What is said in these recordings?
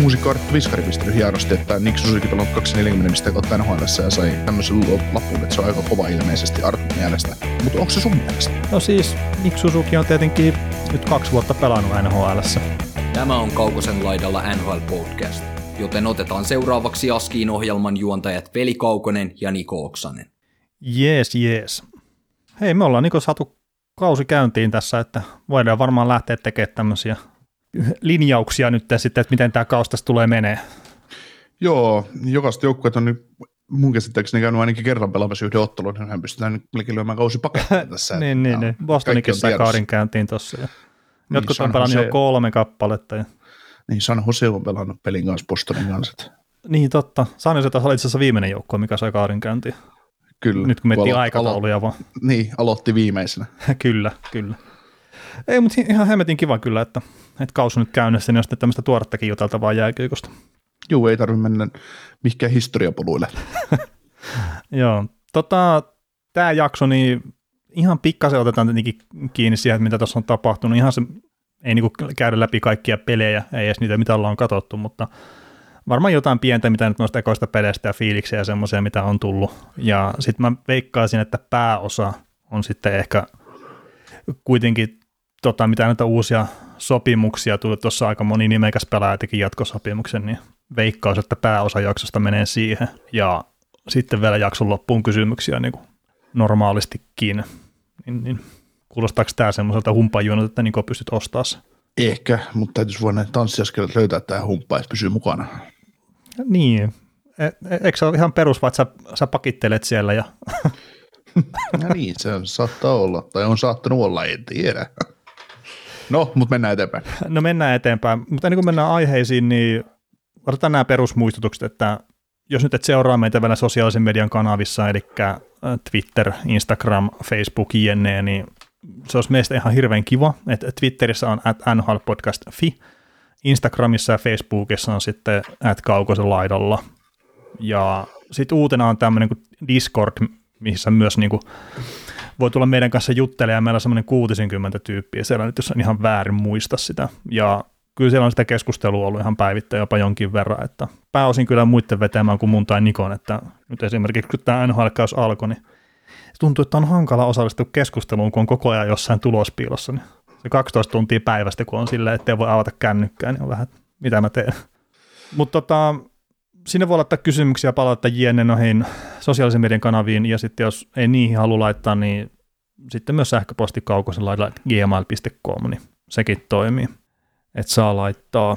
Muusikko Arttu Viskari pistänyt hienosti, että Nick Suzuki pelannut 240 pistettä kautta NHL ja sai tämmöisen lapun, että se on aika kova ilmeisesti Artun mielestä. Mutta onko se sun mielestä? No siis Nick Suzuki on tietenkin nyt kaksi vuotta pelannut nhl Tämä on Kaukosen laidalla NHL Podcast, joten otetaan seuraavaksi Askiin ohjelman juontajat Veli Kaukonen ja Niko Oksanen. Jees, jees. Hei, me ollaan Niko saatu kausi käyntiin tässä, että voidaan varmaan lähteä tekemään tämmöisiä linjauksia nyt sitten, että miten tämä kaustas tulee menee. Joo, jokaista joukkueet on nyt mun käsittääkseni käynyt ainakin kerran pelaamassa yhden ottelun, niin hän pystytään nyt melkein lyömään kausi pakettiin tässä. niin, niin, niin. Bostonikin sai kaarin käyntiin tuossa. Ja niin, jotkut on pelannut jo kolme kappaletta. Ja... Niin, San Jose on pelannut pelin kanssa Bostonin kanssa. Niin, totta. San Jose taas oli itse asiassa viimeinen joukkue, mikä sai kaarin käyntiin. Kyllä. Nyt kun miettii aikatauluja alo- vaan. Niin, aloitti viimeisenä. kyllä, kyllä. Ei, mutta ihan hemmetin kiva kyllä, että, että kausi nyt käynnissä, niin on sitten tämmöistä tuorettakin juteltavaa jääkiekosta. Joo, ei tarvitse mennä mihinkään historiapoluille. Joo, tota, tämä jakso, niin ihan pikkasen otetaan tietenkin kiinni siihen, että mitä tuossa on tapahtunut. Ihan se, ei niinku käydä läpi kaikkia pelejä, ei edes niitä, mitä ollaan katsottu, mutta varmaan jotain pientä, mitä nyt noista ekoista peleistä ja fiiliksiä ja semmoisia, mitä on tullut. Ja sitten mä veikkaisin, että pääosa on sitten ehkä kuitenkin tota, mitä näitä uusia sopimuksia tuli, tuossa aika moni nimekäs pelaaja teki jatkosopimuksen, niin veikkaus, että pääosa jaksosta menee siihen, ja sitten vielä jakson loppuun kysymyksiä niin kuin normaalistikin, niin, niin kuulostaako tämä semmoiselta humpajuonut, että niin pystyt ostamaan se? Ehkä, mutta täytyisi voida ne tanssiaskelet löytää tähän humppaan, että pysyy mukana. Niin, e, e, eikö se ole ihan perus, että sä, sä pakittelet siellä ja... no niin, se saattaa olla, tai on saattanut olla, en tiedä. No, mutta mennään eteenpäin. No mennään eteenpäin, mutta ennen kuin mennään aiheisiin, niin otetaan nämä perusmuistutukset, että jos nyt et seuraa meitä vielä sosiaalisen median kanavissa, eli äh, Twitter, Instagram, Facebook, jne, niin se olisi meistä ihan hirveän kiva, että Twitterissä on at nhlpodcast.fi, Instagramissa ja Facebookissa on sitten at kaukosen laidalla, ja sitten uutena on tämmöinen kuin Discord, missä myös niin kuin voi tulla meidän kanssa juttelemaan, meillä on semmoinen 60 tyyppiä siellä nyt, jos en ihan väärin muista sitä, ja kyllä siellä on sitä keskustelua ollut ihan päivittäin jopa jonkin verran, että pääosin kyllä muiden vetämään kuin mun tai Nikon, että nyt esimerkiksi kun tämä nhl alkoi, niin tuntuu, että on hankala osallistua keskusteluun, kun on koko ajan jossain tulospiilossa, niin se 12 tuntia päivästä, kun on silleen, ettei voi avata kännykkää, niin on vähän, mitä mä teen. Mutta tota, sinne voi laittaa kysymyksiä palauttaa jne noihin sosiaalisen median kanaviin, ja sitten jos ei niihin halua laittaa, niin sitten myös sähköposti kaukosen lailla gmail.com, niin sekin toimii, että saa laittaa.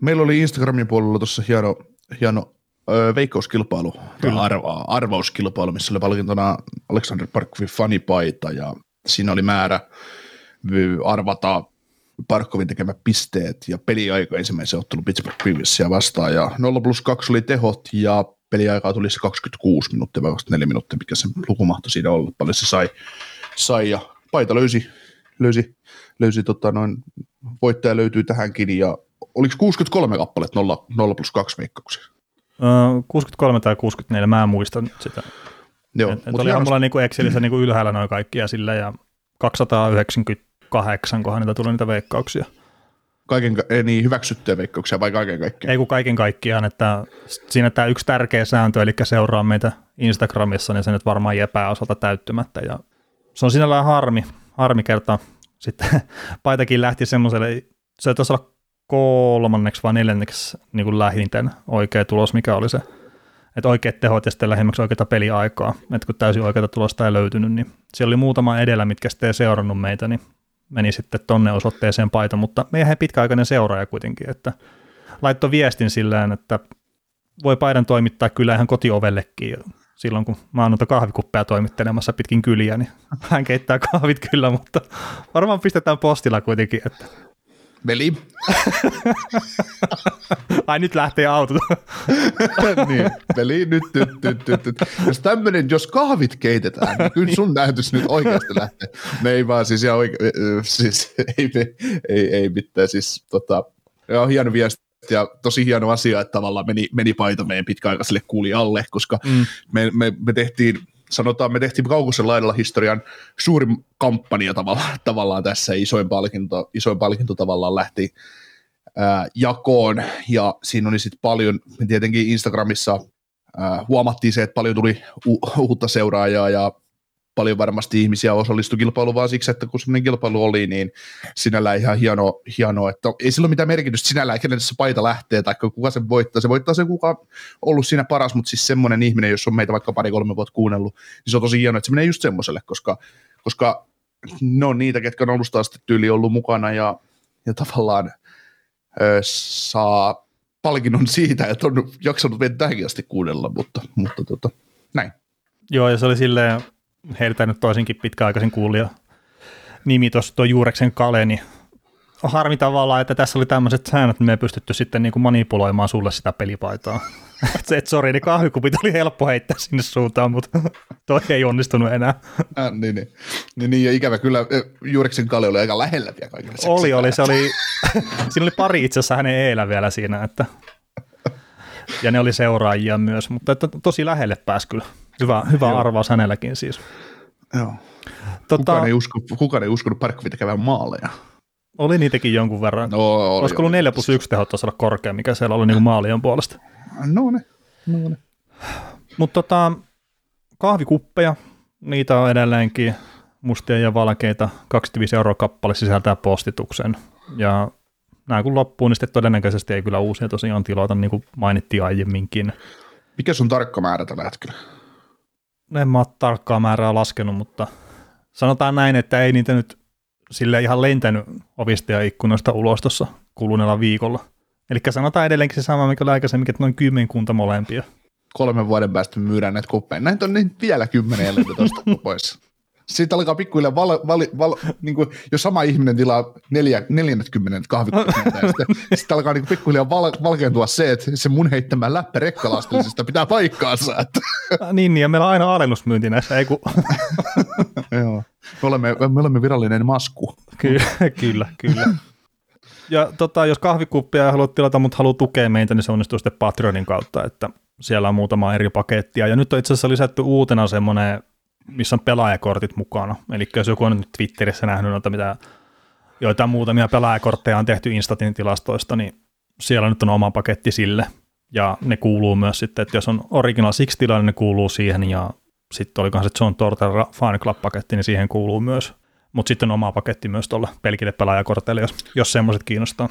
Meillä oli Instagramin puolella tuossa hieno, hieno öö, veikkauskilpailu, arva, arvauskilpailu, missä oli palkintona Alexander Parkovin fanipaita, ja siinä oli määrä arvata Parkovin tekemät pisteet ja peliaika ensimmäisen ottelun Pittsburgh Penguinsia vastaan ja 0 plus 2 oli tehot ja peliaikaa tuli se 26 minuuttia vai 24 minuuttia, mikä se luku mahtoi siinä olla, paljon se sai, sai ja paita löysi, löysi, löysi tota noin, voittaja löytyy tähänkin ja oliko 63 kappaletta 0, 0 plus 2 veikkauksia? Uh, 63 tai 64, mä en muista sitä. Joo, et, et oli mulla niinku Excelissä niinku ylhäällä noin kaikkia sillä ja 290 kahdeksan, kohan niitä tuli niitä veikkauksia. Kaiken, ei niin hyväksyttyjä veikkauksia vai kaiken kaikkiaan? Ei kun kaiken kaikkiaan, että siinä tämä yksi tärkeä sääntö, eli seuraa meitä Instagramissa, niin se nyt varmaan jää pääosalta täyttymättä ja se on sinällään harmi, harmi kerta. Sitten paitakin lähti semmoiselle, se taisi olla kolmanneksi vai neljänneksi niin kuin lähinten oikea tulos, mikä oli se, että oikeat tehot ja sitten lähimmäksi oikeita peliaikaa, että kun täysin oikeita tulosta ei löytynyt, niin siellä oli muutama edellä, mitkä sitten ei seurannut meitä, niin meni sitten tonne osoitteeseen paita, mutta meidän pitkäaikainen seuraaja kuitenkin, että laittoi viestin sillään, että voi paidan toimittaa kyllä ihan kotiovellekin. Silloin, kun mä oon noita kahvikuppeja toimittelemassa pitkin kyliä, niin hän keittää kahvit kyllä, mutta varmaan pistetään postilla kuitenkin, että Veli. Ai nyt lähtee auto. niin, veli, nyt, nyt, nyt, nyt, nyt. Jos tämmönen, jos kahvit keitetään, niin kyllä sun näytys nyt oikeasti lähtee. Ne ei vaan siis, ihan oike- siis ei, ei, ei mitään, siis tota, joo, hieno viesti ja tosi hieno asia, että tavallaan meni, meni paita meidän pitkäaikaiselle kuulijalle, koska mm. me, me, me tehtiin sanotaan, me tehtiin Kaukosen laidalla historian suurin kampanja tavallaan, tavallaan tässä, isoin palkinto, isoin palkinto tavallaan lähti ää, jakoon, ja siinä oli sitten paljon, tietenkin Instagramissa ää, huomattiin se, että paljon tuli u- uutta seuraajaa, ja paljon varmasti ihmisiä osallistui kilpailuun vaan siksi, että kun semmoinen kilpailu oli, niin sinällään ihan hieno, hieno että ei sillä ole mitään merkitystä sinällään, kenelle se paita lähtee tai kuka se voittaa. Se voittaa se, kuka on ollut siinä paras, mutta siis semmoinen ihminen, jos on meitä vaikka pari-kolme vuotta kuunnellut, niin se on tosi hienoa, että se menee just semmoiselle, koska, koska ne on niitä, ketkä on alusta asti tyyli ollut mukana ja, ja tavallaan ö, saa palkinnon siitä, että on jaksanut meitä tähänkin asti kuunnella, mutta, mutta tota, näin. Joo, ja se oli silleen, heiltä nyt toisinkin pitkäaikaisin kuulija nimi tuossa tuo Juureksen Kale, niin on harmi tavallaan, että tässä oli tämmöiset säännöt, että me ei pystytty sitten niin kuin manipuloimaan sulle sitä pelipaitaa. et, et sori, niin kahvikupit oli helppo heittää sinne suuntaan, mutta toi ei onnistunut enää. Äh, niin, niin. niin, niin, ja ikävä kyllä Juureksen Kale oli aika lähellä vielä kaikille. Oli, oli, se oli, siinä oli pari itse asiassa hänen eellä vielä siinä, että ja ne oli seuraajia myös, mutta että tosi lähelle pääsi kyllä. Hyvä, hyvä arvaus hänelläkin siis. Joo. Tota, kukaan, ei usko, kukaan ei uskonut Parkkovin tekevän maaleja. Oli niitäkin jonkun verran. No, oli, Olisiko ollut 4 plus 1 tehot olla korkea, mikä siellä oli niin maalien puolesta? No ne, no ne. Mutta tota, kahvikuppeja, niitä on edelleenkin mustia ja valkeita, 25 euroa kappale sisältää postituksen. Ja nämä kun loppuu, niin sitten todennäköisesti ei kyllä uusia tosiaan tilata, niin kuin mainittiin aiemminkin. Mikä sun tarkka määrä tällä hetkellä? En mä ole tarkkaa määrää laskenut, mutta sanotaan näin, että ei niitä nyt sille ihan lentänyt ovista ja ikkunoista ulos tuossa kuluneella viikolla. Eli sanotaan edelleenkin se sama, mikä oli aikaisemmin, että noin kymmenkunta molempia. Kolmen vuoden päästä myydään näitä kuppeja. Näitä on niin vielä kymmenen tuosta pois. Sitten alkaa pikkuhiljaa, val, val, val, niin kuin, jos sama ihminen tilaa neljä, neljännetkymmenet kahvikuppeja, sitten, sitten alkaa niin pikkuhiljaa val, valkeentua se, että se mun heittämä läppä rekkalastillisesta pitää paikkaansa. Että. niin, niin, ja meillä on aina alennusmyynti näissä, ei kun... Joo, me olemme, me olemme virallinen masku. Kyllä, kyllä, kyllä. Ja tota, jos kahvikuppia haluat tilata, mutta haluat tukea meitä, niin se onnistuu sitten Patreonin kautta, että siellä on muutama eri pakettia. Ja nyt on itse asiassa lisätty uutena semmoinen missä on pelaajakortit mukana. Eli jos joku on nyt Twitterissä nähnyt noita, mitä joitain muutamia pelaajakortteja on tehty Instatin tilastoista, niin siellä nyt on oma paketti sille. Ja ne kuuluu myös sitten, että jos on Original Six tilanne, niin ne kuuluu siihen, ja sitten olikohan se John Torter Fan Club-paketti, niin siihen kuuluu myös. Mutta sitten on oma paketti myös tuolla pelkille pelaajakorteille, jos, jos semmoiset kiinnostaa.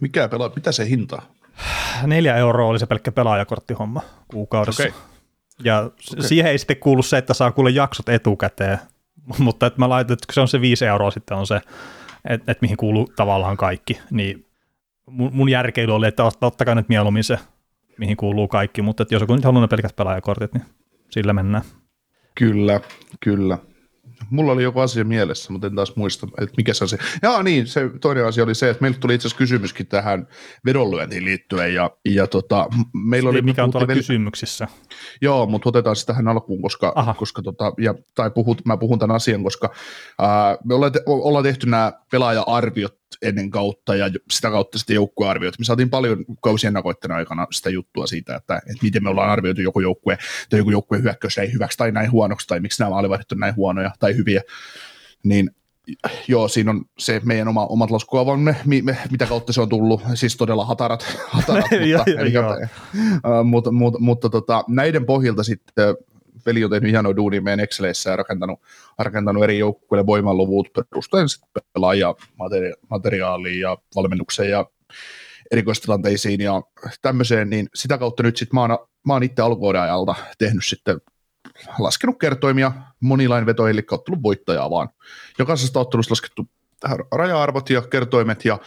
Mikä pela, mitä se hinta? Neljä euroa oli se pelkkä pelaajakorttihomma kuukaudessa. Okay. Ja okay. siihen ei sitten kuulu se, että saa kuulla jaksot etukäteen, mutta että mä laitan, että se on se viisi euroa sitten on se, että, että mihin kuuluu tavallaan kaikki, niin mun, mun järkeily oli, että ottakaa nyt mieluummin se, mihin kuuluu kaikki, mutta että jos joku nyt haluaa ne pelkät pelaajakortit, niin sillä mennään. Kyllä, kyllä. Mulla oli joku asia mielessä, mutta en taas muista, että mikä se on se. Jaa niin, se toinen asia oli se, että meiltä tuli itse asiassa kysymyskin tähän vedonlyöntiin liittyen. Ja, ja tota, meillä oli, mikä on tuolla vel... kysymyksissä? Joo, mutta otetaan se tähän alkuun, koska, koska tota, ja, tai puhut, mä puhun tämän asian, koska ää, me ollaan, te, ollaan tehty nämä pelaaja-arviot ennen kautta ja sitä kautta sitten joukkuearviot. Me saatiin paljon kausien nakoitten aikana sitä juttua siitä, että, että miten me ollaan arvioitu joku joukkue, tai joku joukkue hyökkäys ei hyväksi tai näin huonoksi, tai miksi nämä alivahdit on näin huonoja tai hyviä. Niin joo, siinä on se meidän oma, omat laskuavamme, mitä kautta se on tullut, siis todella hatarat, hatarat mutta, eli, uh, mutta, mutta, mutta tota, näiden pohjalta sitten veli on tehnyt hienoa duunia meidän Exceleissä ja rakentanut, rakentanut eri joukkueille voimanluvut perustuen pelaaja materiaaliin ja valmennukseen ja erikoistilanteisiin ja tämmöiseen, niin sitä kautta nyt sitten mä oon, mä oon itse alkuvuoden ajalta tehnyt sitten laskenut kertoimia vetoihin, eli ottelun voittajaa vaan. Jokaisesta ottelusta laskettu raja-arvot ja kertoimet, ja,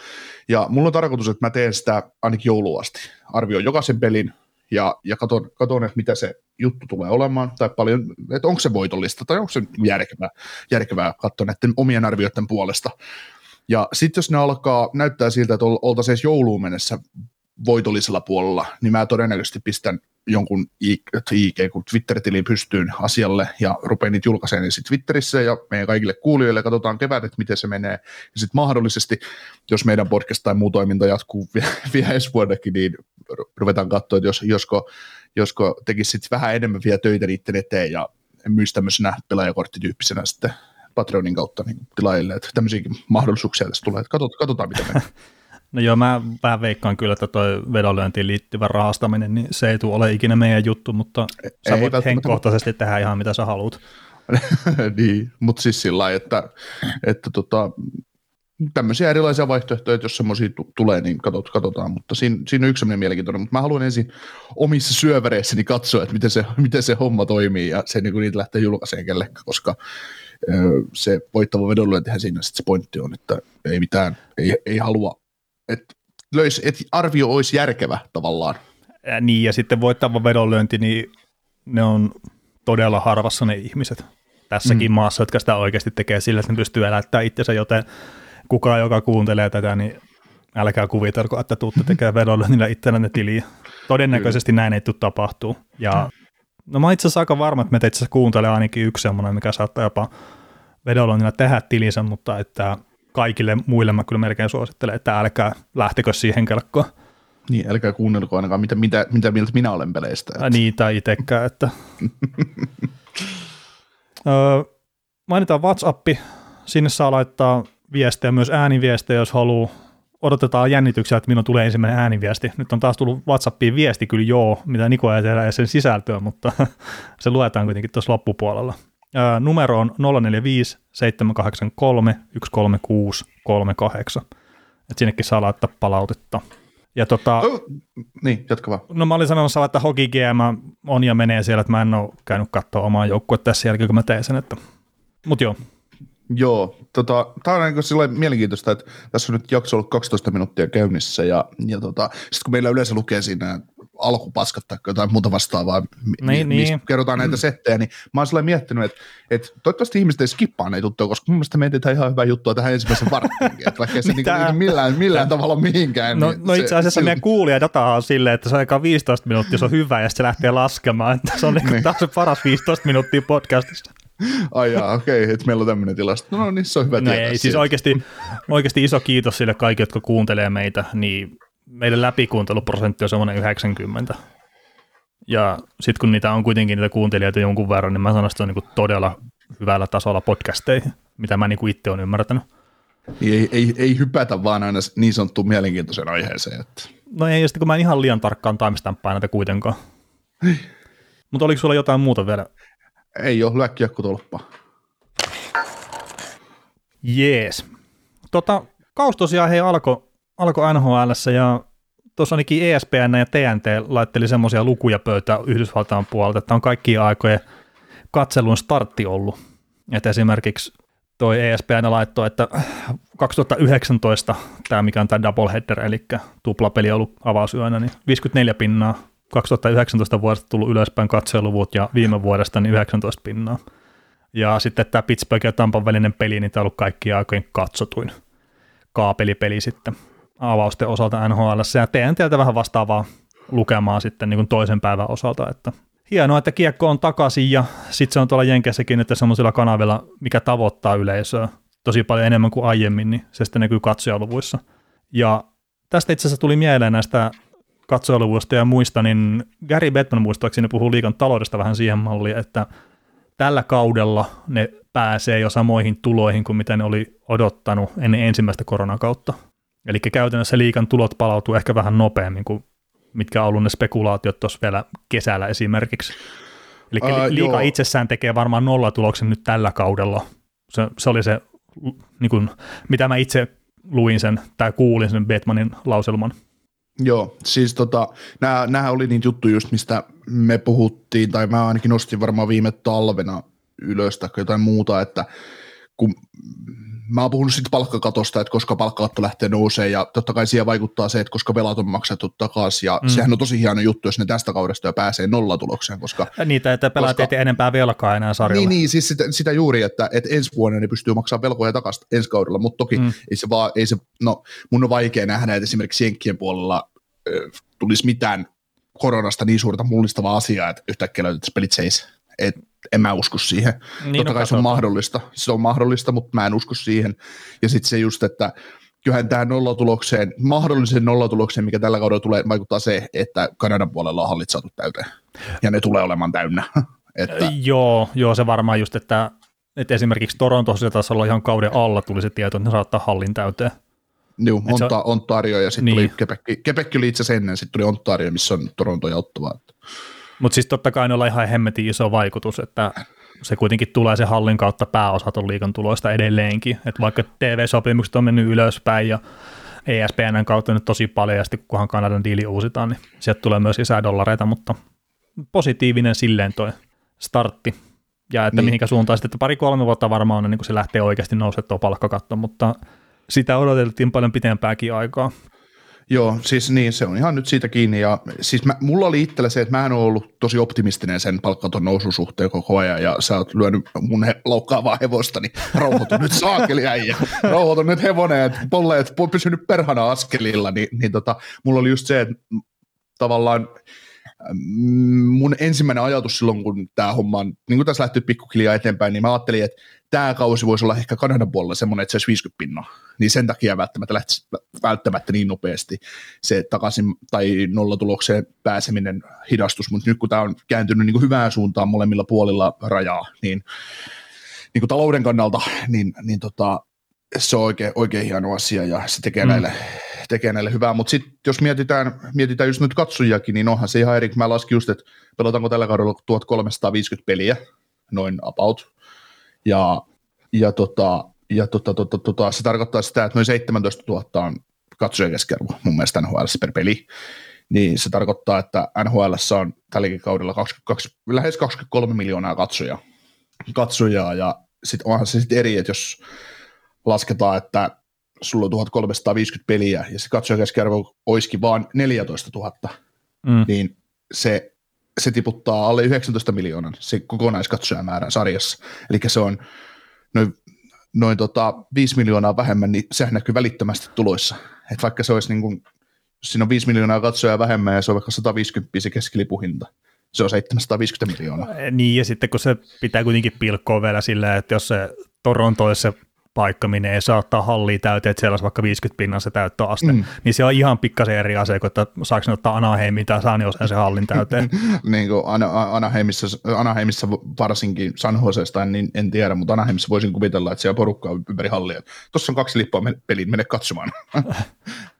ja mulla on tarkoitus, että mä teen sitä ainakin jouluasti. Arvioin jokaisen pelin, ja, ja katon, katon, että mitä se juttu tulee olemaan, tai paljon, että onko se voitollista, tai onko se järkevää, järkevää katsoa näiden omien arvioiden puolesta. Ja sitten jos ne alkaa näyttää siltä, että oltaisiin edes jouluun mennessä voitollisella puolella, niin mä todennäköisesti pistän jonkun IG, kun Twitter-tilin pystyyn asialle ja rupean niitä julkaisemaan sitten Twitterissä ja meidän kaikille kuulijoille katsotaan kevät, että miten se menee. Ja sitten mahdollisesti, jos meidän podcast tai muu toiminta jatkuu vielä ensi vuodekin, niin ruvetaan katsoa, että jos, josko, josko tekisi sitten vähän enemmän vielä töitä niiden eteen ja myisi tämmöisenä pelaajakorttityyppisenä sitten Patreonin kautta niin tilaajille, että tämmöisiäkin mahdollisuuksia tässä tulee, että katsotaan, katsotaan mitä menee. No joo, mä vähän veikkaan kyllä, että toi vedonlyöntiin liittyvä rahastaminen, niin se ei tule ole ikinä meidän juttu, mutta sä ei voit henkkohtaisesti tehdä ihan mitä sä haluat. niin, mutta siis sillä lailla, että, että tota, tämmöisiä erilaisia vaihtoehtoja, että jos semmoisia t- tulee, niin katot, katsotaan, mutta siinä, siinä on yksi semmoinen mielenkiintoinen, mutta mä haluan ensin omissa syövereissäni katsoa, että miten se, miten se homma toimii ja se niin niitä lähtee julkaiseen kellekään, koska se voittava vedonlyöntihän siinä sitten se pointti on, että ei mitään, ei, ei halua että löisi, että arvio olisi järkevä tavallaan. Ja niin, ja sitten voittava vedonlyönti, niin ne on todella harvassa ne ihmiset tässäkin mm. maassa, jotka sitä oikeasti tekee sillä, että ne pystyy elättämään itsensä, joten kukaan, joka kuuntelee tätä, niin älkää kuvitelko, että tuutte tekemään vedonlyönnillä itselänne tiliä. Todennäköisesti Kyllä. näin ei tule tapahtuu. Ja no mä itse asiassa aika varma, että meitä itse asiassa kuuntelee ainakin yksi semmoinen, mikä saattaa jopa vedonlyönnillä tehdä tilinsä, mutta että kaikille muille mä kyllä melkein suosittelen, että älkää lähtekö siihen kelkkoon. Niin, älkää kuunnelko ainakaan, mitä, mitä, mitä mieltä minä olen peleistä. Että. Niin, tai itsekään, että... öö, mainitaan WhatsApp, sinne saa laittaa viestejä, myös ääniviestejä, jos haluaa. Odotetaan jännityksiä, että minun tulee ensimmäinen ääniviesti. Nyt on taas tullut WhatsAppiin viesti kyllä joo, mitä Niko ei tehdä ja sen sisältöä, mutta se luetaan kuitenkin tuossa loppupuolella numero on 045 783 136 38. Et sinnekin saa laittaa palautetta. Ja tota, oh, niin, jatka vaan. No mä olin sanomassa, että Hoki GM on ja menee siellä, että mä en ole käynyt katsoa omaa joukkuetta tässä jälkeen, kun mä teen sen. Että... Mut joo. Joo, tota, tämä on niin mielenkiintoista, että tässä on nyt jakso ollut 12 minuuttia käynnissä ja, ja tota, sitten kun meillä yleensä lukee siinä alkupaskat tai jotain muuta vastaavaa, niin, mi- niin. kerrotaan näitä settejä, niin mä oon sellainen miettinyt, että, että toivottavasti ihmiset ei skippaa näitä juttuja, koska mun mielestä meidän ihan hyvää juttua tähän ensimmäisen varttiin, että vaikka se niin, niin millään, millään tavalla mihinkään. No, niin no itse asiassa se, meidän kuulijadata on silleen, että se aika 15 minuuttia, se on hyvä ja se lähtee laskemaan, että se on niin. taas se paras 15 minuuttia podcastissa. Ai jaa, okei, okay, että meillä on tämmöinen tilasto. No niin, se on hyvä no ei, siis oikeasti, oikeasti iso kiitos sille kaikille, jotka kuuntelee meitä, niin meidän läpikuunteluprosentti on semmoinen 90. Ja sitten kun niitä on kuitenkin niitä kuuntelijoita jonkun verran, niin mä sanon, että se on niin todella hyvällä tasolla podcasteihin, mitä mä niin itse olen ymmärtänyt. Ei, ei, ei hypätä vaan aina niin sanottu mielenkiintoisen aiheeseen. Että. No ei, ja sitten kun mä en ihan liian tarkkaan timestamppaa näitä kuitenkaan. Mutta oliko sulla jotain muuta vielä? Ei ole, lyökkijakku tolppa. Jees. Tota, kaus tosiaan hei alkoi alko NHL ja tuossa ainakin ESPN ja TNT laitteli semmoisia lukuja pöytä Yhdysvaltain puolelta, että on kaikkien aikojen katselun startti ollut. Että esimerkiksi toi ESPN laittoi, että 2019 tämä mikä on tämä doubleheader, eli tuplapeli ollut avausyönä, niin 54 pinnaa. 2019 vuodesta tullut ylöspäin katseluvut ja viime vuodesta niin 19 pinnaa. Ja sitten tämä Pittsburgh ja Tampan välinen peli, niin tämä on ollut kaikkien aikojen katsotuin kaapelipeli sitten avausten osalta NHL, ja teen teiltä vähän vastaavaa lukemaa sitten niin kuin toisen päivän osalta, että hienoa, että kiekko on takaisin ja sitten se on tuolla Jenkessäkin, että semmoisilla kanavilla, mikä tavoittaa yleisöä tosi paljon enemmän kuin aiemmin, niin se sitten näkyy katsojaluvuissa. Ja tästä itse asiassa tuli mieleen näistä katsojaluvuista ja muista, niin Gary Bettman muistaakseni puhuu liikan taloudesta vähän siihen malliin, että tällä kaudella ne pääsee jo samoihin tuloihin kuin mitä ne oli odottanut ennen ensimmäistä koronakautta. Eli käytännössä liikan tulot palautuu ehkä vähän nopeammin kuin mitkä on ollut ne spekulaatiot tuossa vielä kesällä esimerkiksi. Eli uh, liika joo. itsessään tekee varmaan nollatuloksen nyt tällä kaudella. Se, se oli se, niin kuin, mitä mä itse luin sen tai kuulin sen Batmanin lauselman. Joo, siis tota, nämä oli niitä juttuja just, mistä me puhuttiin, tai mä ainakin nostin varmaan viime talvena ylös tai jotain muuta, että kun mä oon puhunut sitten palkkakatosta, että koska palkkakatto lähtee nousee ja totta kai siihen vaikuttaa se, että koska velat on maksettu takaisin ja mm. sehän on tosi hieno juttu, jos ne tästä kaudesta jo pääsee nollatulokseen, koska... Niitä, että pelaat koska, enempää velkaa enää sarjalla. Niin, niin siis sitä, sitä juuri, että, että ensi vuonna ne pystyy maksamaan velkoja takaisin ensi kaudella, mutta toki mm. ei se vaan, ei se, no mun on vaikea nähdä, että esimerkiksi Jenkkien puolella äh, tulisi mitään koronasta niin suurta mullistavaa asiaa, että yhtäkkiä löytettäisiin pelit seis. Et en mä usko siihen. Niin, Totta no, kai se on mahdollista. Se on mahdollista, mutta mä en usko siihen. Ja sitten se just, että kyllähän tähän nollatulokseen, mahdolliseen nollatulokseen, mikä tällä kaudella tulee, vaikuttaa se, että Kanadan puolella on hallit saatu täyteen. Ja ne tulee olemaan täynnä. että... Joo, joo, se varmaan just, että, että esimerkiksi Torontossa taas olla ihan kauden alla tuli se tieto, että ne saattaa hallin täyteen. Joo, Onta, on, Ontario ja sitten niin. tuli Kepekki. Kepekki oli itse asiassa ennen, sitten tuli Ontario, missä on Toronto ja Ottava. Mutta siis totta kai on ihan hemmetin iso vaikutus, että se kuitenkin tulee se hallin kautta pääosaton liikan tuloista edelleenkin. Että vaikka TV-sopimukset on mennyt ylöspäin ja ESPNn kautta nyt tosi paljon, ja sitten kunhan Kanadan diili uusitaan, niin sieltä tulee myös lisää dollareita, mutta positiivinen silleen toi startti. Ja että niin. mihinkä suuntaan sitten, että pari-kolme vuotta varmaan on, niin kun se lähtee oikeasti nousemaan tuo palkkakatto, mutta sitä odoteltiin paljon pitempääkin aikaa. Joo, siis niin, se on ihan nyt siitä kiinni. Ja siis mä, mulla oli itsellä se, että mä en ole ollut tosi optimistinen sen palkkaton nousun suhteen koko ajan, ja sä oot lyönyt mun he, loukkaavaa hevosta, niin rauhoitu nyt saakeli äijä. Rauhoitu nyt hevonen, että polleet pysynyt perhana askelilla, niin, niin tota, mulla oli just se, että tavallaan mun ensimmäinen ajatus silloin, kun tämä homma on, niin kuin tässä lähti pikkuhiljaa eteenpäin, niin mä ajattelin, että tämä kausi voisi olla ehkä Kanadan puolella semmoinen, että se olisi 50 pinnaa. Niin sen takia välttämättä lähtisi välttämättä niin nopeasti se takaisin tai nollatulokseen pääseminen hidastus, mutta nyt kun tämä on kääntynyt niin kuin hyvään suuntaan molemmilla puolilla rajaa, niin, niin kuin talouden kannalta, niin, niin tota, se on oikein, oikein hieno asia ja se tekee mm. näille, tekee näille hyvää, mutta sitten jos mietitään, mietitään just nyt katsojakin, niin onhan se ihan eri, mä laskin just, että pelataanko tällä kaudella 1350 peliä, noin about, ja, ja, tota, ja tota, tota, tota, se tarkoittaa sitä, että noin 17 000 on katsojen keskiarvo mun mielestä NHL per peli, niin se tarkoittaa, että NHL on tälläkin kaudella 22, lähes 23 miljoonaa katsojaa, katsojaa ja sitten onhan se sitten eri, että jos lasketaan, että sulla on 1350 peliä ja se katsojakeskiarvo olisikin vaan 14 000, mm. niin se se tiputtaa alle 19 miljoonan se kokonaiskatsojamäärän sarjassa. Eli se on noin, noin tota 5 miljoonaa vähemmän, niin sehän näkyy välittömästi tuloissa. Et vaikka se olisi niin kuin, jos siinä on 5 miljoonaa katsojaa vähemmän ja se on vaikka 150 se keskilipuhinta, se on 750 miljoonaa. Niin, ja sitten kun se pitää kuitenkin pilkkoa vielä silleen, että jos se Toronto olisi se paikka, minne ei saa ottaa hallia täyteen, että siellä olisi vaikka 50 pinnan se täyttöaste, mm. niin se on ihan pikkasen eri asia kuin, että saako ne ottaa Anaheimin tai San Joseen se hallin täyteen. niin kuin Anaheimissa, Anaheimissa varsinkin San Josesta, niin en tiedä, mutta Anaheimissa voisin kuvitella, että siellä porukkaa ympäri hallia. Tuossa on kaksi lippua peliin, mene katsomaan.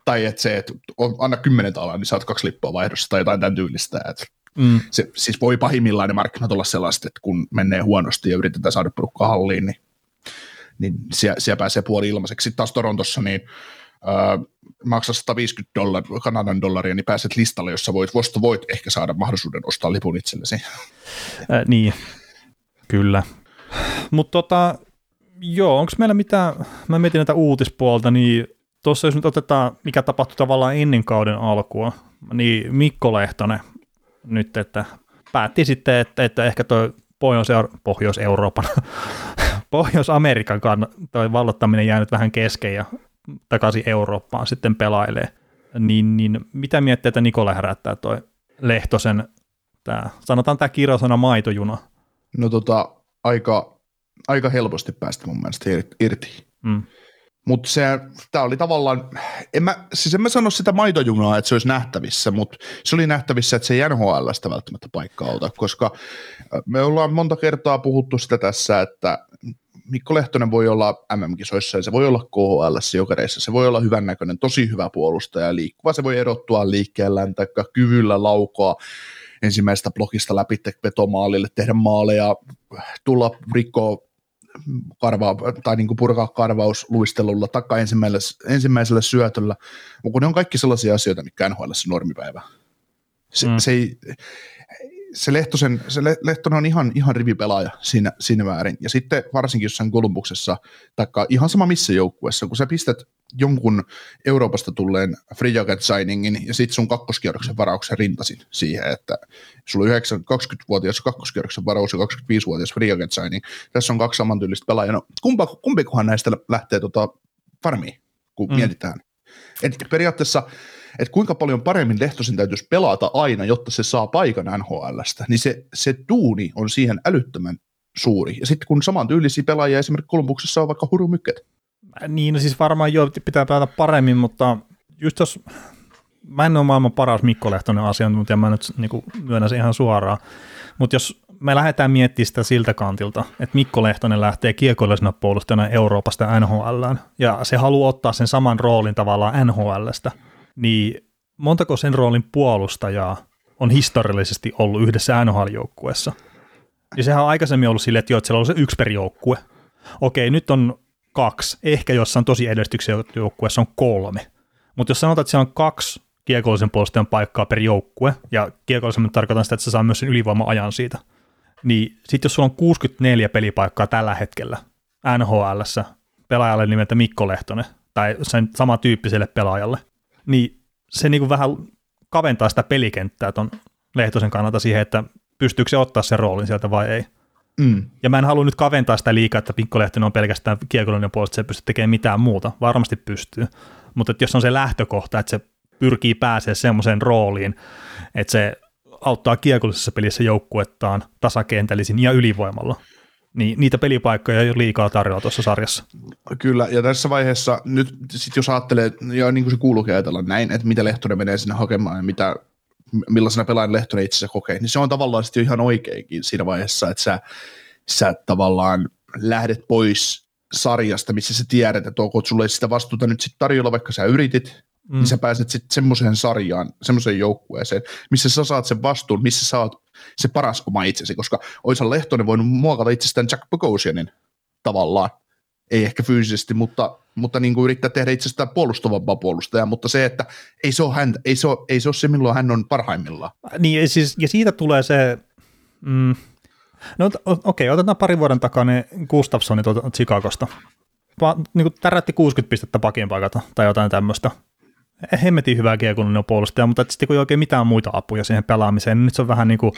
tai että se, että on, anna kymmenen talaa, niin saat kaksi lippua vaihdossa tai jotain tämän tyylistä. Että mm. se, siis voi pahimmillaan ne markkinat olla sellaiset, että kun menee huonosti ja yritetään saada porukkaa halliin, niin niin siellä, siellä pääsee puoli ilmaiseksi. Sitten taas Torontossa, niin äh, maksaa 150 dollar, Kanadan dollaria, niin pääset listalle, jossa voit, voit, voit ehkä saada mahdollisuuden ostaa lipun itsellesi. Äh, niin, kyllä. Mutta tota, joo, onko meillä mitään, mä mietin näitä uutispuolta, niin tuossa jos nyt otetaan, mikä tapahtui tavallaan ennen kauden alkua, niin Mikko Lehtonen nyt, että päätti sitten, että, että ehkä tuo Pohjois-Euroopan Pohjois-Amerikan toi vallottaminen jäänyt vähän kesken ja takaisin Eurooppaan sitten pelailee. Niin, niin mitä mietteitä Nikola herättää toi Lehtosen, tää, sanotaan tämä kirosana maitojuna? No tota, aika, aika helposti päästä mun mielestä irti. Mm. Mutta se, tämä oli tavallaan, en mä, siis en mä sano sitä maitojunaa, että se olisi nähtävissä, mutta se oli nähtävissä, että se ei NHLstä välttämättä paikkaa ota, koska me ollaan monta kertaa puhuttu sitä tässä, että Mikko Lehtonen voi olla MM-kisoissa ja se voi olla KHL jokereissa, se voi olla hyvännäköinen, tosi hyvä puolustaja, liikkuva, se voi erottua liikkeellään tai kyvyllä laukoa ensimmäisestä blokista läpi vetomaalille, tehdä maaleja, tulla rikkoa karva, tai niin kuin purkaa karvausluistelulla takaa ensimmäisellä, ensimmäisellä syötöllä, mutta ne on kaikki sellaisia asioita, mitkä NHL normipäivä. Se, mm. se ei, se, Lehtosen, se Lehtonen on ihan, ihan rivipelaaja siinä, siinä määrin. Ja sitten varsinkin jossain Kolumbuksessa, tai ihan sama missä joukkueessa, kun sä pistät jonkun Euroopasta tulleen free agent signingin ja sitten sun kakkoskierroksen varauksen rintasin siihen, että sulla on 20-vuotias kakkoskierroksen varaus ja 25-vuotias free agent signing. Tässä on kaksi samantyylistä pelaajaa. No, kumpa, kumpikohan näistä lähtee tota farmiin, kun mm. mietitään. Et periaatteessa että kuinka paljon paremmin Lehtosen täytyisi pelata aina, jotta se saa paikan NHLstä, niin se, se duuni on siihen älyttömän suuri. Ja sitten kun saman tyylisiä pelaajia esimerkiksi Kolumbuksessa on vaikka Huru Mykket. Niin, no siis varmaan jo pitää pelata paremmin, mutta just jos mä en ole maailman paras Mikko Lehtonen asiantuntija, mä nyt niin myönnän sen ihan suoraan, mutta jos me lähdetään miettimään sitä siltä kantilta, että Mikko Lehtonen lähtee kiekollisena puolustajana Euroopasta NHLään, ja se haluaa ottaa sen saman roolin tavallaan NHLstä, niin montako sen roolin puolustajaa on historiallisesti ollut yhdessä NHL-joukkueessa? Ja sehän on aikaisemmin ollut silleen, että, että siellä on se yksi per joukkue. Okei, nyt on kaksi, ehkä jossain tosi edistyksen joukkueessa on kolme. Mutta jos sanotaan, että siellä on kaksi kiekollisen puolustajan paikkaa per joukkue, ja kiekollisen tarkoitan sitä, että se saa myös sen ylivoima-ajan siitä, niin sitten jos sulla on 64 pelipaikkaa tällä hetkellä NHLssä pelaajalle nimeltä Mikko Lehtonen, tai sen samantyyppiselle pelaajalle, niin se niin kuin vähän kaventaa sitä pelikenttää tuon Lehtosen kannalta siihen, että pystyykö se ottaa sen roolin sieltä vai ei. Mm. Ja mä en halua nyt kaventaa sitä liikaa, että Pinkko Lehtonen on pelkästään kiekollinen puolesta, että se ei pysty tekemään mitään muuta. Varmasti pystyy. Mutta että jos on se lähtökohta, että se pyrkii pääsemään semmoiseen rooliin, että se auttaa kiekollisessa pelissä joukkuettaan tasakentällisin ja ylivoimalla, niin niitä pelipaikkoja ei ole liikaa tarjolla tuossa sarjassa. Kyllä, ja tässä vaiheessa nyt sit jos ajattelee, ja niin kuin se kuuluukin ajatella näin, että mitä Lehtonen menee sinne hakemaan ja mitä, millaisena pelaajan Lehtonen itse kokee, niin se on tavallaan sitten jo ihan oikeinkin siinä vaiheessa, että sä, sä tavallaan lähdet pois sarjasta, missä sä tiedät, että onko sulle sitä vastuuta nyt sitten tarjolla, vaikka sä yritit, mm. niin sä pääset sitten semmoiseen sarjaan, semmoiseen joukkueeseen, missä sä saat sen vastuun, missä sä oot se paras oma itsesi, koska oishan Lehtonen voinut muokata itsestään Jack Bogosianin tavallaan, ei ehkä fyysisesti, mutta, mutta niin kuin yrittää tehdä itsestään puolustavampaa puolustajaa, mutta se, että ei se ole, hän, ei se ole, ei se, ole se, milloin hän on parhaimmillaan. Niin, siis, ja siitä tulee se, mm, no okei, okay, otetaan pari vuoden takainen Gustafssoni tuolta Chicagosta. Niin kuin tärätti 60 pistettä paikata tai jotain tämmöistä hemmetin hyvää kiekollinen puolustaja, mutta sitten kun ei oikein mitään muita apuja siihen pelaamiseen, niin nyt se on vähän niin kuin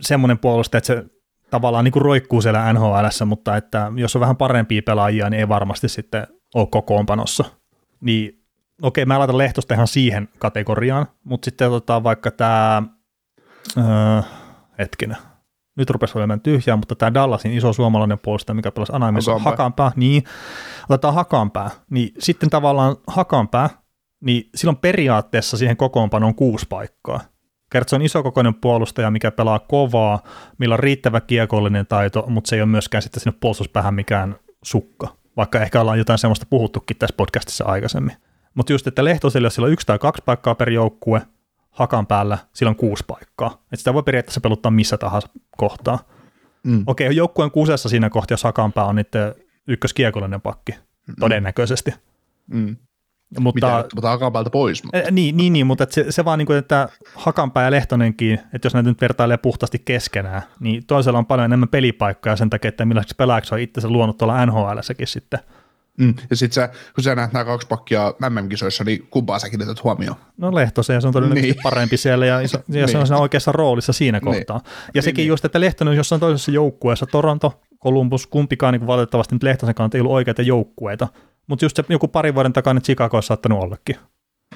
semmoinen puolustaja, että se tavallaan niin kuin roikkuu siellä nhl mutta että jos on vähän parempia pelaajia, niin ei varmasti sitten ole kokoonpanossa. Niin okei, mä laitan Lehtosta ihan siihen kategoriaan, mutta sitten otetaan vaikka tämä, öö, hetkinen, nyt rupesi olemaan tyhjää, mutta tämä Dallasin iso suomalainen puolustaja, mikä pelasi Anaimessa, Hakanpää. Hakanpää, niin otetaan Hakanpää, niin sitten tavallaan Hakanpää niin silloin periaatteessa siihen kokoonpanoon kuusi paikkaa. Kertoo on isokokoinen puolustaja, mikä pelaa kovaa, millä on riittävä kiekollinen taito, mutta se ei ole myöskään sitten sinne puolustuspäähän mikään sukka, vaikka ehkä ollaan jotain semmoista puhuttukin tässä podcastissa aikaisemmin. Mutta just, että Lehtoselle, jos sillä on yksi tai kaksi paikkaa per joukkue, hakan päällä, sillä on kuusi paikkaa. Että sitä voi periaatteessa peluttaa missä tahansa kohtaa. Mm. Okei, okay, joukkueen kusessa siinä kohtaa, jos hakanpää on niiden ykköskiekollinen pakki, mm. todennäköisesti. Mm. Mutta, Mitä, mutta Hakanpäältä pois. Mutta. Niin, niin, niin, mutta se, se vaan niin kuin, että Hakanpää ja Lehtonenkin, että jos näitä nyt vertailee puhtaasti keskenään, niin toisella on paljon enemmän pelipaikkoja sen takia, että millaiseksi pelaajaksi on itse luonut tuolla nhl sitten. Mm. Ja sitten kun sä näet nämä kaksi pakkia MM-kisoissa, niin kumpaa sä kiinnität huomioon? No Lehtosen, ja se on todennäköisesti niin. parempi siellä, ja, ja niin. se on siinä oikeassa roolissa siinä niin. kohtaa. Ja niin, sekin niin. just, että Lehtonen jossain toisessa joukkueessa, Toronto, Columbus, kumpikaan niin valitettavasti nyt Lehtosen kannalta ei ollut oikeita joukkueita, mutta just se joku pari vuoden takana Chicago olisi saattanut ollakin.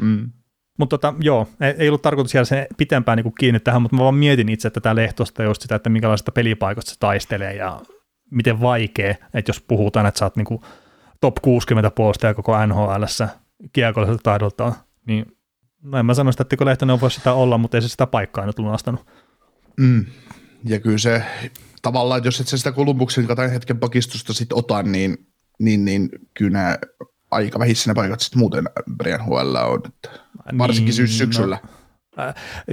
Mm. Mutta tota, joo, ei, ei ollut tarkoitus jäädä sen pitempään niin kiinni tähän, mutta mä vaan mietin itse tätä Lehtosta just sitä, että minkälaista pelipaikoista se taistelee ja miten vaikea, että jos puhutaan, että sä oot niin kuin top 60 puolustaja koko NHLssä kiekolliselta taidoltaan, niin no en mä sano sitä, että Lehtonen voisi sitä olla, mutta ei se sitä paikkaa nyt lunastanut. Mm. Ja kyllä se tavallaan, että jos et sä sitä Kolumbuksen hetken pakistusta sit ota, niin niin, niin kyllä nämä aika vähissä ne paikat sitten muuten Brian HL on, että varsinkin niin, syksyllä. No,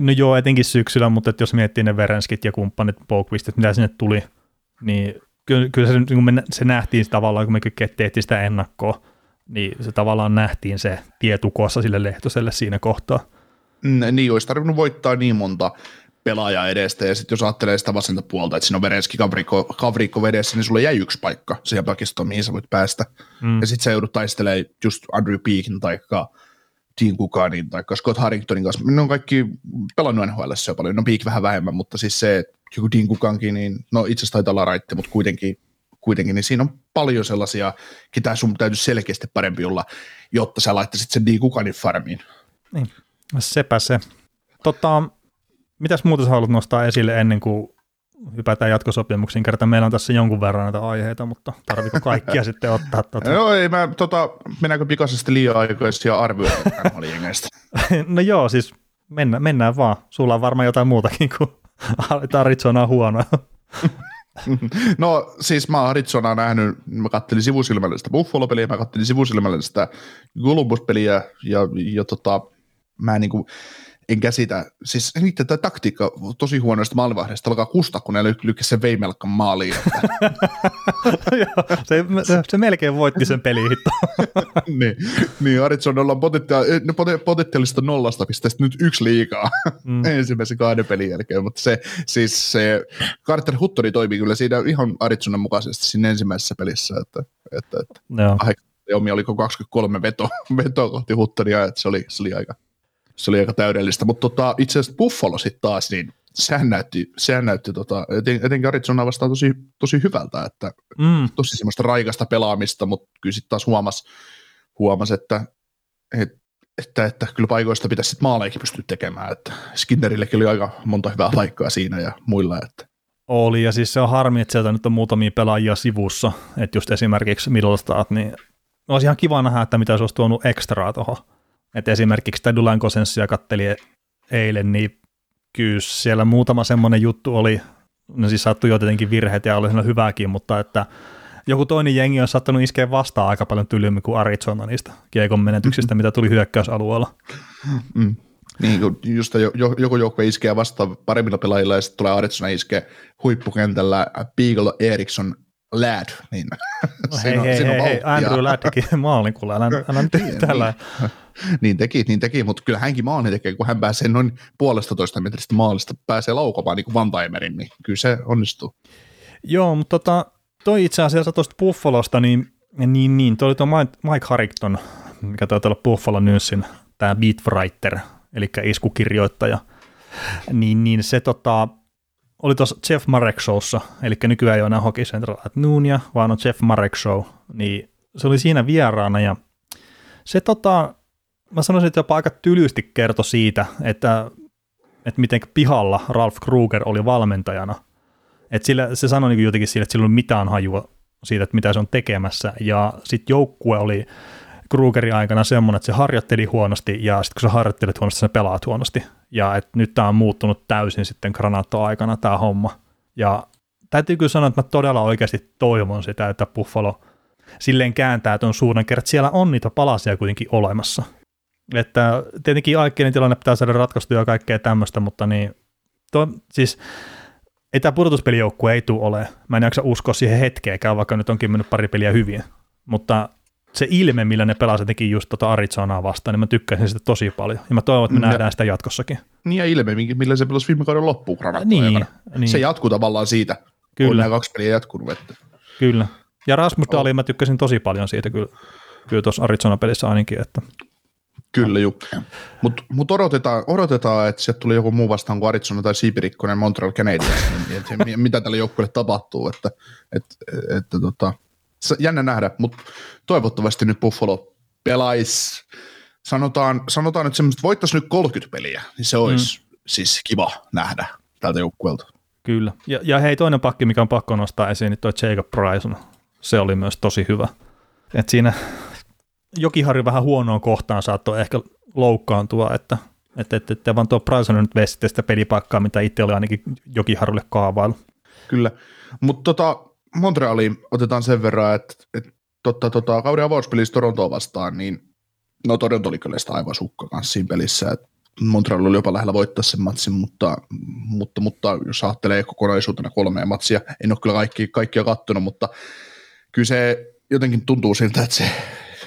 no joo, etenkin syksyllä, mutta että jos miettii ne Verenskit ja kumppanit, Boquistit, mitä sinne tuli, niin kyllä, kyllä se, niin me, se nähtiin tavallaan, kun me tehtiin sitä ennakkoa, niin se tavallaan nähtiin se tietukossa sille Lehtoselle siinä kohtaa. Mm, niin, olisi tarvinnut voittaa niin monta pelaaja edestä, ja sitten jos ajattelee sitä vasenta puolta, että siinä on Verenski Kavrikko, Kavrikko vedessä, niin sulla jäi yksi paikka siihen pakistoon, mihin sä voit päästä. Mm. Ja sitten sä joudut taistelemaan just Andrew Peakin tai Dean Kukanin tai Scott Harringtonin kanssa. Ne on kaikki pelannut NHL jo paljon, no Peak vähän vähemmän, mutta siis se, että joku Dean Kukankin, niin no itse asiassa taitaa olla raitti, mutta kuitenkin, kuitenkin, niin siinä on paljon sellaisia, ketä sun täytyy selkeästi parempi olla, jotta sä laittaisit sen Dean Kukanin farmiin. Niin, sepä se. Tota, mitäs muuta sä haluat nostaa esille ennen kuin hypätään jatkosopimuksiin, kertaa meillä on tässä jonkun verran näitä aiheita, mutta tarvitko kaikkia sitten ottaa? Tota? Joo, ei mä, tota, mennäänkö pikaisesti liian aikaisia arvioita No joo, siis mennä, mennään vaan. Sulla on varmaan jotain muutakin kuin Arizona on huono. no siis mä oon Arizonaa nähnyt, mä kattelin sivusilmällä sitä Buffalo-peliä, mä kattelin sivusilmällä sitä Columbus-peliä ja, ja tota, mä en niin kuin, en käsitä, siis niiden tämä taktiikka tosi huonoista maalivahdesta alkaa kustaa, kun ne lykkäsi sen veimelkan maaliin. se, se, se, melkein voitti sen peliin. niin, niin Arizonalla on potentiaalista, potentiaalista nollasta pisteestä nyt yksi liikaa mm. ensimmäisen kahden pelin jälkeen, mutta se, siis se Carter Huttori toimii kyllä siinä ihan Arizonan mukaisesti siinä ensimmäisessä pelissä, että, että, että Joo. Omi oliko 23 veto, veto kohti Huttoria, että se oli, se oli aika, se oli aika täydellistä, mutta tota, itse asiassa Buffalo sitten taas, niin sehän näytti, sehän näytti tota, eten, etenkin Arizona vastaan tosi, tosi hyvältä, että mm. tosi semmoista raikasta pelaamista, mutta kyllä sitten taas huomasi, huomas, että, että, että, että, kyllä paikoista pitäisi sitten maaleikin pystyä tekemään, että Skinnerillekin oli aika monta hyvää paikkaa siinä ja muilla, että oli, ja siis se on harmi, että sieltä nyt on muutamia pelaajia sivussa, että just esimerkiksi Middlestat, niin olisi ihan kiva nähdä, että mitä se olisi tuonut ekstraa tuohon et esimerkiksi Tedulan Kosenssia katteli eilen, niin kyllä siellä muutama semmoinen juttu oli, no siis sattui jo tietenkin virheet ja oli siinä hyvääkin, mutta että joku toinen jengi on saattanut iskeä vastaan aika paljon tylyymmin kuin Arizona niistä kiekon menetyksistä, mitä tuli hyökkäysalueella. Mm. Niin, kun just joku joukkue iskee vastaan paremmilla pelaajilla ja sitten tulee Arizona iskee huippukentällä Beagle Eriksson Lad, niin no hei, on, hei, hei, hei, Andrew Ladd teki maalin, kuule, älä, älä nyt niin, tällä. Niin, teki, niin teki, mutta kyllä hänkin maali tekee, kun hän pääsee noin puolesta toista metristä maalista, pääsee laukomaan niin kuin Van Timerin, niin kyllä se onnistuu. Joo, mutta tota, toi itse asiassa tuosta Buffalosta, niin, niin, niin toi oli tuo Mike Harrington, mikä taitaa olla Buffalo Newsin, tämä beatwriter, eli iskukirjoittaja, niin, niin se tota, oli tuossa Jeff Marek Showssa, eli nykyään ei ole enää Hockey Central at Noonia, vaan on Jeff Marek Show, niin se oli siinä vieraana ja se tota, mä sanoisin, että jopa aika tylysti kertoi siitä, että, että miten pihalla Ralph Kruger oli valmentajana. Että sillä, se sanoi niin jotenkin sille, että sillä ei mitään hajua siitä, että mitä se on tekemässä. Ja sitten joukkue oli Krugerin aikana semmoinen, että se harjoitteli huonosti ja sitten kun sä harjoittelet huonosti, sä pelaat huonosti. Ja että nyt tämä on muuttunut täysin sitten Granato-aikana tämä homma. Ja täytyy kyllä sanoa, että mä todella oikeasti toivon sitä, että Buffalo silleen kääntää tuon suunnan kerran, siellä on niitä palasia kuitenkin olemassa. Että tietenkin aikeinen tilanne pitää saada ratkaistua ja kaikkea tämmöistä, mutta niin, to, siis ei tämä pudotuspelijoukkue ei tule ole. Mä en jaksa uskoa siihen hetkeäkään, vaikka nyt onkin mennyt pari peliä hyvin. Mutta se ilme, millä ne pelasivat teki just tota Arizonaa vastaan, niin mä tykkäsin sitä tosi paljon. Ja mä toivon, että me ja, nähdään sitä jatkossakin. Niin ja ilme, millä se pelasi viime kauden loppuun niin, niin, Se jatkuu tavallaan siitä, kyllä. kun nämä kaksi peliä jatkunut. Että. Kyllä. Ja Rasmus Dahlin mä tykkäsin tosi paljon siitä kyllä, kyllä tuossa Arizona-pelissä ainakin, että Kyllä, juu. Mutta mut odotetaan, odotetaan, että sieltä tulee joku muu vastaan kuin Arizona tai Siipirikkonen Montreal Canadiens, niin, että mitä tälle joukkueelle tapahtuu. Että, että, että tota, jännä nähdä, mutta toivottavasti nyt Buffalo pelaisi, sanotaan, sanotaan että semmoista voittaisi nyt 30 peliä, niin se olisi mm. siis kiva nähdä tältä joukkueelta. Kyllä. Ja, ja hei, toinen pakki, mikä on pakko nostaa esiin, niin toi Jacob Bryson. Se oli myös tosi hyvä. Et siinä Jokiharju vähän huonoon kohtaan saattoi ehkä loukkaantua, että että, että, että vaan tuo Bryson nyt vei sitten sitä pelipaikkaa, mitä itse oli ainakin Jokiharjulle kaavailu. Kyllä, mutta tota, Montrealiin otetaan sen verran, että, että totta, tota, kauden avauspelissä Torontoa vastaan, niin no Toronto oli kyllä sitä aivan sukka kanssa siinä pelissä, että Montreal oli jopa lähellä voittaa sen matsin, mutta, mutta, mutta jos ajattelee kokonaisuutena kolmea matsia, en ole kyllä kaikki, kaikkia kattonut, mutta kyllä se jotenkin tuntuu siltä, että se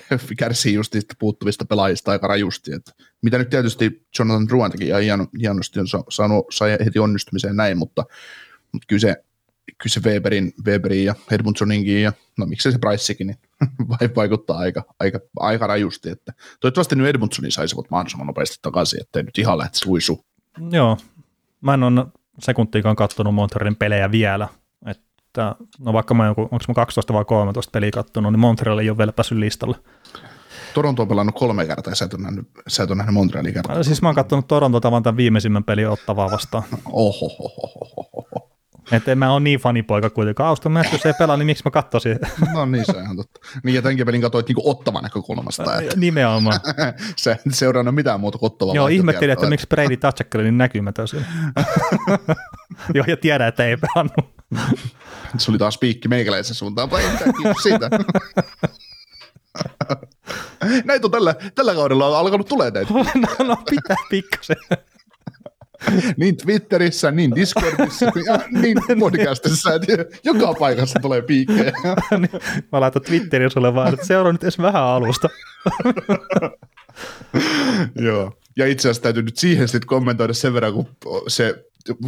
kärsii just niistä puuttuvista pelaajista aika rajusti. Että mitä nyt tietysti Jonathan Druan teki ihan hieno, hienosti on saanut, sai heti onnistumiseen näin, mutta, mutta kyllä se, kyllä se Weberin, Weberin ja Edmundsoninkin ja no miksei se Pricekin, niin vaikuttaa aika, aika, aika rajusti. Että toivottavasti nyt Edmundsonin saisivat mahdollisimman nopeasti takaisin, ettei nyt ihan lähtisi luisu. Joo, mä en ole sekuntiikaan katsonut Montrealin pelejä vielä, että no vaikka mä joku, onko mä 12 vai 13 peliä kattonut, niin Montreal ei ole vielä päässyt listalle. Toronto on pelannut kolme kertaa ja sä et ole nähnyt, sä et ole nähnyt Montrealin kertaa. Siis mä oon katsonut Torontoa vaan tämän viimeisimmän pelin ottavaa vastaan. Oho. Että en mä ole niin fanipoika kuitenkaan. Auston Matthews ei pelaa, niin miksi mä katsoisin? No niin, se on ihan totta. Niin ja tämänkin pelin katsoit niin ottavan näkökulmasta. Että Nimenomaan. se ei seurannut mitään muuta kuin ottavaa. Joo, ihmettelin, että miksi Brady Tatchak oli niin näkymätön siinä. Joo, ja tiedän, että ei pelannut. se oli taas piikki meikäläisen suuntaan, vai siitä. näitä on tällä, tällä kaudella on alkanut tulee näitä. no, no pitää pikkasen. niin Twitterissä, niin Discordissa, ja niin podcastissa, että joka paikassa tulee piikkejä. Niin, mä laitan Twitteriin sulle vaan, että seuraa nyt edes vähän alusta. Joo. Ja itse asiassa täytyy nyt siihen sitten kommentoida sen verran, kun se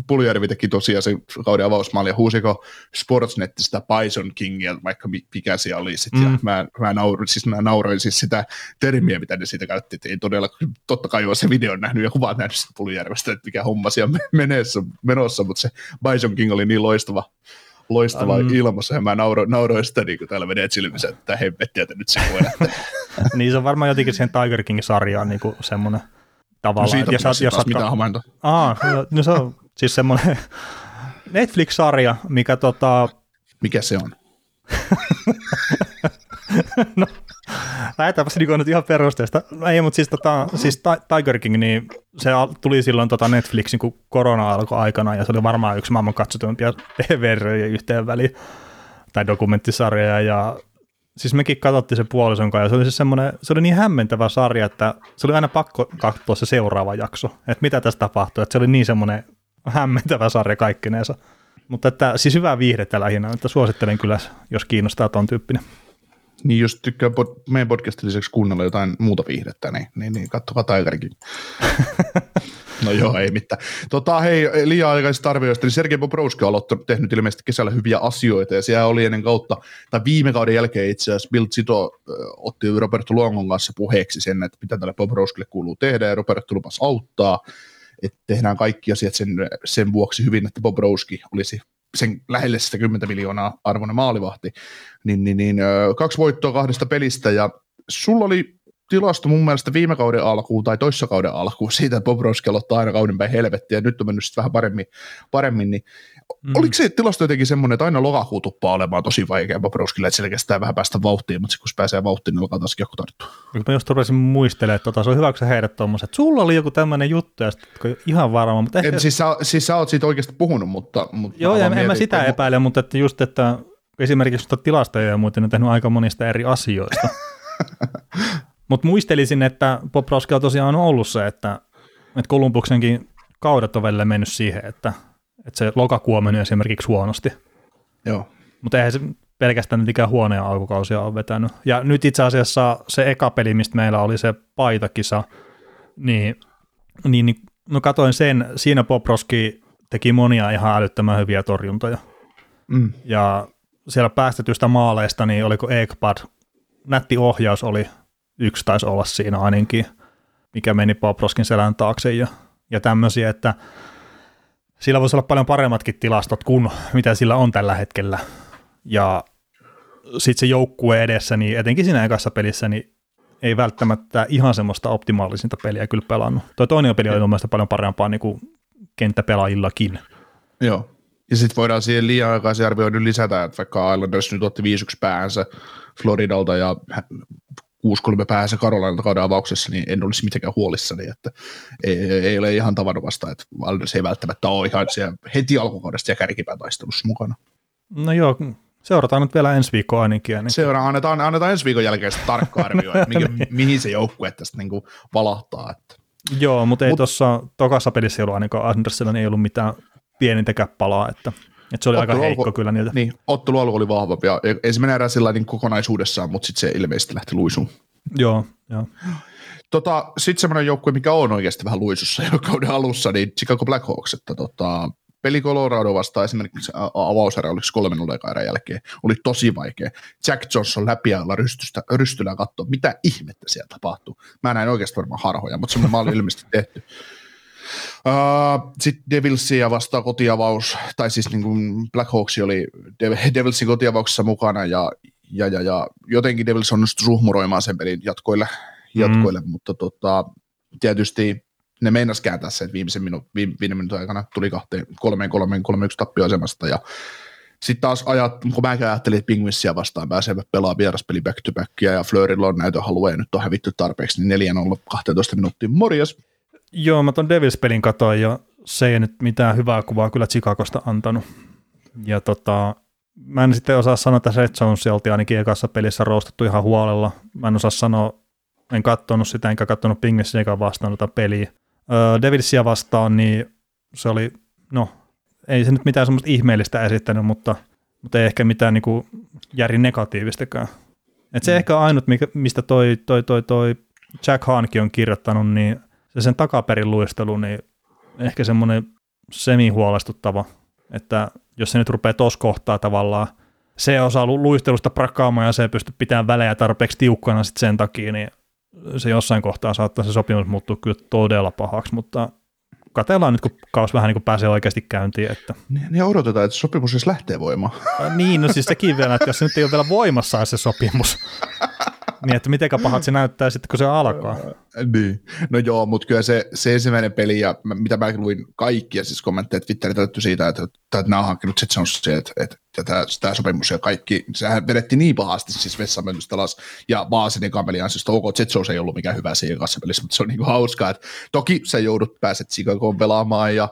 Puljärvi teki tosiaan sen kauden avausmaali ja huusiko Sportsnetistä Bison Kingia, vaikka mikä se oli. Sit, mm. ja mä, mä, nauroin, siis mä nauroin siis sitä termiä, mitä ne siitä käytti, että ei todella, totta kai ole se video nähnyt ja kuvat nähnyt sitä Puljärvestä, että mikä homma siellä menessä, menossa, mutta se Bison King oli niin loistava, loistava mm. ilmassa, ja mä nauroin, nauroin sitä, niin kuin täällä menee silmissä, että hemmettiä, että nyt se voi niin se on varmaan jotenkin siihen Tiger King-sarjaan niin semmoinen tavallaan. No siitä jos, jos, jos mitään havaintoa. Aa, no, no se on Siis semmoinen Netflix-sarja, mikä tota... Mikä se on? no, lähdetäänpäs niin nyt ihan perusteesta. No ei, mutta siis, tota, siis Tiger King, niin se tuli silloin tota Netflixin, kun korona alkoi aikana, ja se oli varmaan yksi maailman katsotuimpia TV-röjä yhteen väliin, tai dokumenttisarjoja, ja siis mekin katsottiin se puolison kanssa, ja se oli, siis semmoinen, se oli niin hämmentävä sarja, että se oli aina pakko katsoa se seuraava jakso, että mitä tässä tapahtui, että se oli niin semmoinen hämmentävä sarja kaikkineensa. Mutta että, siis hyvää viihdettä lähinnä, että suosittelen kyllä, jos kiinnostaa ton tyyppinen. Niin jos tykkää pod- meidän podcastin lisäksi kuunnella jotain muuta viihdettä, niin, niin, niin katsokaa Tigerikin. no joo, ei mitään. Tota, hei, liian aikaisista arvioista, niin Sergei Bobrovski on aloittanut, tehnyt ilmeisesti kesällä hyviä asioita, ja siellä oli ennen kautta, tai viime kauden jälkeen itse asiassa Bill Zito otti Roberto Luongon kanssa puheeksi sen, että mitä tälle Bobrovskille kuuluu tehdä, ja Roberto lupasi auttaa, että tehdään kaikki asiat sen, sen vuoksi hyvin, että Bob Rowski olisi sen lähelle sitä 10 miljoonaa arvoinen maalivahti, niin, niin, niin kaksi voittoa kahdesta pelistä, ja sulla oli tilasto mun mielestä viime kauden alkuun tai toissa kauden alkuun siitä, että Bobrovski aloittaa aina kauden päin helvettiä, ja nyt on mennyt sitten vähän paremmin, paremmin niin mm. oliko se tilasto jotenkin semmoinen, että aina lokakuu tuppaa olemaan tosi vaikea Bobrovskille, että sillä kestää vähän päästä vauhtiin, mutta kun se pääsee vauhtiin, niin alkaa taas joku tarttua. Mä just rupesin muistelemaan, että tota, se on hyvä, kun sä heidät tuommoiset, sulla oli joku tämmöinen juttu, ja sitten ihan varma, mutta ehkä... en, siis, sä, siis sä oot siitä oikeasti puhunut, mutta... mutta Joo, ja en mietin, mä sitä että... epäile, mutta että just, että esimerkiksi tilastoja ja muuten on tehnyt aika monista eri asioista. Mutta muistelisin, että Bobrovski on tosiaan ollut se, että, että Kolumbuksenkin kaudet on välillä mennyt siihen, että, että se lokakuu on mennyt esimerkiksi huonosti. Joo. Mutta eihän se pelkästään nyt ikään huoneja alkukausia on vetänyt. Ja nyt itse asiassa se eka peli, mistä meillä oli se paitakisa, niin, niin, niin no katoin sen, siinä Bobrovski teki monia ihan älyttömän hyviä torjuntoja. Mm. Ja siellä päästetystä maaleista, niin oliko Ekpad, nätti ohjaus oli yksi taisi olla siinä ainakin, mikä meni Poproskin selän taakse ja, ja tämmöisiä, että sillä voisi olla paljon paremmatkin tilastot kuin mitä sillä on tällä hetkellä. Ja sitten se joukkue edessä, niin etenkin siinä ekassa pelissä, niin ei välttämättä ihan semmoista optimaalisinta peliä kyllä pelannut. Tuo toinen peli oli mielestäni paljon parempaa niin kuin kenttäpelaajillakin. Joo. Ja sitten voidaan siihen liian aikaisen arvioinnin lisätä, että vaikka Islanders nyt otti 5 päänsä Floridalta ja 6-3 päässä Karolainalta kauden avauksessa, niin en olisi mitenkään huolissani, että ei, ei ole ihan tavanomaista, että Alders ei välttämättä ole ihan siellä heti alkukaudesta ja kärkipäätaistelussa mukana. No joo, seurataan nyt vielä ensi viikkoa ainakin. ainakin. Seurataan, annetaan, annetaan ensi viikon jälkeen tarkka arvio, että mihin, niin. mihin se joukkue tästä niin valahtaa. Että. Joo, mutta ei Mut, tuossa tokassa pelissä ollut ainakaan Andersilla niin ei ollut mitään pienintäkään palaa, että et se oli ottelu aika heikko alku, kyllä niiltä. Niin, ottelu alku oli vahva ja ensimmäinen erä sillä niin kokonaisuudessaan, mutta sitten se ilmeisesti lähti luisuun. Joo, joo. Tota, Sitten semmoinen joukkue, mikä on oikeasti vähän luisussa jo kauden alussa, niin Chicago Blackhawks, että tota, peli Colorado vastaan esimerkiksi avauserä, oliko kolmen erän jälkeen, oli tosi vaikea. Jack Johnson läpi alla rystystä, rystyllä katsoa, mitä ihmettä siellä tapahtuu. Mä näin oikeasti varmaan harhoja, mutta semmoinen maali ilmeisesti tehty. Uh, Sitten Devilsia vastaan kotiavaus, tai siis niin kuin Black Hawks oli Devilsin kotiavauksessa mukana, ja, ja, ja, ja jotenkin Devils onnistui suhmuroimaan sen pelin jatkoille, jatkoille mm. mutta tota, tietysti ne meinas kääntää sen, että viimeisen minu, viime, viime minuutin aikana tuli kahteen, kolmeen, kolmeen, kolmeen yksi tappioasemasta ja sitten taas ajat, kun mä ajattelin, että Penguinsia vastaan pääsevät pelaa vieraspeli back to backia ja Flörillä on näytön halua ja nyt on hävitty tarpeeksi, niin 4 ollut 12 minuuttia. Morjes! Joo, mä ton Devils-pelin katoin ja se ei nyt mitään hyvää kuvaa kyllä Chicagosta antanut. Ja tota, mä en sitten osaa sanoa, että Red Jones oltiin ainakin ekassa pelissä roostettu ihan huolella. Mä en osaa sanoa, en katsonut sitä, enkä katsonut Penguinsia eikä vastaan tota peliä. Öö, Devilsia vastaan, niin se oli, no, ei se nyt mitään semmoista ihmeellistä esittänyt, mutta, mutta ei ehkä mitään niin kuin järin negatiivistakaan. Et se mm. ehkä ainut, mikä, mistä toi, toi, toi, toi Jack Haankin on kirjoittanut, niin se sen takaperin luistelu, niin ehkä semmoinen semi-huolestuttava, että jos se nyt rupeaa tuossa kohtaa tavallaan se osaa luistelusta prakaamaan ja se pystyy pitämään välejä tarpeeksi tiukkana sit sen takia, niin se jossain kohtaa saattaa se sopimus muuttua kyllä todella pahaksi, mutta katellaan nyt, kun kaus vähän niin kuin pääsee oikeasti käyntiin. Että. Niin, niin odotetaan, että sopimus siis lähtee voimaan. niin, no siis sekin vielä, että jos se nyt ei ole vielä voimassa se sopimus, niin, että miten pahat se näyttää sitten, kun se alkaa. niin. No joo, mutta kyllä se, se ensimmäinen peli, ja mitä mä luin kaikkia siis kommentteja Twitteriä täytty siitä, että, että, että nämä on hankkinut se että, että, että tämä, sopimus ja kaikki, sehän vedetti niin pahasti siis vessamölystä alas, ja Baasin kampelin ansiosta, ok, Jet Jones ei ollut mikään hyvä siinä kanssa pelissä, mutta se on niin hauskaa, että toki sä joudut pääset Chicagoon pelaamaan, ja,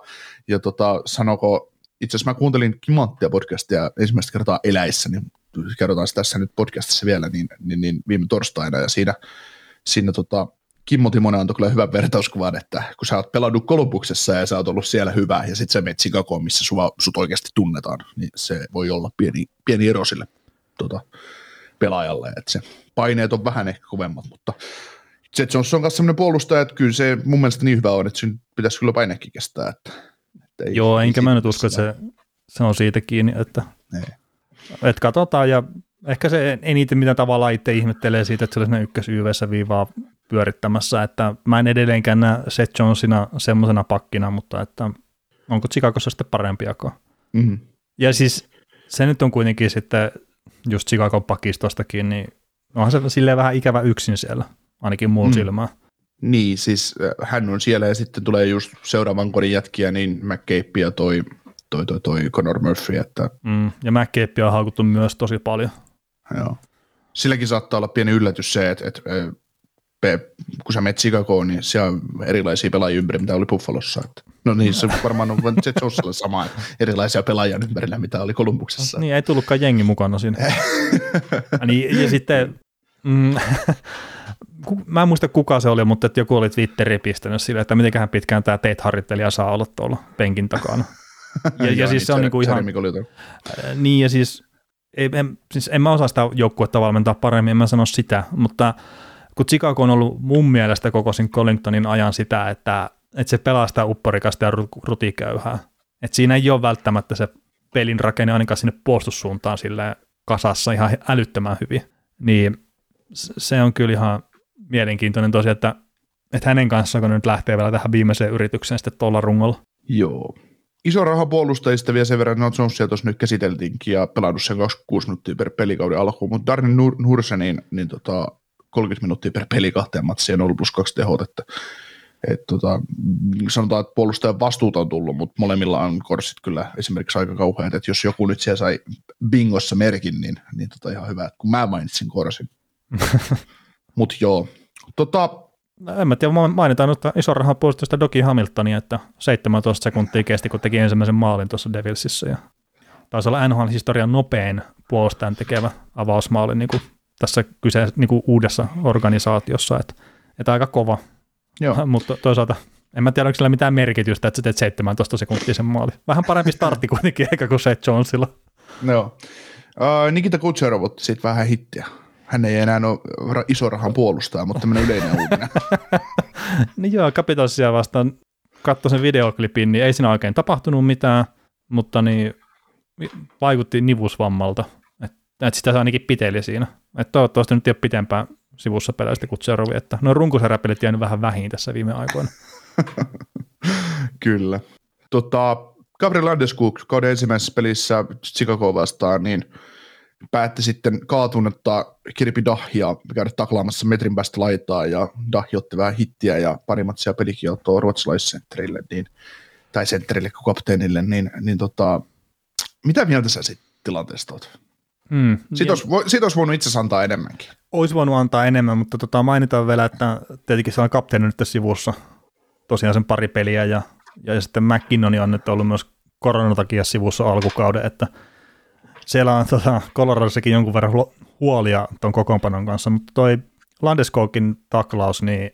ja tota, sanoko, itse asiassa mä kuuntelin Kimanttia podcastia ensimmäistä kertaa eläissä, niin kerrotaan se tässä nyt podcastissa vielä, niin, niin, niin viime torstaina, ja siinä, siinä tota, Kimmo Timonen antoi kyllä hyvän vertauskuvan, että kun sä oot pelannut Kolumbuksessa ja sä oot ollut siellä hyvä, ja sitten sä menet Chicagoon, missä sua, sut oikeasti tunnetaan, niin se voi olla pieni, pieni ero sille tota, pelaajalle, että se paineet on vähän ehkä kovemmat, mutta Jones on kanssa sellainen puolustaja, että kyllä se mun mielestä niin hyvä on, että sen pitäisi kyllä painekin kestää. Että, että ei, Joo, enkä mä nyt usko, että se, se on siitä kiinni, että ei. Et katsotaan ja ehkä se eniten mitä tavalla itse ihmettelee siitä, että se olisi ykkös YVssä viivaa pyörittämässä, että mä en edelleenkään näe Seth Jonesina semmoisena pakkina, mutta että onko Chicagossa sitten parempiakaan. Mm-hmm. Ja siis se nyt on kuitenkin sitten just Chicagon pakistostakin, niin onhan se silleen vähän ikävä yksin siellä, ainakin muun mm. silmään. Niin, siis äh, hän on siellä ja sitten tulee just seuraavan kodin jätkiä, niin McCabe ja toi toi, toi, toi Conor Murphy. Että... Mm, ja McCabe on haukuttu myös tosi paljon. Joo. Silläkin saattaa olla pieni yllätys se, että, että kun sä menet Chicagoon, niin siellä on erilaisia pelaajia ympäri, mitä oli Buffalossa. Että, no niin, se varmaan on Jet Jonesille sama, että erilaisia pelaajia ympärillä, mitä oli Kolumbuksessa. Niin, ei tullutkaan jengi mukana siinä. ja, niin, ja sitten, mm, mä en muista kuka se oli, mutta että joku oli Twitteriin pistänyt sille, että mitenköhän pitkään tämä Tate harrittelija saa olla tuolla penkin takana. Ja, ja siis se on niinku ihan... Äh, niin ja siis, ei, en, siis en mä osaa sitä joukkuetta valmentaa paremmin, en mä sano sitä, mutta kun Chicago on ollut mun mielestä koko sen Collingtonin ajan sitä, että, että se pelastaa upporikasta ja rutikäyhää. Että siinä ei ole välttämättä se pelin rakenne ainakaan sinne puolustussuuntaan sille kasassa ihan älyttömän hyvin. Niin se on kyllä ihan mielenkiintoinen tosiaan, että, että hänen kanssaan, kun nyt lähtee vielä tähän viimeiseen yritykseen sitten tuolla rungolla. Joo, iso raha puolustajista vielä sen verran, että Jonesia tuossa nyt käsiteltiinkin ja pelannut sen 26 minuuttia per pelikauden alkuun, mutta Darren Nurse, niin, niin tota, 30 minuuttia per peli kahteen matsiin, 0 plus 2 tehot, että et tota, sanotaan, että puolustajan vastuuta on tullut, mutta molemmilla on korssit kyllä esimerkiksi aika kauheat, että jos joku nyt siellä sai bingossa merkin, niin, niin tota ihan hyvä, kun mä mainitsin korsin. mutta joo, tota, No, en mä tiedä, mainitaan nyt iso rahan puolustusta Doki Hamiltonia, että 17 sekuntia kesti, kun teki ensimmäisen maalin tuossa Devilsissä. Ja taisi olla NHL-historian nopein puolustajan tekevä avausmaali niin kuin tässä kyse, niin kuin uudessa organisaatiossa, että, että aika kova. Joo. Mutta toisaalta en mä tiedä, onko sillä mitään merkitystä, että sä teet 17 sekuntia sen maali. Vähän parempi startti kuitenkin, eikä kuin Seth Jonesilla. Joo. Uh, Nikita Kucherov otti sitten vähän hittiä hän ei enää ole iso rahan puolustaja, mutta tämmöinen yleinen uutinen. niin joo, Capitalsia vastaan katsoin sen videoklipin, niin ei siinä oikein tapahtunut mitään, mutta niin vaikutti nivusvammalta. Että et sitä se ainakin piteli siinä. Et toivottavasti nyt ei ole pitempään sivussa peleistä kuin Zerovi, että noin runkoseräpelit jäänyt vähän vähin tässä viime aikoina. Kyllä. Tota, Gabriel Landeskog kauden ensimmäisessä pelissä Chicago vastaan, niin päätti sitten kaatunutta Kirpi Dahia käydä taklaamassa metrin päästä laitaa, ja Dahi otti vähän hittiä ja pari matsia pelikieltoa ruotsalaissentterille, niin, tai sentterille kuin kapteenille, niin, niin tota, mitä mieltä sä sitten tilanteesta oot? Mm, siitä, olisi, siitä olisi voinut itse asiassa antaa enemmänkin. Olisi voinut antaa enemmän, mutta tota, mainitaan vielä, että tietenkin se on kapteeni nyt sivussa tosiaan sen pari peliä ja, ja sitten McKinnon on nyt ollut myös koronan takia sivussa alkukauden, että siellä on tota, Coloradossakin jonkun verran huolia tuon kokoonpanon kanssa, mutta toi Landeskogin taklaus, niin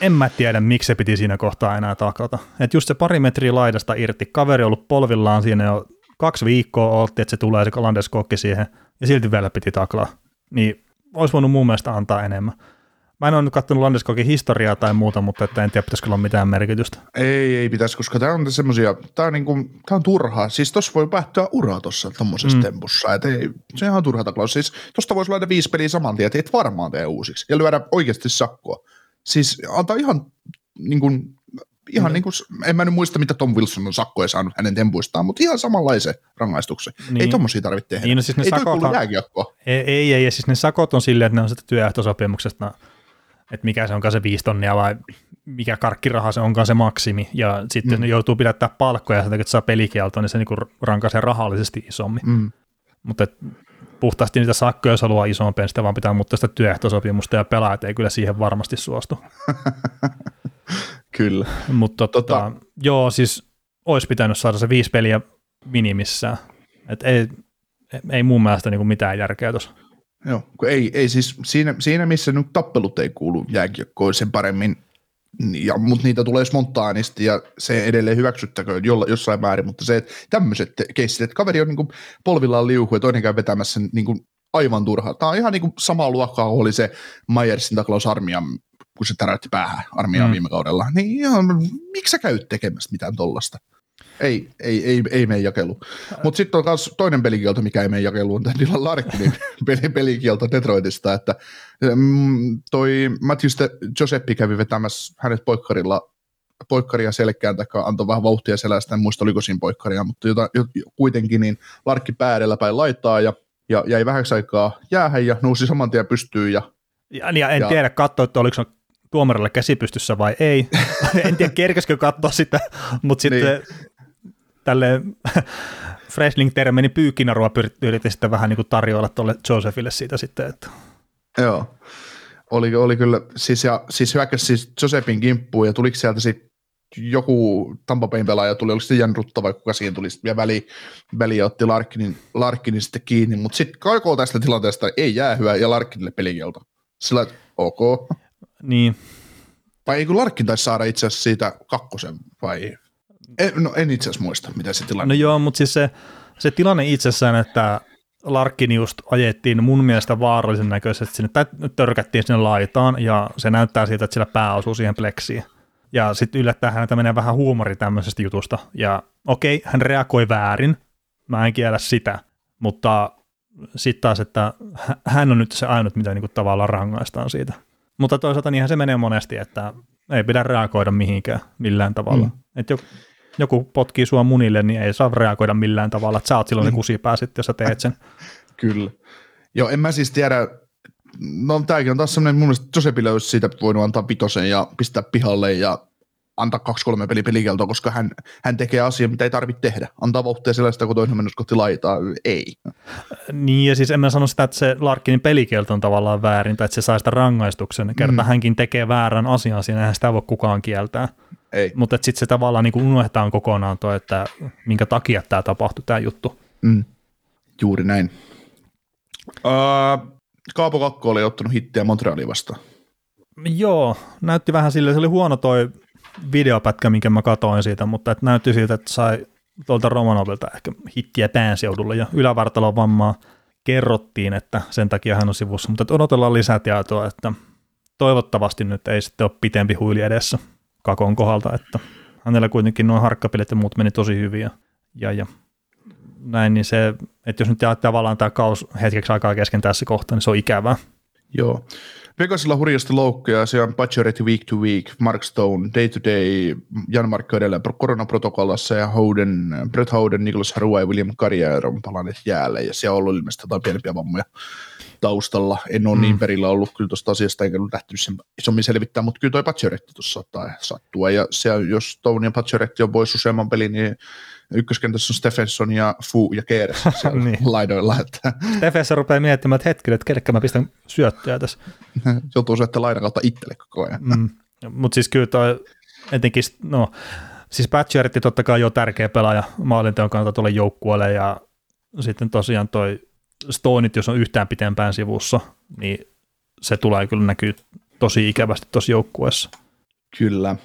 en mä tiedä, miksi se piti siinä kohtaa enää taklata. Että just se pari metriä laidasta irti, kaveri ollut polvillaan siinä jo kaksi viikkoa oltiin, että se tulee se Landeskogki siihen, ja silti vielä piti taklaa. Niin olisi voinut mun mielestä antaa enemmän. Mä en ole nyt katsonut Landeskokin historiaa tai muuta, mutta että en tiedä, pitäisikö olla mitään merkitystä. Ei, ei pitäisi, koska tämä on semmoisia, tämä on, niinku, on turhaa. Siis tuossa voi päättyä uraa tuossa tuommoisessa mm. tempussa. Et ei, se on ihan turha taklaus. Siis tuosta voisi lyödä viisi peliä saman tien, että et varmaan tee uusiksi. Ja lyödä oikeasti sakkoa. Siis antaa ihan niin kuin, ihan mm. niin kuin, en mä nyt muista, mitä Tom Wilson on sakkoja saanut hänen tempuistaan, mutta ihan samanlaisen rangaistuksen. Niin. Ei tommosia tarvitse tehdä. Niin, no siis ne ei sakot, ei, ei, ei, siis ne sakot on silleen, että ne on sitä työehtosopimuksesta että mikä se onkaan se viisi tonnia vai mikä karkkiraha se onkaan se maksimi, ja sitten mm. ne joutuu pidättää palkkoja sen takia, että saa pelikieltoa, niin se niinku rankaisee rahallisesti isommin. Mm. Mutta puhtaasti niitä sakkoja, jos haluaa isompia, niin sitä vaan pitää muuttaa sitä työehtosopimusta, ja pelaajat ei kyllä siihen varmasti suostu. kyllä. Mutta tota, tota, joo, siis olisi pitänyt saada se viisi peliä minimissään. Et ei, ei mun mielestä niinku mitään järkeä tuossa. Joo, kun ei, ei siis siinä, siinä, missä nyt tappelut ei kuulu jääkiekkoon sen paremmin, ja, mutta niitä tulee spontaanisti ja se edelleen hyväksyttäkö jolla, jossain määrin, mutta se, että tämmöiset keissit, että kaveri on niin kuin polvillaan liuhu ja toinen käy vetämässä niin kuin aivan turhaa. Tämä on ihan niin kuin samaa luokkaa oli se Myersin taklaus armian, kun se täräytti päähän armiaan mm. viime kaudella. Niin ihan, miksi sä käyt tekemässä mitään tollasta? Ei, ei, ei, ei mene jakelu. Mutta sitten on myös toinen pelikielto, mikä ei mene jakelu, on tämä Dylan Larkinin peli, pelikielto Detroitista, että mm, toi Matthew Joseppi kävi vetämässä hänet poikkarilla poikkaria selkään, tai antoi vähän vauhtia selästä, en muista oliko siinä poikkaria, mutta jota, jo, kuitenkin niin Larkki päädellä päin laittaa ja, ja jäi vähäksi aikaa jäähän ja nousi saman tien pystyyn. Ja, ja, ja en ja, tiedä katsoa, että oliko tuomarilla käsi pystyssä vai ei. en tiedä, kerkesikö katsoa sitä, mutta sitten niin tälle Freshling-termi, niin pyykkinarua yritin sitten vähän niin kuin tarjoilla tuolle Josephille siitä sitten. Että. Joo, oli, oli kyllä, siis, ja, siis hyökkäsi siis Josephin kimppuun ja tuliko sieltä sitten joku Tampa Bayn pelaaja tuli, oliko se Jan Rutta vai kuka siihen tuli vielä väli, väli ja otti Larkinin, Larkinin sitten kiinni, mutta sitten kaikoo tästä tilanteesta ei jää hyvä ja Larkinille pelikielto. Sillä, ok. Niin. Vai eikö Larkin taisi saada itse asiassa siitä kakkosen vai en, no en itse asiassa muista, mitä se tilanne No joo, mutta siis se, se tilanne itsessään, että Larkin just ajettiin mun mielestä vaarallisen näköisesti sinne, tai törkättiin sinne laitaan, ja se näyttää siltä, että sillä pää osuu siihen pleksiin. Ja sitten yllättäen häneltä menee vähän huumori tämmöisestä jutusta, ja okei, hän reagoi väärin, mä en kiellä sitä, mutta sitten taas, että hän on nyt se ainut, mitä niinku tavallaan rangaistaan siitä. Mutta toisaalta niinhän se menee monesti, että ei pidä reagoida mihinkään millään tavalla. Mm. Et joku potkii sua munille, niin ei saa reagoida millään tavalla, että sä oot silloin se mm. kusipää sitten, jos sä teet sen. Kyllä. Joo, en mä siis tiedä, no tämäkin on taas semmoinen, mun mielestä Josepille olisi siitä voinut antaa pitosen ja pistää pihalle ja antaa kaksi-kolme peli pelikeltoa, koska hän, hän tekee asiaa, mitä ei tarvitse tehdä. Antaa vauhtia sellaista, kun toinen mennessä kohti laitaa. Ei. Niin, ja siis en mä sano sitä, että se Larkinin pelikielto on tavallaan väärin, tai että se saa sitä rangaistuksen. Kerta mm. hänkin tekee väärän asian siinä, eihän sitä voi kukaan kieltää. Ei. Mutta sitten se tavallaan niin unohdetaan kokonaan tuo, että minkä takia tämä tapahtui, tämä juttu. Mm. Juuri näin. Uh, Kaapo Kakko oli ottanut hittiä Montrealia vastaan. Joo, näytti vähän sille, se oli huono toi videopätkä, minkä mä katoin siitä, mutta et näytti siltä, että sai tuolta Romanovilta ehkä hittiä päänseudulla ja ylävartalon vammaa kerrottiin, että sen takia hän on sivussa, mutta odotellaan lisätietoa, että toivottavasti nyt ei sitten ole pitempi huili edessä Kakon kohdalta, että hänellä kuitenkin noin harkkapelit ja muut meni tosi hyvin ja, ja, ja näin, niin se, että jos nyt jää tavallaan tämä kaus hetkeksi aikaa kesken tässä kohtaa, niin se on ikävää. Joo. Vegasilla hurjasti loukkuja, se on Pacioretty week to week, Mark Stone, day to day, Jan Markko edelleen koronaprotokollassa ja Howden, Brett Howden, Nicholas Haruai ja William Carrier on palanneet jäälle ja siellä on ollut ilmeisesti jotain pienempiä vammoja taustalla. En ole mm. niin perillä ollut kyllä tuosta asiasta, enkä ollut lähtenyt sen isommin selvittää, mutta kyllä toi Pacioretty tuossa saattaa sattua. Ja se, jos Stone ja Pacioretty on pois useamman pelin, niin ykköskentässä on Stephenson ja Fu ja Keeres niin. laidoilla. Että. Stephenson rupeaa miettimään, että hetkinen, että kenelle mä pistän syöttöä tässä. Joutuu syöttämään laidan kautta itselle koko ajan. Mm. Mutta siis kyllä toi, etenkin, no, siis Patcheretti totta kai jo tärkeä pelaaja maalinteon kannalta tuolle joukkueelle ja sitten tosiaan toi Stoneit, jos on yhtään pitempään sivussa, niin se tulee kyllä näkyy tosi ikävästi tuossa joukkueessa. Kyllä.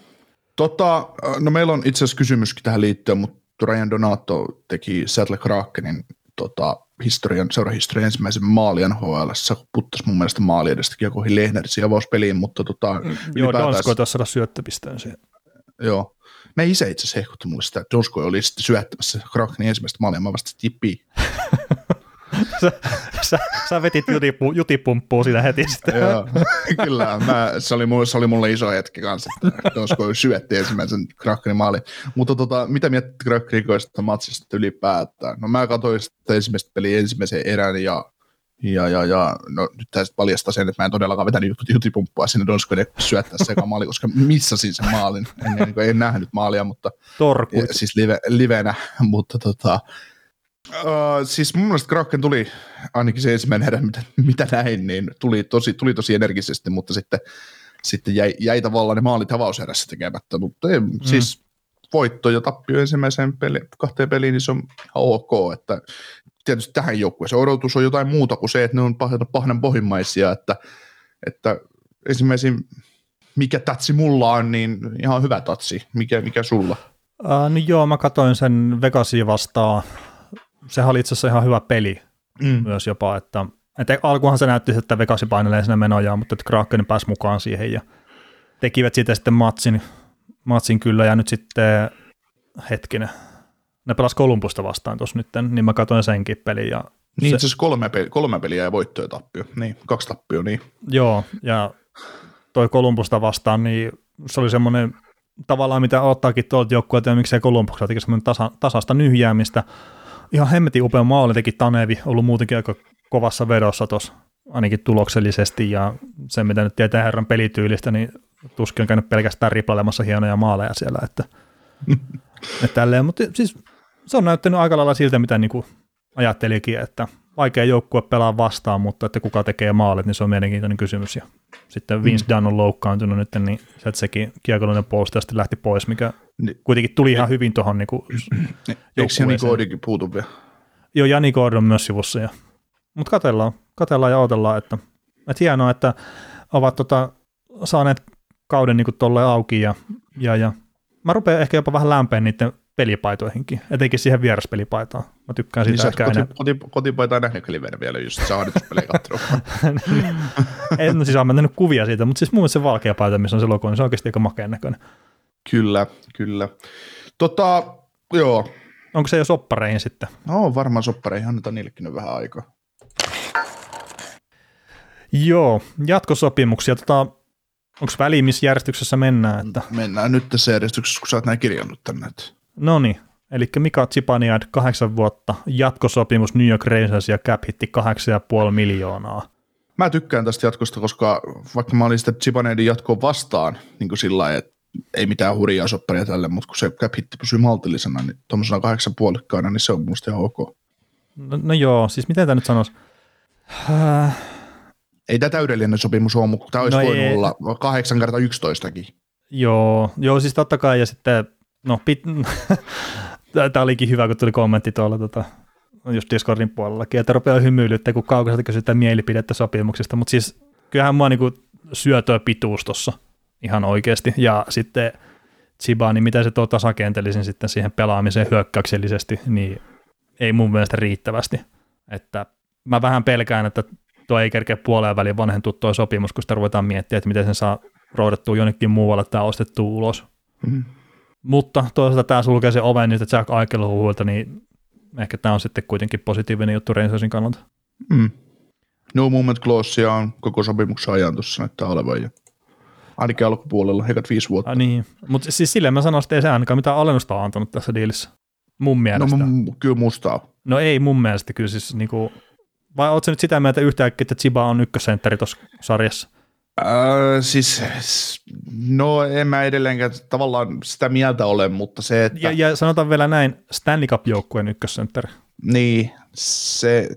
Tota, no meillä on itse asiassa kysymyskin tähän liittyen, mutta Ryan Donato teki Seattle Krakenin tota, historian, seurahistorian ensimmäisen maali NHL, puttas mun mielestä maali edestä kiekoihin Lehnersin avauspeliin, mutta tota, mm, Joo, Donsko taisi saada syöttöpisteen siihen. Joo. Me isä itse asiassa hehkutti mulle sitä, että Donsko oli sitten syöttämässä Krakenin ensimmäistä maalia, mä vasta tippi. sä, sä, sä vetit jutipu, jutipumppua siinä heti sitten. Joo, kyllä. Mä, se, oli, mulle, se oli mulle iso hetki kanssa, että olisiko syötti ensimmäisen Krakenin maali. Mutta tota, mitä miettit Krakenikoista matsista ylipäätään? No mä katsoin sitä ensimmäistä peliä ensimmäisen erän ja ja, ja, ja no, nyt tästä paljastaa sen, että mä en todellakaan vetänyt jutipumppua sinne Donskoille syöttää se maali, koska missasin sen maalin. En, en, en nähnyt maalia, mutta Torkuit. siis live, livenä, mutta tota, Uh, siis mun mielestä Kraken tuli, ainakin se ensimmäinen erä, mitä, mitä näin, niin tuli tosi, tuli tosi energisesti, mutta sitten, sitten jäi, jäi tavallaan ne maalit avauserässä tekemättä, mutta ei, mm. siis voitto ja tappio ensimmäiseen peli, kahteen peliin, niin se on ok, että tietysti tähän joukkueeseen odotus on jotain muuta kuin se, että ne on pahden pohjimmaisia, että, että ensimmäisin, mikä tatsi mulla on, niin ihan hyvä tatsi, mikä, mikä sulla? Uh, no joo, mä katsoin sen Vegasia vastaan sehän oli itse asiassa ihan hyvä peli mm. myös jopa, että, että alkuhan se näytti, että Vegasi painelee sinne menojaan, mutta että Kraken pääsi mukaan siihen ja tekivät siitä sitten matsin, matsin kyllä ja nyt sitten hetkinen, ne pelas Kolumbusta vastaan tuossa nyt, niin mä katsoin senkin pelin. Ja niin se, itse asiassa kolme, peli, kolme peliä ja voitto ja tappio, niin kaksi tappio, niin. Joo, ja toi Kolumbusta vastaan, niin se oli semmoinen tavallaan mitä ottaakin tuolta joukkueelta ja miksei Kolumbuksella teki semmoinen tasa, tasasta nyhjäämistä, ihan hemmetin upea maali teki Tanevi, ollut muutenkin aika kovassa vedossa tuossa ainakin tuloksellisesti ja se mitä nyt tietää herran pelityylistä, niin tuskin on käynyt pelkästään riplailemassa hienoja maaleja siellä, että, että tälleen, mutta siis se on näyttänyt aika lailla siltä, mitä niin kuin ajattelikin, että vaikea joukkue pelaa vastaan, mutta että kuka tekee maalit, niin se on mielenkiintoinen kysymys. Ja sitten Vince mm. Dunn on loukkaantunut nyt, niin sekin kiekollinen puolustaja lähti pois, mikä niin, kuitenkin tuli ihan hyvin tuohon niin Eikö Jani Gordonkin puutu vielä? Joo, Jani Gordon myös sivussa. Ja, mutta katellaan, katellaan ja odotellaan, että, että hienoa, että ovat tota, saaneet kauden niin tolleen auki ja, ja, ja mä rupean ehkä jopa vähän lämpeen niiden pelipaitoihinkin, etenkin siihen vieraspelipaitaan. Mä tykkään siitä. Niin koti, koti, kotipaitaa nähnyt vielä, just se harjoituspelejä en no siis olen mennyt kuvia siitä, mutta siis mun se valkea paita, missä on se logo, niin se on oikeasti aika makeen näköinen. Kyllä, kyllä. Tota, joo. Onko se jo soppareihin sitten? No varmaan soppareihin, annetaan niillekin vähän aikaa. Joo, jatkosopimuksia. Tota, onko väli, missä järjestyksessä mennään? Että... Mennään nyt tässä järjestyksessä, kun sä oot näin kirjannut tänne. No niin, eli Mika Zipaniad, kahdeksan vuotta, jatkosopimus New York Rangers ja cap hitti 8,5 miljoonaa. Mä tykkään tästä jatkosta, koska vaikka mä olin sitä Zipaniadin jatkoa vastaan, niin kuin sillä lailla, että ei mitään hurjaa sopparia tälle, mutta kun se cap hitti pysyy maltillisena, niin tuommoisena kahdeksan puolikkaana, niin se on musta ihan ok. No, no joo, siis miten tämä nyt sanoisi? Äh... Ei tämä täydellinen sopimus ole, mutta tämä olisi no voinut ei. olla 8 kertaa 11 Joo, joo, siis totta kai, ja sitten, no, pit... tämä olikin hyvä, kun tuli kommentti tuolla tota, just Discordin puolellakin, että rupeaa hymyilyttää, kun kaukaiselta kysytään mielipidettä sopimuksista, mutta siis kyllähän mua niinku syötöä pituus tuossa ihan oikeasti. Ja sitten Chibani, mitä se tuo tasakentelisin sitten siihen pelaamiseen hyökkäyksellisesti, niin ei mun mielestä riittävästi. Että mä vähän pelkään, että tuo ei kerkeä puoleen väliin vanhentua tuo sopimus, kun sitä ruvetaan miettiä, että miten sen saa roudettua jonnekin muualle tai ostettua ulos. Mm. Mutta toisaalta tämä sulkee sen oven niitä Jack Aikelhuilta, niin ehkä tämä on sitten kuitenkin positiivinen juttu Rangersin kannalta. Mm. No movement clausea on koko sopimuksen ajan tuossa näyttää olevan jo. Ainakin alkupuolella, heikät viisi vuotta. Ah, niin, mutta siis silleen mä sanoisin, että ei se ainakaan mitään alennusta ole antanut tässä diilissä. Mun no mielestä. No, m- kyllä musta on. no ei mun mielestä kyllä siis niinku, vai ootko nyt sitä mieltä yhtäkkiä, että Chiba on ykkössentteri tuossa sarjassa? Öö, siis, no en mä edelleenkään tavallaan sitä mieltä ole, mutta se, että... Ja, ja sanotaan vielä näin, Stanley Cup-joukkueen ykkössentteri. Niin, se,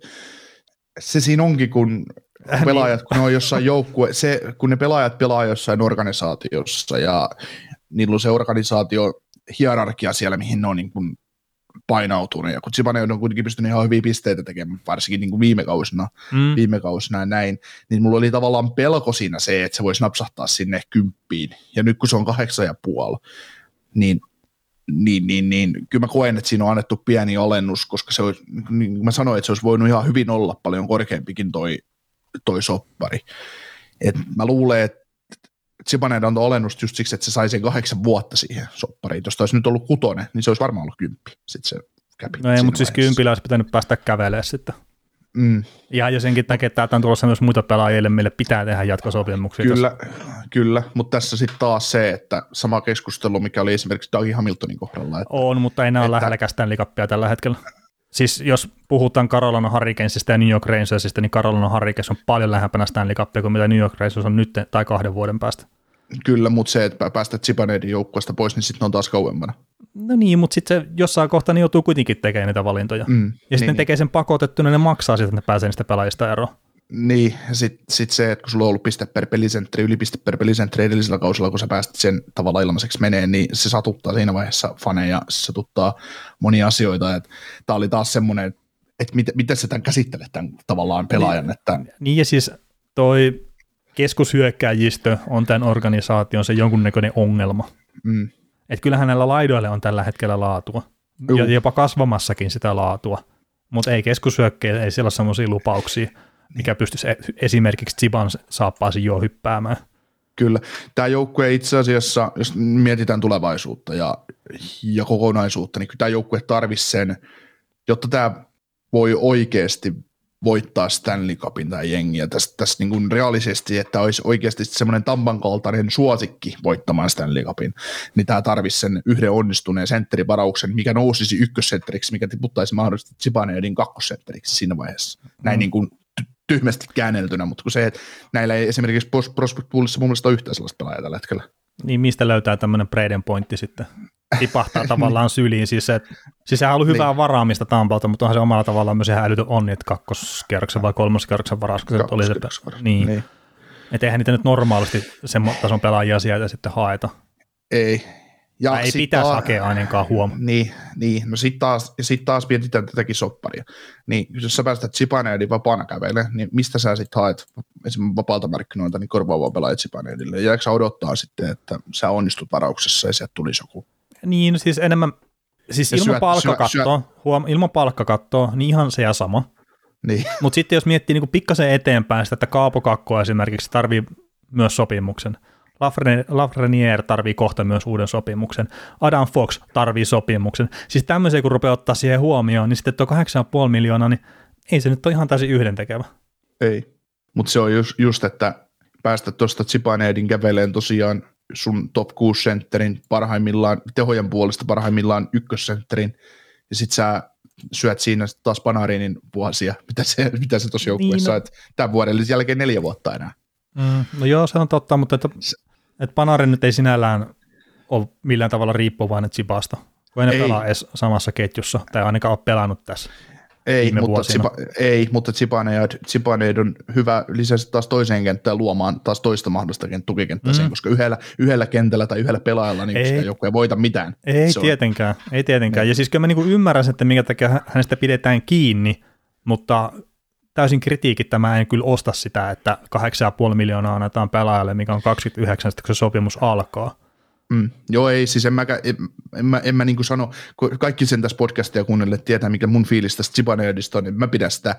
se siinä onkin, kun Äh, pelaajat, kun ne on jossain joukkue, se, kun ne pelaajat pelaa jossain organisaatiossa ja niillä on se organisaatio hierarkia siellä, mihin ne on niin kuin painautunut. Ja kun Zibane on kuitenkin pystynyt ihan hyviä pisteitä tekemään, varsinkin niin kuin viime kausina, Mm. viime kausina ja näin, niin mulla oli tavallaan pelko siinä se, että se voisi napsahtaa sinne kymppiin. Ja nyt kun se on kahdeksan ja puoli, niin niin, niin, niin kyllä mä koen, että siinä on annettu pieni alennus, koska se olisi, niin kuin mä sanoin, että se olisi voinut ihan hyvin olla paljon korkeampikin toi, toi soppari. Et mä luulen, että Zibanen antoi alennusta just siksi, että se sai sen kahdeksan vuotta siihen soppariin. Jos olisi nyt ollut kutonen, niin se olisi varmaan ollut kymppi. Sitten se käpi No ei, mutta siis kympillä olisi pitänyt päästä kävelemään sitten. Mm, Ja jo senkin takia, että on tulossa myös muita pelaajille, mille pitää tehdä jatkosopimuksia. kyllä, kyllä, mutta tässä sitten taas se, että sama keskustelu, mikä oli esimerkiksi Dougie Hamiltonin kohdalla, että On, mutta ei enää ole Että- lähelläkään Stanley Cupia tällä hetkellä. Siis jos puhutaan Carolina Hurricanesista ja New York Rangersista, niin Carolina Hurricanes on paljon lähempänä Stanley Cupia kuin mitä New York Rangers on nyt tai kahden vuoden päästä. Kyllä, mutta se, että päästä Zibanedin joukkueesta pois, niin sitten on taas kauempana. No niin, mutta sitten se jossain kohtaa ne joutuu kuitenkin tekemään niitä valintoja. Mm, ja sitten niin, ne tekee sen pakotettuna, ne maksaa sitten, että ne pääsee niistä pelaajista eroon. Niin, ja sitten sit se, että kun sulla on ollut piste per pelisentteri, yli piste per pelisentteri edellisellä kausilla, kun sä päästit sen tavalla ilmaiseksi menee, niin se satuttaa siinä vaiheessa faneja, se satuttaa monia asioita. Tämä oli taas semmoinen, että miten, miten sä tämän käsittelet tämän tavallaan pelaajan, että Niin ja siis toi keskushyökkääjistö on tämän organisaation se jonkunnäköinen ongelma. mm, Että kyllähän näillä laidoilla on tällä hetkellä laatua. Juu. Ja jopa kasvamassakin sitä laatua. Mutta ei keskushyökkäjillä, ei siellä ole sellaisia lupauksia, mikä pystyisi e- esimerkiksi Ziban saappaasin jo hyppäämään. kyllä. Tämä joukkue itse asiassa, jos mietitään tulevaisuutta ja, ja kokonaisuutta, niin kyllä tämä joukkue tarvisi sen, jotta tämä voi oikeasti voittaa Stanley Cupin tai jengiä tässä, tässä niin kuin reaalisesti, että olisi oikeasti semmoinen Tampan kaltainen suosikki voittamaan Stanley Cupin, niin tämä tarvisi sen yhden onnistuneen sentterivarauksen, mikä nousisi ykkössentteriksi, mikä tiputtaisi mahdollisesti Zibanejadin kakkosentteriksi siinä vaiheessa. Näin Mm. niin kuin ty- tyhmästi käänneltynä, mutta kun se, että näillä ei esimerkiksi Pros- Prospect Poolissa mun mielestä ole yhtään sellaista pelaajaa tällä hetkellä. Niin mistä löytää tämmöinen Braden pointti sitten? Tipahtaa tavallaan syliin. Siis, että, siis sehän on ollut hyvää varaamista Tampalta, mutta onhan se omalla tavallaan myös ihan älytön onni, että kakkoskerroksen vai kolmoskerroksen varaus, kun se oli se, niin. Niin. Että eihän niitä nyt normaalisti sen tason pelaajia sieltä sitten haeta. Ei. Ja Tai ei pitäisi taas- hakea ainakaan huom. Niin, niin. no sitten taas, sit taas mietitään tätäkin sopparia. Niin jos sä päästät Zibanejadin vapaana kävelemään, niin mistä sä sitten haet esimerkiksi vapaalta markkinoilta niin korvaavaa pelaajat Zibanejadille? Jääkö sä odottaa sitten, että sä onnistut varauksessa ja sieltä tulisi joku? Niin, no siis enemmän, siis Ja ilman syöt- palkkakattoa, huom, ilman palkkakattoa, niin ihan se ja sama. Niin, Mutta sitten jos miettii niin pikkasen eteenpäin sitä, että Kaapo Kakko esimerkiksi tarvii myös sopimuksen. Lafreniere tarvii kohta myös uuden sopimuksen. Adam Fox tarvii sopimuksen. Siis tämmöisiä kun rupeaa ottaa siihen huomioon, niin sitten tuo 8,5 miljoonaa, niin ei se nyt ole ihan täysin yhdentekevä. ei. Mutta se on just, just että päästä tuosta Zibanejadin käveleen tosiaan sun top 6 sentterin parhaimmillaan, tehojen puolesta parhaimmillaan ykkössentterin, ja sit sä syöt siinä taas Panarinin vuosia, mitä se, mitä se tuossa joukkueessa Niin, niin, no. tämän vuoden jälkeen neljä vuotta enää. Mm, no joo, se on totta, mutta että, että Panarin nyt ei sinällään ole millään tavalla riippuvainen Chibasta, kun ei ne Ei. pelaa edes samassa ketjussa, tai ainakaan ole pelannut tässä. Ei, mutta. Ziba, ei, mutta Zibanejad, Zibanejad on hyvä lisäsi taas toiseen kenttään luomaan taas toista mahdollista kent- tukikenttää Mm. mm. koska yhdellä, yhdellä kentällä tai yhdellä pelaajalla niin Ei. joku ei voita mitään. Ei Se on- tietenkään, ei tietenkään. Ja siis kyllä mä niinku ymmärrän, sen, että minkä takia hä- hänestä pidetään kiinni, mutta täysin kritiikittämään mä en kyllä osta sitä, että 8,5 miljoonaa annetaan pelaajalle, mikä on 29, sitten kun se sopimus alkaa. Mm. Joo, ei, siis en mä, en, en mä, en mä niin sano, kun kaikki sen tässä podcastia kuunnelle tietää, mikä mun fiilis tästä Zibanejadista on, niin mä pidän sitä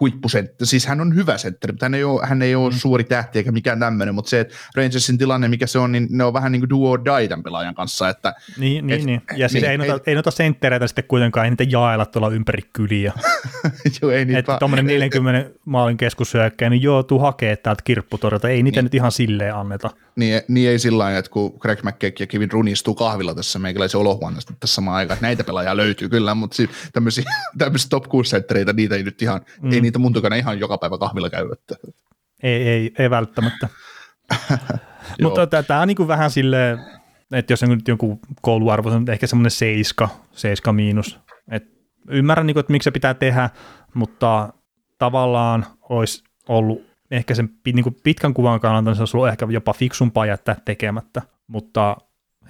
huippusenttä. Siis hän on hyvä sentteri, mutta hän ei ole, hän ei ole mm. suuri tähti eikä mikään tämmöinen, mutta se, että Rangersin tilanne, mikä se on, niin ne on vähän niin kuin duo or die tämän pelaajan kanssa. Että, niin, niin, et, niin. Ja siis niin, ei, noita, ei, ei noita senttereitä sitten kuitenkaan, ei niitä jaella tuolla ympäri kyliä. joo, ei niitä. Että tuommoinen 40 maalin keskushyökkäjä, niin joo, tuu hakee täältä kirpputorilta, ei niitä niin. nyt ihan silleen anneta. Niin, niin ei sillä lailla, että kun Greg McKeck ja Kevin Rooney istuu kahvilla tässä meikäläisen olohuoneesta tässä samaan aikaan, että näitä pelaajia löytyy kyllä, mutta siis tämmöisiä, tämmöisiä top 6 senttereitä, niitä ei nyt ihan, mm. ei niitä mun tukana ihan joka päivä kahvilla käy. Että. Ei, ei, ei välttämättä. mutta tämä on niin vähän silleen, että jos on nyt joku kouluarvo, on ehkä semmoinen seiska, seiska miinus. Et ymmärrän, niin kuin, että miksi se pitää tehdä, mutta tavallaan olisi ollut ehkä sen niin kuin pitkän kuvan kannalta niin se olisi ollut ehkä jopa fiksumpaa jättää tekemättä, mutta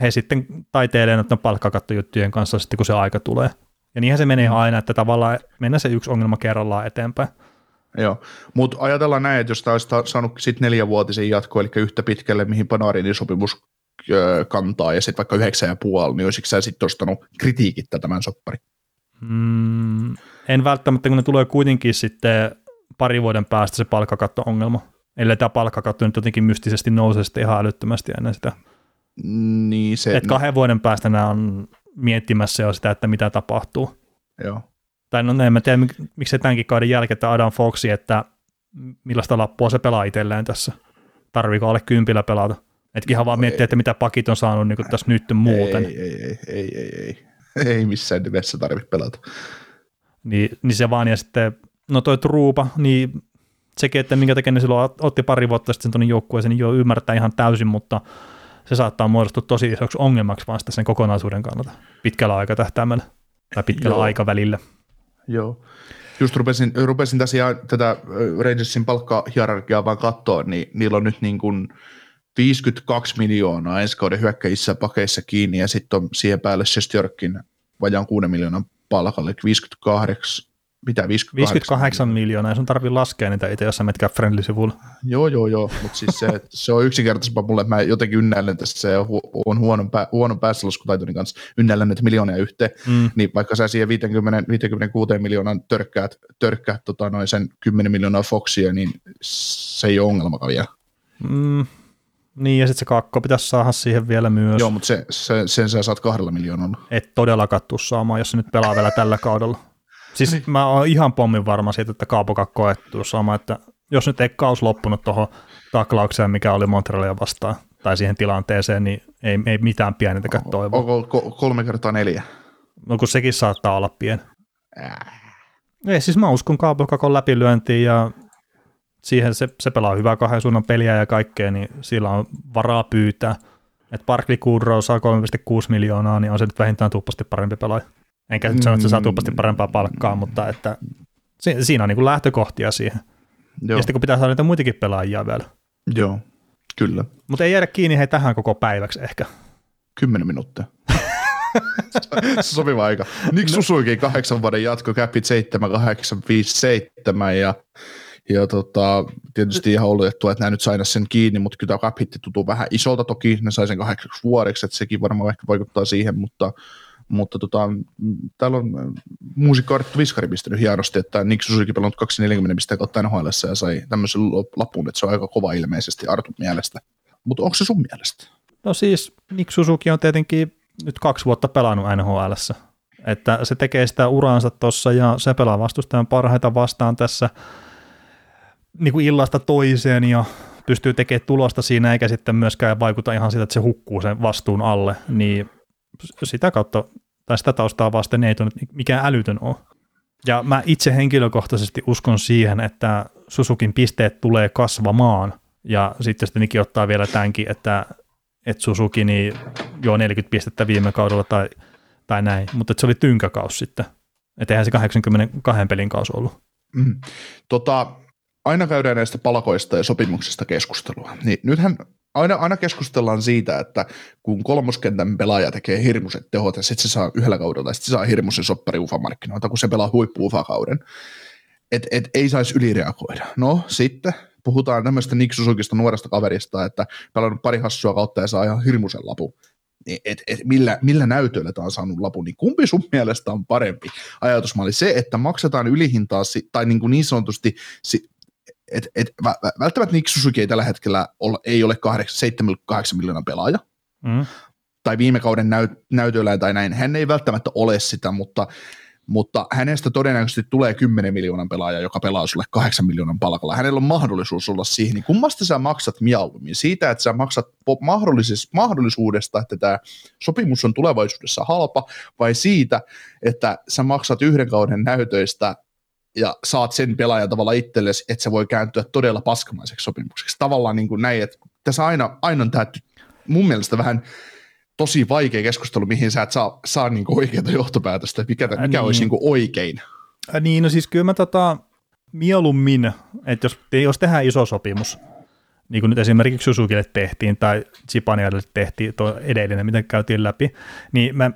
he sitten taiteilee noiden palkkakattojuttujen kanssa sitten, kun se aika tulee. Ja niinhän se menee aina, että tavallaan mennään se yksi ongelma kerrallaan eteenpäin. Joo, mutta ajatellaan näin, että jos tämä olisi saanut sitten neljävuotisen jatko, eli yhtä pitkälle, mihin Panarin sopimus kantaa, ja sitten vaikka yhdeksän ja puoli, niin olisiko sä sitten ostanut kritiikittä tämän soppari? Mm, en välttämättä, kun ne tulee kuitenkin sitten pari vuoden päästä se palkkakatto-ongelma. Ellei tämä palkkakatto nyt jotenkin mystisesti nousee sitten ihan älyttömästi ennen sitä. Niin se... Että kahden vuoden päästä nämä on miettimässä jo sitä, että mitä tapahtuu. Joo. Tai no en mä tiedä, miksi tämänkin kauden jälkeen, että Adam Foxi, että millaista lappua se pelaa itselleen tässä. Tarviiko alle kympillä pelata? Että ihan vaan miettiä, että mitä pakit on saanut niin tässä nyt muuten. Ei, ei, ei, ei, ei, ei. ei missään nimessä tarvitse pelata. Niin, niin se vaan, ja sitten no toi Truupa, niin sekin, että minkä takia ne silloin otti pari vuotta sitten tuonne joukkueeseen, niin jo ymmärtää ihan täysin, mutta se saattaa muodostua tosi isoksi ongelmaksi vaan sen kokonaisuuden kannalta pitkällä aikatähtäimellä tai pitkällä Joo. aikavälillä. Joo. Just rupesin, rupesin tosiaan tätä Rangersin palkkahierarkiaa vaan katsoa, niin niillä on nyt niin kuin 52 miljoonaa ensi kauden hyökkäjissä pakeissa kiinni ja sitten on siihen päälle Sestjörkin vajaan 6 miljoonan palkalle, 58, mitä 58, 58 miljoonaa, ja sun tarvii laskea niitä itse, jos sä metkää Friendly-sivulla. Joo, joo, joo, mutta siis se, se on yksinkertaisempaa mulle, että mä jotenkin ynnäilen tästä, se on huonon, pää, huonon päässälaskutaitoni kanssa, ynnäilen näitä miljoonia yhteen, mm. niin vaikka sä siihen 50, 56 miljoonan törkkäät, törkkäät tota, noin sen 10 miljoonaa Foxia, niin se ei ole ongelmakaan vielä. Mm, niin, ja sitten se kakko pitäisi saada siihen vielä myös. Joo, mutta se, se, sen sä saat kahdella miljoonalla. Et todellakaan tuu saamaan, jos se nyt pelaa vielä tällä kaudella. Siis mä oon ihan pommin varma siitä, että Kaapoka koettuu sama, että jos nyt ei kaus loppunut tuohon taklaukseen, mikä oli Montrealia vastaan, tai siihen tilanteeseen, niin ei, ei mitään pienintäkään toivoa. Onko kolme kertaa neljä? No kun sekin saattaa olla pien. Äh. Ei, siis mä uskon Kaapokakon läpilyöntiin ja siihen se, se pelaa hyvää kahden suunnan peliä ja kaikkea, niin sillä on varaa pyytää. Että Barkley Goodrow saa 3,6 miljoonaa, niin on se nyt vähintään tuppasti parempi pelaaja. Enkä nyt sano, että se saa tuppasti parempaa palkkaa, mutta että siinä on niin kuin lähtökohtia siihen. Joo. Ja sitten kun pitää saada niitä muitakin pelaajia vielä. Joo, kyllä. Mutta ei jäädä kiinni hei tähän koko päiväksi ehkä. Kymmenen minuuttia. sopiva aika. Nick no. Susuikin kahdeksan vuoden jatko, käpit 7, 8, 5, 7 ja ja tota, tietysti ihan oletettua, että nämä nyt saina sen kiinni, mutta kyllä tämä cap tuntuu vähän isolta toki, ne sai sen kahdeksaksi vuodeksi, että sekin varmaan ehkä vaikuttaa siihen, mutta mutta tota, täällä on muusikko Arttu Viskari pistänyt hienosti, että Nick Susuki pelannut 240 pisteen kautta NHL ja sai tämmöisen lapun, että se on aika kova ilmeisesti Artun mielestä. Mutta onko se sun mielestä? No siis Nick Suzuki on tietenkin nyt kaksi vuotta pelannut nhl että se tekee sitä uraansa tuossa ja se pelaa vastustajan parhaita vastaan tässä niin kuin illasta toiseen ja pystyy tekemään tulosta siinä eikä sitten myöskään vaikuta ihan sitä, että se hukkuu sen vastuun alle, niin sitä kautta tai sitä taustaa vasten ei tunne mikään älytön ole. Ja mä itse henkilökohtaisesti uskon siihen, että Susukin pisteet tulee kasvamaan, ja sitten sitten ottaa vielä tämänkin, että, että Susuki niin jo 40 pistettä viime kaudella tai, tai näin, mutta se oli tynkäkaus sitten. Että eihän se 82 pelin kausi ollut. Mm. Tota, aina käydään näistä palkoista ja sopimuksista keskustelua. Niin nythän aina, aina keskustellaan siitä, että kun kolmoskentän pelaaja tekee hirmuiset tehot ja sitten se saa yhdellä kaudella ja sitten se saa hirmuisen soppari UFA-markkinoilta, kun se pelaa huippu UFA-kauden, että et ei saisi ylireagoida. No sitten puhutaan tämmöistä Nick Susukista nuoresta kaverista, että pelannut pari hassua kautta ja saa ihan hirmuisen lapu. et, et millä, millä näytöillä tämä on saanut lapun, niin kumpi sun mielestä on parempi ajatusmalli? Se, että maksetaan ylihintaa tai niin, kuin niin sanotusti et, et, välttämättä Nick Suzuki ei tällä hetkellä ole, ei ole 7-8 miljoonaa pelaaja, mm. tai viime kauden näyt, näytöllä tai näin, hän ei välttämättä ole sitä, mutta, mutta hänestä todennäköisesti tulee 10 miljoonan pelaaja, joka pelaa sulle 8 miljoonan palkalla. Hänellä on mahdollisuus olla siihen, niin kummasta sä maksat mieluummin? Siitä, että sä maksat mahdollisuudesta, että tämä sopimus on tulevaisuudessa halpa, vai siitä, että sä maksat yhden kauden näytöistä ja saat sen pelaajan tavalla itsellesi, että se voi kääntyä todella paskamaiseksi sopimukseksi. Tavallaan niin kuin näin, että tässä aina, aina on tämä mun mielestä vähän tosi vaikea keskustelu, mihin sä et saa, saa niin kuin oikeita johtopäätöstä, mikä, mikä niin. olisi niin kuin oikein. Ä, niin, no siis kyllä mä tota, mieluummin, että jos, jos tehdään iso sopimus, niin kuin nyt esimerkiksi Susukille tehtiin tai Chipanialle tehtiin tuo edellinen, mitä käytiin läpi, niin mä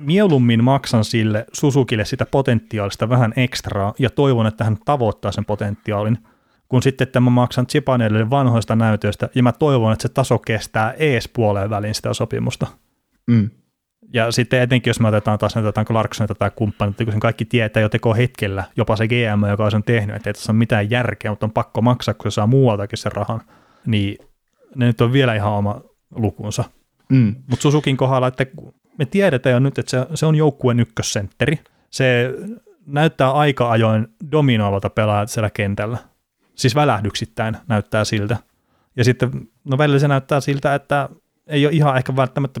mieluummin maksan sille Susukille sitä potentiaalista vähän ekstraa ja toivon, että hän tavoittaa sen potentiaalin, kun sitten, että mä maksan Chipanelle vanhoista näytöistä ja mä toivon, että se taso kestää ees puoleen väliin sitä sopimusta. Mm. Ja sitten etenkin, jos me otetaan taas näitä Clarksonita tai kumppanit, kun sen kaikki tietää jo teko hetkellä, jopa se GM, joka on sen tehnyt, että ei tässä ole mitään järkeä, mutta on pakko maksaa, kun se saa muualtakin sen rahan, niin ne nyt on vielä ihan oma lukunsa. Mm. Mutta Susukin kohdalla, että me tiedetään jo nyt, että se, se on joukkueen ykkössentteri. Se näyttää aika ajoin dominoivalta pelaajalta siellä kentällä. Siis välähdyksittäin näyttää siltä. Ja sitten, no välillä se näyttää siltä, että ei ole ihan ehkä välttämättä,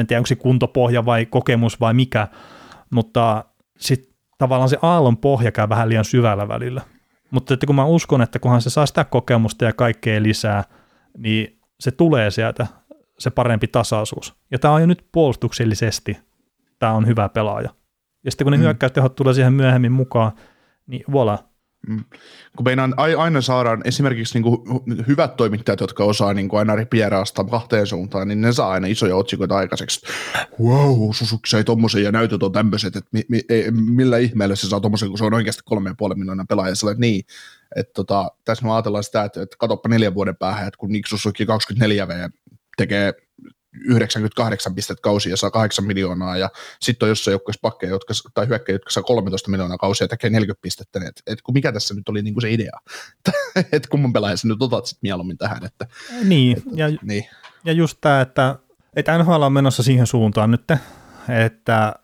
en tiedä onko se kuntopohja vai kokemus vai mikä, mutta sitten tavallaan se aallon pohja käy vähän liian syvällä välillä. Mutta että kun mä uskon, että kunhan se saa sitä kokemusta ja kaikkea lisää, niin se tulee sieltä se parempi tasaisuus. Ja tämä on jo nyt puolustuksellisesti, tämä on hyvä pelaaja. Ja sitten kun ne mm. hyökkäystehot tulee siihen myöhemmin mukaan, niin voila. Mm. Kun meinaan aina saadaan esimerkiksi niin kuin hyvät toimittajat, jotka osaa niin kuin aina ripieraasta kahteen suuntaan, niin ne saa aina isoja otsikoita aikaiseksi. Wow, Susuki sai tommosen ja näytöt on tämmöiset, että mi, mi, ei, millä ihmeellä se saa tommosen, kun se on oikeasti kolme ja puoli miljoonaa pelaaja. Sä olet niin, että tota, tässä me ajatellaan sitä, että, että katoppa neljän vuoden päähän, että kun Nick Susuki 24 V tekee 98 pistettä kausia ja saa 8 miljoonaa, ja sitten on jossain joukkueessa pakkeja, jotka, tai hyökkäjä, jotka saa 13 miljoonaa kausia ja tekee 40 pistettä, niin et, et, mikä tässä nyt oli niinku se idea, että kumman pelaajan sä nyt otat sit mieluummin tähän. Että, niin, että, ja, niin, ja just tämä, että, että NHL on menossa siihen suuntaan nyt, että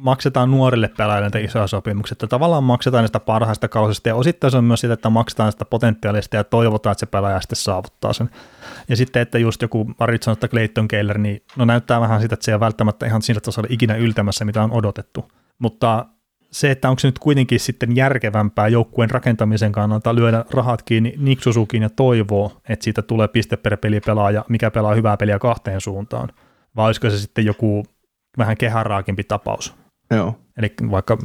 maksetaan nuorille pelaajille näitä isoja sopimuksia, että tavallaan maksetaan niistä parhaista kausista ja osittain se on myös sitä, että maksetaan sitä potentiaalista ja toivotaan, että se pelaaja sitten saavuttaa sen. Ja sitten, että just joku Arizona tai Clayton Keller, niin no näyttää vähän sitä, että se ei ole välttämättä ihan sillä tasolla ikinä yltämässä, mitä on odotettu. Mutta se, että onko se nyt kuitenkin sitten järkevämpää joukkueen rakentamisen kannalta lyödä rahat kiinni Nick Suzukiin ja toivoo, että siitä tulee piste per peli pelaaja, mikä pelaa hyvää peliä kahteen suuntaan. Vai olisiko se sitten joku vähän kehäraakimpi tapaus? Joo. Eli vaikka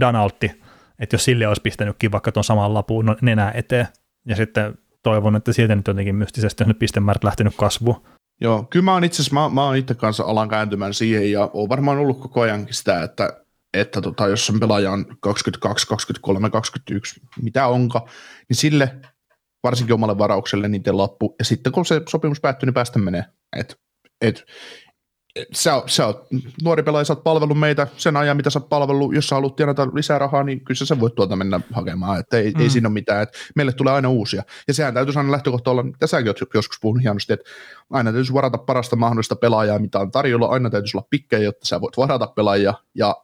Danaltti, että jos sille olisi pistänytkin vaikka tuon saman lapun no, nenää eteen, ja sitten toivon, että sieltä nyt jotenkin mystisesti on nyt pistemäärät lähtenyt kasvuun. Joo, kyllä mä oon itse asiassa, mä, mä oon itse kanssa alan kääntymään siihen, ja oon varmaan ollut koko ajankin sitä, että, että tota, jos sen pelaaja on 22, 23, 21, mitä onka, niin sille varsinkin omalle varaukselle niiden lappu, ja sitten kun se sopimus päättyy, niin päästä menee. Et, et, sä, sä oot nuori pelaaja, sä oot palvellut meitä sen ajan, mitä sä oot palvellut, jos sä haluat tienata lisää rahaa, niin kyllä sä voit tuolta mennä hakemaan, että ei, mm. ei siinä ole mitään, että meille tulee aina uusia. Ja sehän täytyisi aina lähtökohta olla, mitä säkin oot joskus puhunut hienosti, että aina täytyisi varata parasta mahdollista pelaajaa, mitä on tarjolla, aina täytyisi olla pikkejä, jotta sä voit varata pelaajia, ja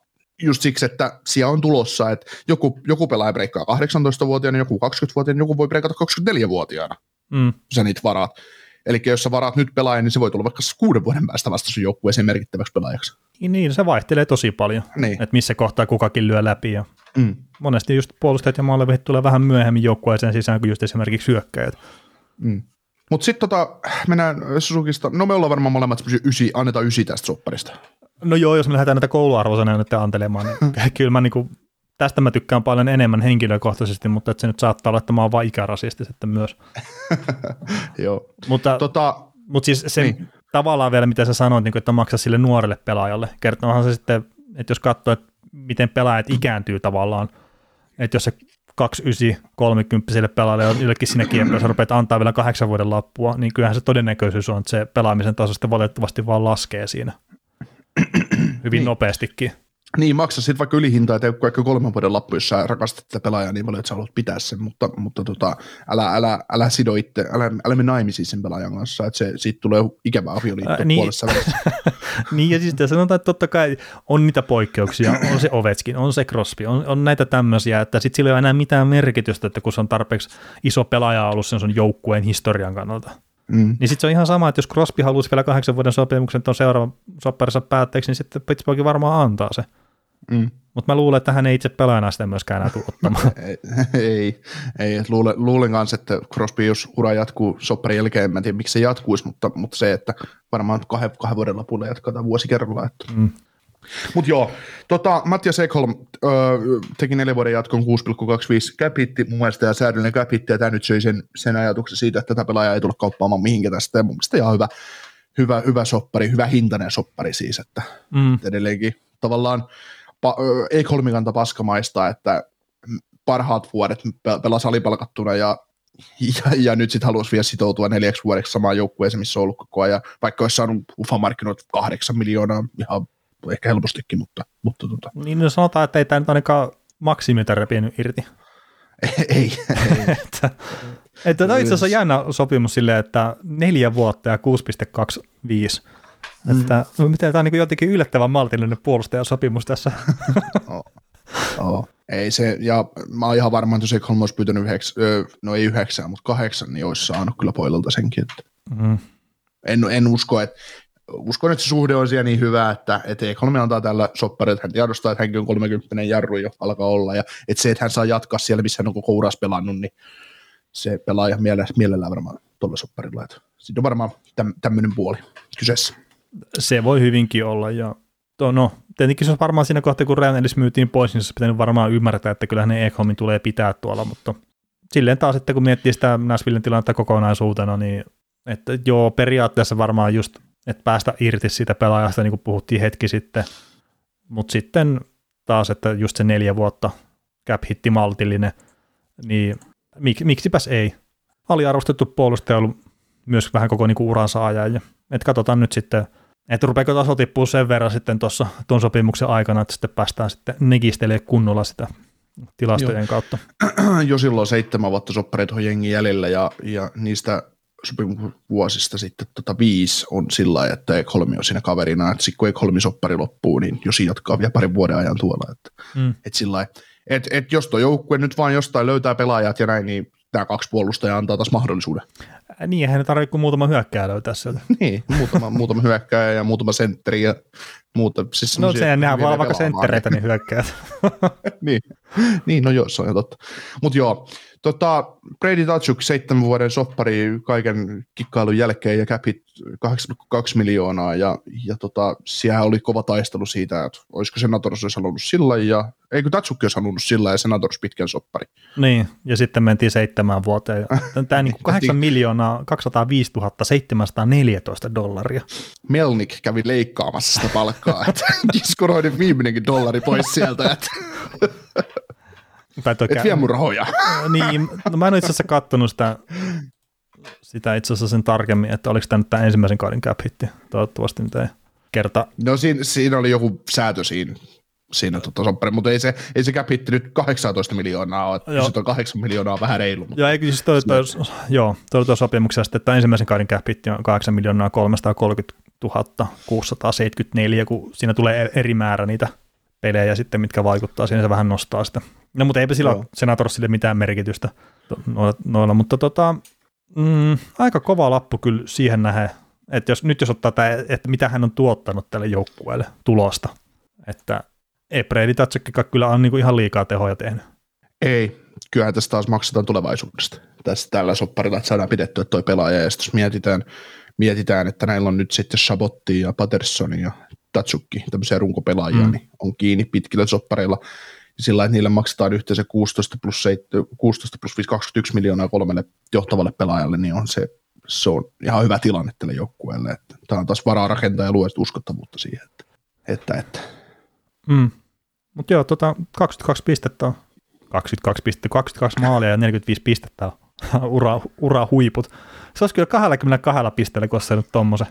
just siksi, että siellä on tulossa, että joku, joku pelaaja breikkaa 18-vuotiaana, joku 20-vuotiaana, joku voi breikata 24-vuotiaana, mm. sä niitä varaat. Eli jos sä varaat nyt pelaajan, niin se voi tulla vaikka kuuden vuoden päästä vasta sun joukkueeseen merkittäväksi pelaajaksi. Niin, niin, se vaihtelee tosi paljon, niin. että missä kohtaa kukakin lyö läpi. Ja mm. Monesti just puolustajat ja maalevehit tulee vähän myöhemmin joukkueeseen sisään kuin just esimerkiksi hyökkäjät. Mm. Mutta sitten tota, mennään Suzukista. No me ollaan varmaan molemmat ysi, annetaan ysi tästä sopparista. No joo, jos me lähdetään näitä kouluarvosanoja nyt antelemaan, niin kyllä mä niinku, tästä mä tykkään paljon enemmän henkilökohtaisesti, mutta että se nyt saattaa olla, että mä oon vaan ikärasisti sitten myös. joo. Mutta, tota, mutta siis se niin. tavallaan vielä, mitä sä sanoit, niin kuin, että maksaa sille nuorelle pelaajalle. Kertoohan se sitten, että jos katsoo, että miten pelaajat ikääntyy tavallaan, että jos se 29 30 pelaajalle jollekin sinne kieppeessä rupeat antaa vielä kahdeksan vuoden lappua, niin kyllähän se todennäköisyys on, että se pelaamisen taso sitten valitettavasti vaan laskee siinä hyvin niin. nopeastikin. Niin, maksa sitten vaikka ylihintaa, että vaikka kolmen vuoden lappu, jos sä rakastat tätä pelaajaa niin paljon, että sä haluat pitää sen, mutta, mutta tota, älä, älä, älä sido itse, älä, älä mene naimisiin sen pelaajan kanssa, että se, siitä tulee ikävä avioliitto äh, niin. puolessa niin, ja siis sanotaan, että totta kai on niitä poikkeuksia, on se Ovetskin, on se Crosby, on, on näitä tämmöisiä, että sitten sillä ei ole enää mitään merkitystä, että kun se on tarpeeksi iso pelaaja ollut sen sun joukkueen historian kannalta. Mm. Niin sitten se on ihan sama, että jos Crosby haluaisi vielä kahdeksan vuoden sopimuksen tuon seuraavan sopparinsa päätteeksi, niin sitten Pittsburgh varmaan antaa se. Mm. Mutta mä luulen, että hän ei itse pelaajana sitä myöskään enää tule ottamaan. ei, ei, ei. Luulen, luulen kanssa, että Crosby, jos ura jatkuu sopparin jälkeen, mä en tiedä miksi se jatkuisi, mutta, mutta se, että varmaan kahden, kahden vuoden lopulla jatketaan vuosi kerralla. Että. Mm. Mutta joo, tota, Mattias Ekholm öö, teki neljän vuoden jatkon 6,25 käpitti mun mielestä ja säädöllinen käpitti, ja tämä nyt söi sen, sen ajatuksen siitä, että tätä pelaajaa ei tule kauppaamaan mihinkä tästä, ja mun mielestä ihan hyvä, hyvä, hyvä soppari, hyvä hintainen soppari siis, että mm. edelleenkin tavallaan pa, ei kolmikanta paskamaista, että parhaat vuodet pelasi alipalkattuna ja, ja, ja nyt sitten haluaisi vielä sitoutua neljäksi vuodeksi samaan joukkueeseen, missä on ollut koko ajan, vaikka olisi saanut UFA-markkinoita kahdeksan miljoonaa ihan ehkä helpostikin, mutta, mutta tota. Niin no sanotaan, että ei tämä nyt ainakaan maksimita repinyt irti. ei, ei. että, että tämä itse asiassa jännä sopimus silleen, että neljä vuotta ja 6,25 Mm. Että, no, miten tämä on niin jotenkin yllättävän maltillinen puolustajasopimus tässä. oh. Oh. Ei se, ja mä oon ihan varma, että jos Ekholm olisi pyytänyt yhdeksän, no ei yhdeksän, mutta kahdeksan, niin olisi saanut kyllä poililta senkin. Että. Mm. En, en usko, että uskon, että se suhde on siellä niin hyvä, että, että Ekholm antaa tällä soppari, että hän tiedostaa, että hänkin on 30 jarru jo alkaa olla, ja että se, että hän saa jatkaa siellä, missä hän on koko uras pelannut, niin se pelaa ihan mielellään varmaan tuolla sopparilla. Sitten on varmaan tämmöinen puoli kyseessä se voi hyvinkin olla. Ja to, no, tietenkin se on varmaan siinä kohtaa, kun Real edes myytiin pois, niin se pitänyt varmaan ymmärtää, että kyllähän ne Ekholmin tulee pitää tuolla, mutta silleen taas, että kun miettii sitä Nashvillen tilannetta kokonaisuutena, niin että joo, periaatteessa varmaan just, että päästä irti siitä pelaajasta, niin kuin puhuttiin hetki sitten, mutta sitten taas, että just se neljä vuotta cap hitti maltillinen, niin mik, miksipäs ei. Aliarvostettu puolustaja ollut myös vähän koko niin uransa ajan, ja että katsotaan nyt sitten, että rupeako taso tippua sen verran sitten tuossa tuon sopimuksen aikana, että sitten päästään sitten nekistelemään kunnolla sitä tilastojen Joo. kautta. Jo silloin seitsemän vuotta soppareita on jengi jäljellä ja, ja niistä sopimusvuosista sitten tota viisi on sillä lailla, että Ekholmi on siinä kaverina, että sitten kun Ekholmi soppari loppuu, niin jos jatkaa vielä parin vuoden ajan tuolla. Että, mm. et sillä et, et jos tuo joukkue nyt vaan jostain löytää pelaajat ja näin, niin tämä kaksi puolustajaa antaa taas mahdollisuuden. Niin, eihän ne tarvitse kuin muutama hyökkääjä löytää sieltä. niin, muutama, muutama hyökkääjä ja muutama sentteri ja muuta. Siis no sehän nehän olla vaikka senttereitä, niin hyökkäät. niin. niin, no joo, se on jo totta. Mutta joo, Tota, Brady Tatsuk, seitsemän vuoden soppari kaiken kikkailun jälkeen ja capit 8,2 miljoonaa ja, ja tota, siellä oli kova taistelu siitä, että olisiko Senators olisi halunnut sillä ja eikö Tatsukki olisi halunnut sillä ja Senators pitkän soppari. Niin, ja sitten mentiin seitsemän vuoteen. Tämä niin 8 miljoonaa 205 714 dollaria. Melnik kävi leikkaamassa sitä palkkaa, että viimeinenkin dollari pois sieltä. Että tai toi Et vie mun rahoja. niin, no mä en itse asiassa kattonut sitä, sitä itse asiassa sen tarkemmin, että oliko tämä nyt tämä ensimmäisen kauden cap hitti. Toivottavasti nyt ei kerta. No siinä, siinä oli joku säätö siinä, siinä tota, soppari, mutta ei se, ei se cap hitti nyt 18 miljoonaa ole, se on 8 miljoonaa vähän reilu. Mutta joo, eikö siis toi, toi, joo, toi, toi sopimuksesta, että ensimmäisen kauden cap hitti on 8 miljoonaa 330 674, kun siinä tulee eri määrä niitä pelejä sitten, mitkä vaikuttaa siihen, se vähän nostaa sitä. No mutta eipä sillä ole sille mitään merkitystä noilla, noilla mutta tota, mm, aika kova lappu kyllä siihen nähden, että jos, nyt jos ottaa tämä, että mitä hän on tuottanut tälle joukkueelle tulosta, että ei Brady kyllä on niinku ihan liikaa tehoja tehnyt. Ei, kyllähän tässä taas maksetaan tulevaisuudesta. Tässä tällä sopparilla, että saadaan pidettyä toi pelaaja, ja jos mietitään, mietitään, että näillä on nyt sitten Shabotti ja Patterson ja Tatsukki, tämmöisiä runkopelaajia, mm. niin on kiinni pitkillä soppareilla sillä että niille maksetaan yhteensä 16 plus, 7, 16 plus 5, 21 miljoonaa kolmelle johtavalle pelaajalle, niin on se, se on ihan hyvä tilanne tälle joukkueelle. Että tämä on taas varaa rakentaa ja luo uskottavuutta siihen. Että, että, että. Mm. Mutta joo, tota, 22 pistettä on 22 maalia ja 45 pistettä ura, ura huiput. Se olisi kyllä 22 pisteellä, kun olisi saanut tuommoisen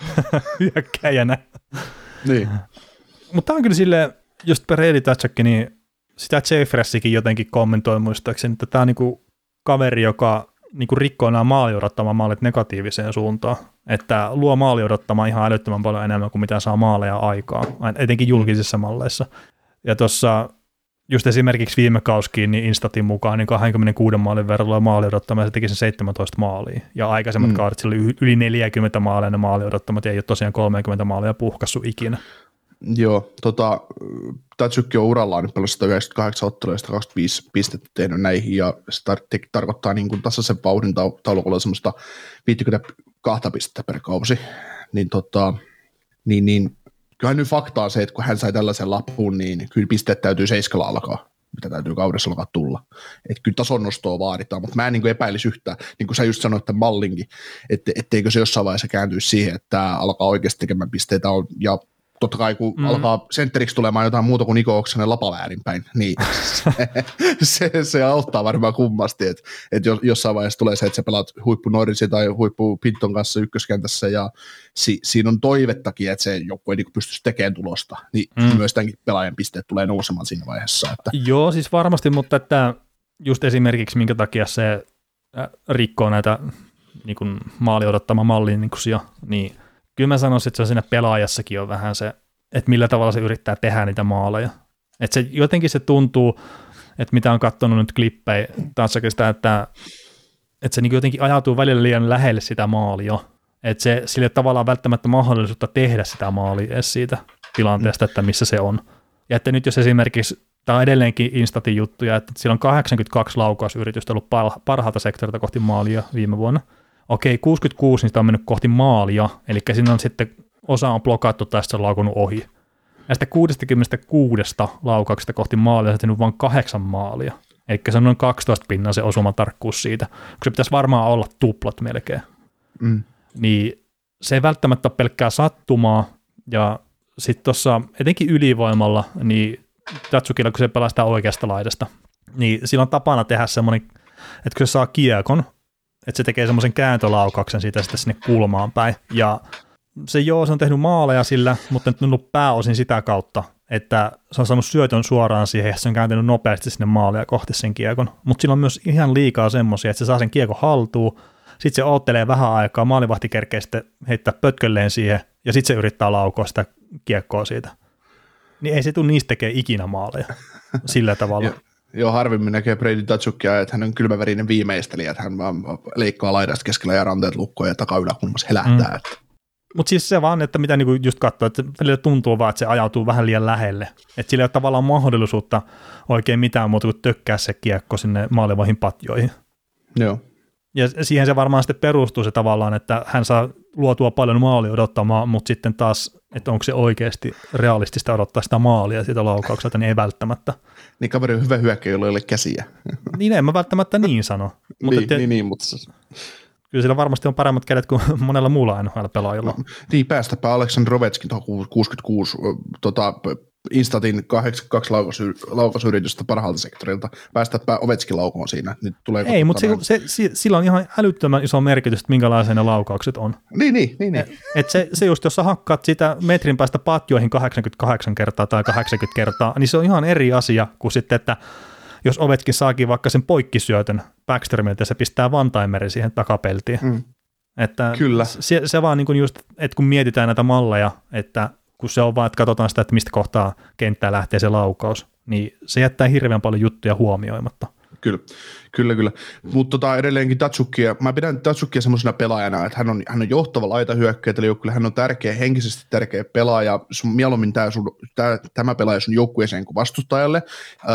hyökkäjänä. Niin. Mutta tämä on kyllä sille just Peredi Tatchakki, niin sitä Jeffressikin jotenkin kommentoi muistaakseni, että tämä on niinku kaveri, joka niinku rikkoo nämä maali odottamaan maalit negatiiviseen suuntaan. Että luo maali odottamaan ihan älyttömän paljon enemmän kuin mitä saa maaleja aikaa, etenkin julkisissa malleissa. Ja tuossa just esimerkiksi viime kauskiin niin Instatin mukaan niin 26 maalin verran maali odottamaan, se teki sen 17 maalia. Ja aikaisemmat mm. kaudet sillä oli yli 40 maalia ne maali odottamat, ja ei ole tosiaan 30 maalia puhkassu ikinä. Joo, tota, Tatsukki on urallaan nyt pelannut 198 ottelua ja 125 pistettä tehnyt näihin, ja se tar- tarkoittaa niin kuin tasaisen vauhdin taulukolla semmoista 52 pistettä per kausi. Niin, tota, niin, niin kyllähän nyt fakta on se, että kun hän sai tällaisen lapun, niin kyllä pisteet täytyy seiskalla alkaa mitä täytyy kaudessa alkaa tulla. Että kyllä tason nostoa vaaditaan, mutta mä en niin epäilisi yhtään, niin kuin sä just sanoit, että mallinkin, että etteikö se jossain vaiheessa kääntyisi siihen, että alkaa oikeasti tekemään pisteitä on, ja totta kai kun mm. alkaa sentteriksi tulemaan jotain muuta kuin Niko Oksanen lapaväärinpäin, niin se, se, auttaa varmaan kummasti, että, että jossain vaiheessa tulee se, että sä pelaat huippu Norrisi tai huippu Pinton kanssa ykköskentässä ja si, siinä on toivettakin, että se joku ei niin pystyisi tekemään tulosta, niin mm. myös tämänkin pelaajan pisteet tulee nousemaan siinä vaiheessa. Että. Joo, siis varmasti, mutta että just esimerkiksi minkä takia se rikkoo näitä niin kuin maali odottama mallin niin, niin kyllä mä sanoisin, että se on siinä pelaajassakin on vähän se, että millä tavalla se yrittää tehdä niitä maaleja. Että se, jotenkin se tuntuu, että mitä on katsonut nyt klippejä tanssakin sitä, että, että se niin jotenkin ajautuu välillä liian lähelle sitä maalia. Että se, sille tavallaan välttämättä mahdollisuutta tehdä sitä maalia edes siitä tilanteesta, että missä se on. Ja että nyt jos esimerkiksi, tämä on edelleenkin Instatin juttuja, että sillä on 82 laukausyritystä ollut parhaalta sektorilta kohti maalia viime vuonna – okei, 66 niistä on mennyt kohti maalia, eli siinä on sitten osa on blokattu tai se on laukunut ohi. Näistä 66 laukauksesta kohti maalia on tehnyt vain kahdeksan maalia. Eli se on noin 12 pinnan se osuma tarkkuus siitä, kun se pitäisi varmaan olla tuplat melkein. Mm. Niin se ei välttämättä ole pelkkää sattumaa, ja sitten tuossa etenkin ylivoimalla, niin Tatsukilla, kun se pelaa sitä oikeasta laidasta, niin sillä on tapana tehdä semmoinen, että kun se saa kiekon, että se tekee semmoisen kääntölaukauksen siitä sitten sinne kulmaan päin. Ja se joo, se on tehnyt maaleja sillä, mutta nyt on ollut pääosin sitä kautta, että se on saanut syötön suoraan siihen ja se on kääntänyt nopeasti sinne maalia kohti sen kiekon. Mutta sillä on myös ihan liikaa semmoisia, että se saa sen kiekon haltuun, sitten se oottelee vähän aikaa, maalivahti kerkee sitten heittää pötkölleen siihen ja sitten se yrittää laukoa sitä kiekkoa siitä. Niin ei se tule niistä tekee ikinä maaleja sillä tavalla. Joo, harvemmin näkee Brady Tatsukia, että hän on kylmäverinen viimeistelijä, että hän vaan leikkaa laidasta keskellä ja ranteet lukkoja ja takayläkulmassa helähtää. Mm. Mutta siis se vaan, että mitä niinku just katsoo, että välillä tuntuu vaan, että se ajautuu vähän liian lähelle. Että sillä ei ole tavallaan mahdollisuutta oikein mitään muuta kuin tökkää se kiekko sinne maalivahin patjoihin. Joo. Ja siihen se varmaan sitten perustuu se tavallaan, että hän saa luotua paljon maalia odottamaan, mutta sitten taas, että onko se oikeasti realistista odottaa sitä maalia siitä laukaukselta, niin ei välttämättä. Niin kaveri on hyvä hyökkäjä, jolla ei ole käsiä. Niin en mä välttämättä niin sano. Mutta niin, että, niin, niin, mutta... Kyllä sillä varmasti on paremmat kädet kuin monella muulla NHL-pelaajalla. No, niin, päästäpä Aleksandr Rovetskin tuohon 66 tota, Instatin 82 laukausyritystä parhaalta sektorilta, päästäpä Ovetskin laukoon siinä. Niin tulee Ei, mutta se, se, se, sillä on ihan älyttömän iso merkitys, että minkälaisia ne laukaukset on. Niin, niin, niin. niin. Et se, se just, jos sä hakkaat sitä metrin päästä patjoihin 88 kertaa tai 80 kertaa, niin se on ihan eri asia kuin sitten, että jos Ovetskin saakin vaikka sen poikkisyötön Backströmiltä ja se pistää Vantaimeri siihen takapeltiin. Mm. Että Kyllä. Se, se vaan niin kuin just, että kun mietitään näitä malleja, että kun se on vaan, että katsotaan sitä, että mistä kohtaa kenttää lähtee se laukaus, niin se jättää hirveän paljon juttuja huomioimatta. Kyllä, kyllä, kyllä. Mutta tota, edelleenkin Tatsukia, mä pidän Tatsukia semmoisena pelaajana, että hän on, hän on johtava laita hyökkäjä, kyllä hän on tärkeä, henkisesti tärkeä pelaaja, sun, mieluummin tämä, sun, tämä, tämä pelaaja sun joukkueeseen kuin vastustajalle. Öö,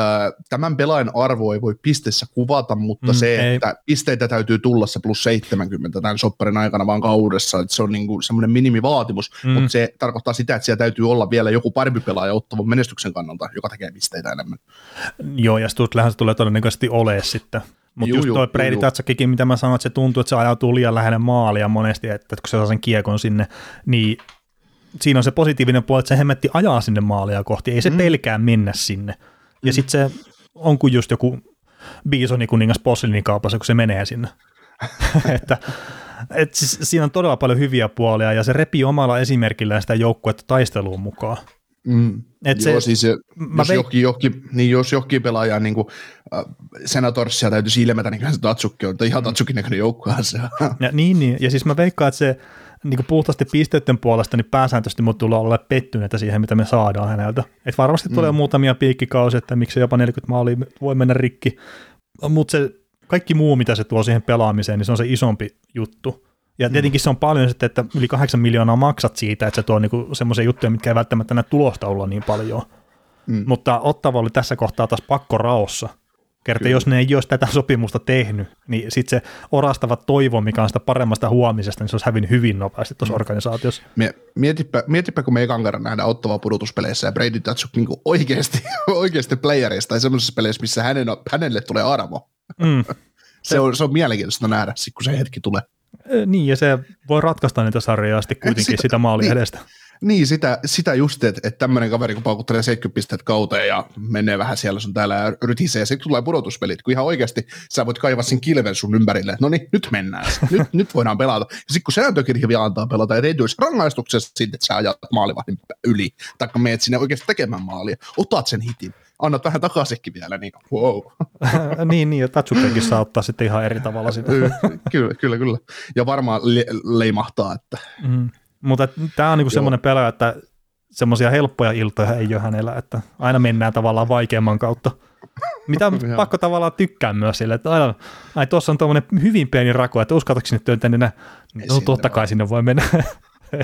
tämän pelaajan arvo ei voi pisteessä kuvata, mutta mm, se, ei. että pisteitä täytyy tulla se plus 70 tämän sopparin aikana vaan kaudessa, että se on niinku semmoinen minimivaatimus, mm. mutta se tarkoittaa sitä, että siellä täytyy olla vielä joku parempi pelaaja ottavan menestyksen kannalta, joka tekee pisteitä enemmän. Joo, ja Stutlähän se tulee todennäköisesti ole sitten. Mutta just toi Brady Tatsakikin, mitä mä sanoin, että se tuntuu, että se ajautuu liian lähelle maalia monesti, että kun se saa sen kiekon sinne, niin siinä on se positiivinen puoli, että se hemmetti ajaa sinne maalia kohti, ei se mm. pelkää mennä sinne. Ja mm. sitten se on kuin just joku Bisoni kuningas Poslinin kaupassa, kun se menee sinne. että, et siis, siinä on todella paljon hyviä puolia ja se repii omalla esimerkillään sitä joukkuetta taisteluun mukaan. Mm. Et Joo, se, siis jos, veik- johonkin, johonkin, niin jos johonkin pelaaja niin kuin, senatorsia täytyisi ilmetä, niin se Tatsukki on, ihan Tatsukin näköinen joukkuehan se ja, niin, niin, ja siis mä veikkaan, että se niin kuin puhtaasti pisteiden puolesta, niin pääsääntöisesti mut tulee olla pettyneitä siihen, mitä me saadaan häneltä. Et varmasti mm. tulee muutamia piikkikausia, että miksi jopa 40 maalia voi mennä rikki, mutta se kaikki muu, mitä se tuo siihen pelaamiseen, niin se on se isompi juttu. Ja mm. tietenkin se on paljon sitten, että yli kahdeksan miljoonaa maksat siitä, että se tuo niinku semmoisia juttuja, mitkä ei välttämättä näe tulosta olla niin paljon. Mm. Mutta Ottava oli tässä kohtaa taas pakko raossa. Kerta jos ne ei olisi tätä sopimusta tehnyt, niin sitten se orastava toivo, mikä on sitä paremmasta huomisesta, niin se olisi hävinnyt hyvin nopeasti tuossa mm. organisaatiossa. Mietipä, mietipä, kun me ekan kerran nähdään ottavaa pudotuspeleissä ja Brady Tatsuk niin oikeasti, oikeasti playerista tai semmoisessa peleissä, missä hänen, hänelle tulee armo. Mm. se, on, se on mielenkiintoista nähdä, kun se hetki tulee. Niin, ja se voi ratkaista niitä sarjoja asti kuitenkin sitä, sitä maali niin, edestä. Niin, sitä, sitä just, että, että tämmöinen kaveri, kun paukuttelee 70 pistettä kauteen ja menee vähän siellä sun täällä ja rytisee, ja sitten tulee pudotuspelit, kun ihan oikeasti sä voit kaivaa sen kilven sun ympärille, no niin, nyt mennään, nyt, nyt voidaan pelata. Ja sitten kun sääntökirja vielä antaa pelata, ja teet rangaistuksessa sitten, että sä ajat maalivahdin yli, taikka meet sinne oikeasti tekemään maalia, otat sen hitin, annat vähän takaisinkin vielä, niin wow. niin, niin, ja Tatsukenkin saa ottaa sitten ihan eri tavalla sitä. kyllä, kyllä, kyllä. Ja varmaan le- leimahtaa, että... Mm. Mutta tämä on niinku semmoinen pelaaja, että semmoisia helppoja iltoja ei ole hänellä, että aina mennään tavallaan vaikeamman kautta. Mitä on pakko tavallaan tykkää myös sille, että aina, ai tuossa on tuommoinen hyvin pieni rako, että uskaltatko sinne työntää, niin no totta kai sinne voi mennä.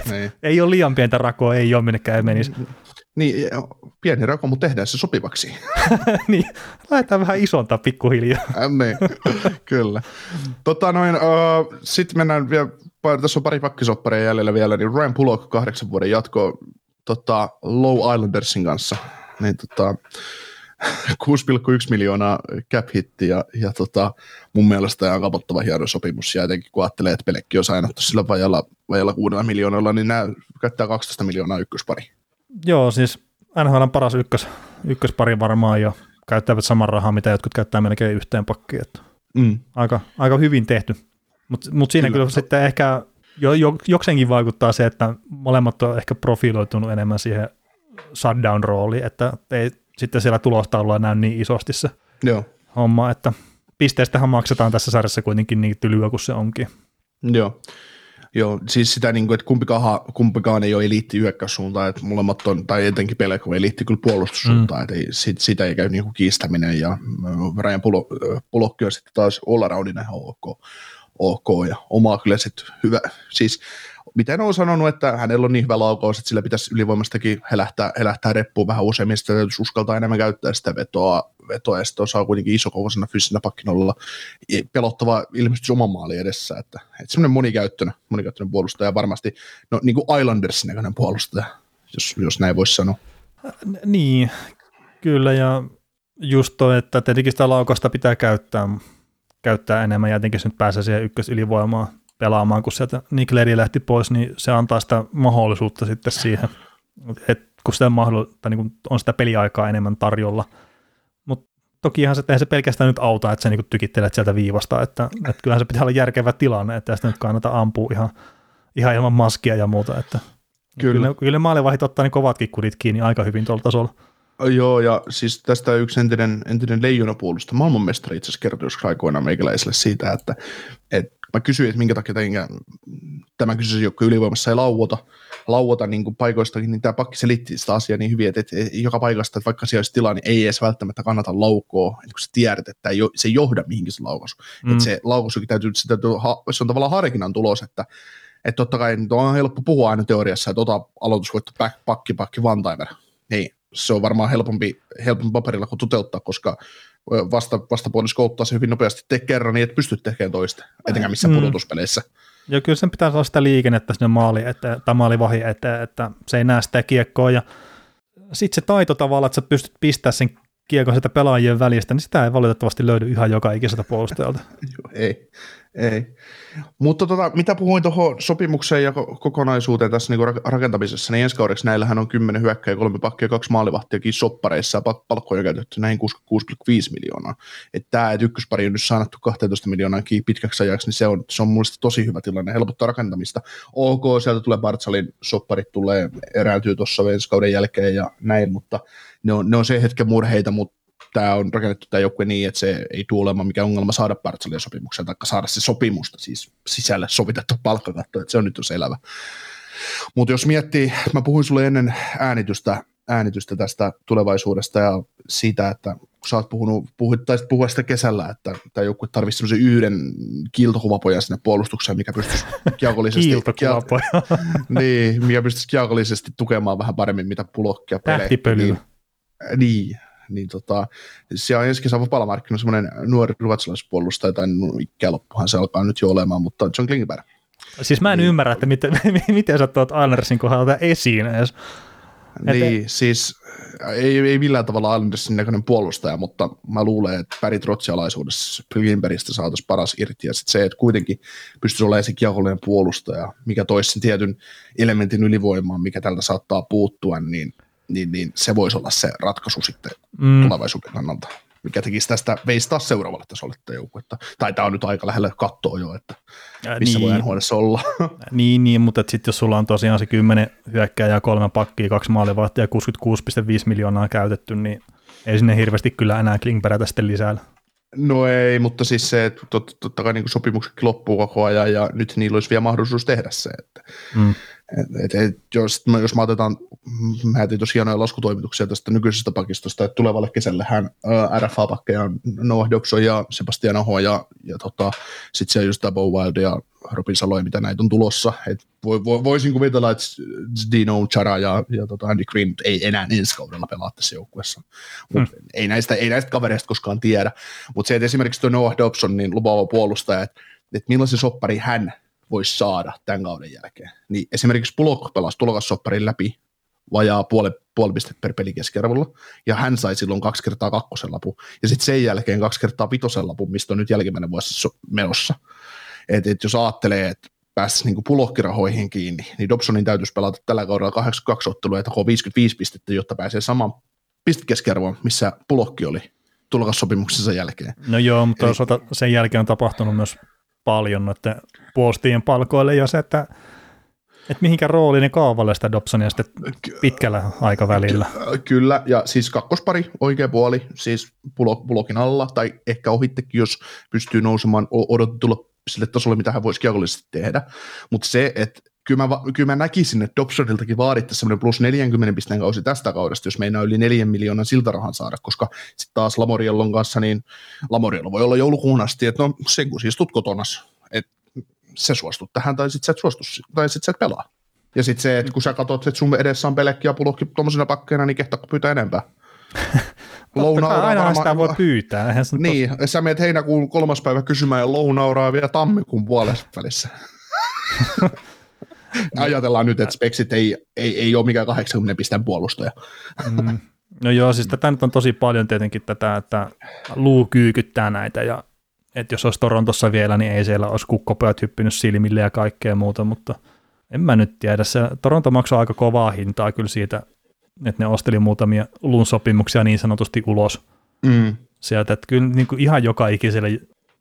Niin. ei ole liian pientä rakoa, ei ole minnekään menisi. Niin, pieni rako, mutta tehdään se sopivaksi. niin, lähdetään vähän isontaa pikkuhiljaa. niin, kyllä. Tota noin, uh, sitten mennään vielä, tässä on pari pakkisopparia jäljellä vielä, niin Ryan Pullock kahdeksan vuoden jatko tota, Low Islandersin kanssa. Niin tota, 6,1 miljoonaa cap hitti ja, ja tota, mun mielestä ihan kapottava hieno sopimus ja etenkin kun ajattelee, että Pelekki on sainattu sillä vajalla, vajalla kuudella miljoonalla, niin nämä käyttää 12 miljoonaa ykköspari. Joo, siis NHL paras ykkös, ykköspari varmaan jo käyttävät saman rahaa, mitä jotkut käyttää melkein yhteen pakkiin. Että mm. aika, aika hyvin tehty. Mutta mut siinä kyllä, kyllä sitten ehkä jo, jo, jokseenkin vaikuttaa se, että molemmat on ehkä profiloitunut enemmän siihen shutdown-rooliin, että ei sitten siellä tulostaululla näy niin isosti se Joo. homma, että pisteestähän maksetaan tässä sarjassa kuitenkin niin tylyä kuin se onkin. Joo. Joo, siis sitä, niin kuin, että kumpikaan, kumpikaan ei ole eliitti hyökkäyssuuntaan, että molemmat on, tai etenkin Peleko eliitti kyllä puolustussuuntaan, mm. että ei, sit, sitä ei käy niin kuin kiistäminen, ja Ryan Pulokki on sitten taas all aroundina ok, ok, ja omaa kyllä sitten hyvä, siis miten on sanonut, että hänellä on niin hyvä laukaus, että sillä pitäisi ylivoimastakin helähtää, helähtää reppuun vähän useammin, sitä täytyisi uskaltaa enemmän käyttää sitä vetoa, vetoa ja sitten osaa kuitenkin isokokoisena fyysisenä pakkinolla. Pelottava ilmestys oman maali edessä, että, että semmoinen monikäyttöinen, monikäyttöinen puolustaja varmasti, no niin kuin Islandersin näköinen puolustaja, jos, jos näin voisi sanoa. Niin, kyllä ja just toi, että tietenkin sitä laukasta pitää käyttää, käyttää enemmän ja jotenkin se nyt pääsee siihen ykkösylivoimaan pelaamaan, kun sieltä Nick Ledi lähti pois, niin se antaa sitä mahdollisuutta sitten siihen, että kun sitä mahdoll- tai niin on sitä peliaikaa enemmän tarjolla. Mutta tokihan se, se pelkästään nyt auta, että sä niin tykittelet sieltä viivasta, että, että kyllähän se pitää olla järkevä tilanne, että sitä nyt kannata ampua ihan, ihan ilman maskia ja muuta. Että kyllä. Kyllä, kyllä maalivahit ottaa niin kovatkin kudit kiinni aika hyvin tuolla tasolla. Joo, ja siis tästä yksi entinen, entinen leijonapuolusta, maailmanmestari itse asiassa kertoi joskus aikoinaan meikäläiselle siitä, että, että mä kysyin, että minkä takia tämän, tämä kyseisen joukko ylivoimassa ei lauota, lauota niin kuin paikoistakin, niin tämä pakki selitti sitä asiaa niin hyvin, että, että joka paikasta, että vaikka siellä olisi tilaa, niin ei edes välttämättä kannata laukoa, että kun sä tiedät, että ei, se ei johda mihinkin se laukaisu. Mm. Että se laukaisu täytyy, se, täytyy, se on tavallaan harkinnan tulos, että että totta kai on helppo puhua aina teoriassa, että ota aloitusvoitto back, pakki, pakki, one timer. Niin, se on varmaan helpompi, helpompi paperilla kuin toteuttaa, koska vasta, vastapuoli skouttaa se hyvin nopeasti, tee kerran niin, että pystyt tekemään toista, etenkään missä mm. pudotuspeleissä. Ja kyllä sen pitää olla sitä liikennettä sinne maali, että, tai maalivahi eteen, että se ei näe sitä kiekkoa, ja sitten se taito tavalla, että sä pystyt pistämään sen kiekon sitä pelaajien välistä, niin sitä ei valitettavasti löydy ihan joka ikiseltä puolustajalta. ei, Ei. Mutta tota, mitä puhuin tuohon sopimukseen ja kokonaisuuteen tässä niin rakentamisessa, niin ensi kaudeksi näillähän on 10 hyökkäjä, kolme pakkia, kaksi maalivahtiakin soppareissa ja palkkoja käytetty näihin 66,5 miljoonaa. Että tämä, että ykköspari on nyt saanut 12 miljoonaa pitkäksi ajaksi, niin se on, se on mun tosi hyvä tilanne, helpottaa rakentamista. Ok, sieltä tulee Bartsalin sopparit, tulee erääntyy tuossa ensi kauden jälkeen ja näin, mutta ne on, ne on se hetken murheita, mutta tämä on rakennettu tämä joukkue niin, että se ei tule olemaan mikään ongelma saada Partsalien sopimuksen, tai saada se sopimusta siis sisälle sovitettu palkkakatto, että se on nyt jo selvä. Mutta jos miettii, mä puhuin sulle ennen äänitystä, äänitystä tästä tulevaisuudesta ja siitä, että kun sä oot puhunut, puhuit, taisit puhua sitä kesällä, että tämä joukkue tarvitsisi semmoisen yhden kiiltokuvapojan sinne puolustukseen, mikä pystyisi kiakollisesti, niin, mikä pystyisi tukemaan vähän paremmin mitä pulokkia pelejä. Niin, niin, niin tota, siellä on ensi kesän vapaalla markkinoilla semmoinen nuori ruotsalaispuolustaja, tai ikäloppuhan se alkaa nyt jo olemaan, mutta John Klingberg. Siis mä en niin. ymmärrä, että miten, miten sä tuot Andersin kohdalta esiin edes. Niin, et... siis ei, ei millään tavalla Andersin näköinen puolustaja, mutta mä luulen, että pärit rotsialaisuudessa Klimbergistä saataisiin paras irti, ja sitten se, että kuitenkin pystyisi olemaan se kiekollinen puolustaja, mikä toisi sen tietyn elementin ylivoimaan, mikä tältä saattaa puuttua, niin – niin, niin se voisi olla se ratkaisu sitten mm. tulevaisuuden kannalta, mikä tekisi tästä veisi taas seuraavalle tasolle joukkuetta. Tai tämä on nyt aika lähellä kattoa jo, että missä niin. voi NHLissa olla. niin, niin, mutta sitten jos sulla on tosiaan se 10 hyökkääjää, kolme pakkia, kaksi maalivahtia ja 66,5 miljoonaa käytetty, niin ei sinne hirveästi kyllä enää Klingberätä sitten lisää. No ei, mutta siis se, että tot, totta kai niin sopimuksetkin loppuu koko ajan ja nyt niillä olisi vielä mahdollisuus tehdä se. Että, mm. Et, et, et, jos, jos me otetaan, mä jätin tosi hienoja laskutoimituksia tästä nykyisestä pakistosta, että tulevalle kesälle hän RFA-pakkeja Noah Dobson ja Sebastian Aho ja, ja tota, sitten siellä just Bo Wild ja Robin Salo mitä näitä on tulossa. Et vo, vo, voisin kuvitella, että Dino Chara ja, ja tota Andy Green ei enää ensi kaudella pelaa tässä joukkueessa. Mut hmm. ei, näistä, ei näistä kavereista koskaan tiedä. Mutta se, että esimerkiksi tuo Noah Dobson, niin lupaava puolustaja, että, että millaisen soppari hän voisi saada tämän kauden jälkeen. Niin esimerkiksi Pulok pelasi tulokassopparin läpi vajaa puoli, puoli pistettä per peli keskiarvolla, ja hän sai silloin kaksi kertaa kakkosen lapun, ja sitten sen jälkeen kaksi kertaa vitosen lapun, mistä on nyt jälkimmäinen vuosi menossa. Et, et jos ajattelee, että pääsisi niin pulokkirahoihin kiinni, niin Dobsonin täytyisi pelata tällä kaudella 82 ottelua ja 55 pistettä, jotta pääsee saman pistekeskiarvoon, missä pulokki oli tulokassopimuksensa jälkeen. No joo, mutta Eli, sen jälkeen on tapahtunut myös paljon noiden puolustien palkoille ja se, että että mihinkä rooliin ne kaavailee sitä Dobsonia sitten pitkällä aikavälillä. Ky- kyllä, ja siis kakkospari, oikea puoli, siis pulokin alla, tai ehkä ohittekin, jos pystyy nousemaan odotetulla sille tasolle, mitä hän voisi kiekollisesti tehdä. Mutta se, että kyllä mä, kyllä mä näkisin, että Dobsoniltakin vaadittaisiin semmoinen plus 40 pisteen kausi tästä kaudesta, jos meinaa yli 4 miljoonan siltarahan saada, koska sitten taas Lamoriellon kanssa, niin Lamoriello voi olla joulukuun asti, että no sen kun siis tuut kotonas, että se suostut tähän tai sitten sä et suostu, tai sitten sä et pelaa. Ja sitten se, että kun sä katsot, että sun edessä on pelekki ja pulokki tuommoisena pakkeina, niin kehtaako pyytää enempää. Lounauraa aina varmaan, sitä voi pyytää. Eihän se niin, tos... sä menet heinäkuun kolmas päivä kysymään ja lounauraa vielä tammikuun puolessa välissä. Ajatellaan nyt, että Speksit ei, ei, ei ole mikään 80 pisteen puolustaja. mm. No joo, siis tätä nyt on tosi paljon tietenkin tätä, että luu kyykyttää näitä ja että jos olisi Torontossa vielä, niin ei siellä olisi kukkopöät hyppinyt silmille ja kaikkea muuta, mutta en mä nyt tiedä. Se, Toronto maksaa aika kovaa hintaa kyllä siitä, että ne osteli muutamia lun sopimuksia niin sanotusti ulos mm. sieltä, että kyllä niin kuin ihan joka ikiselle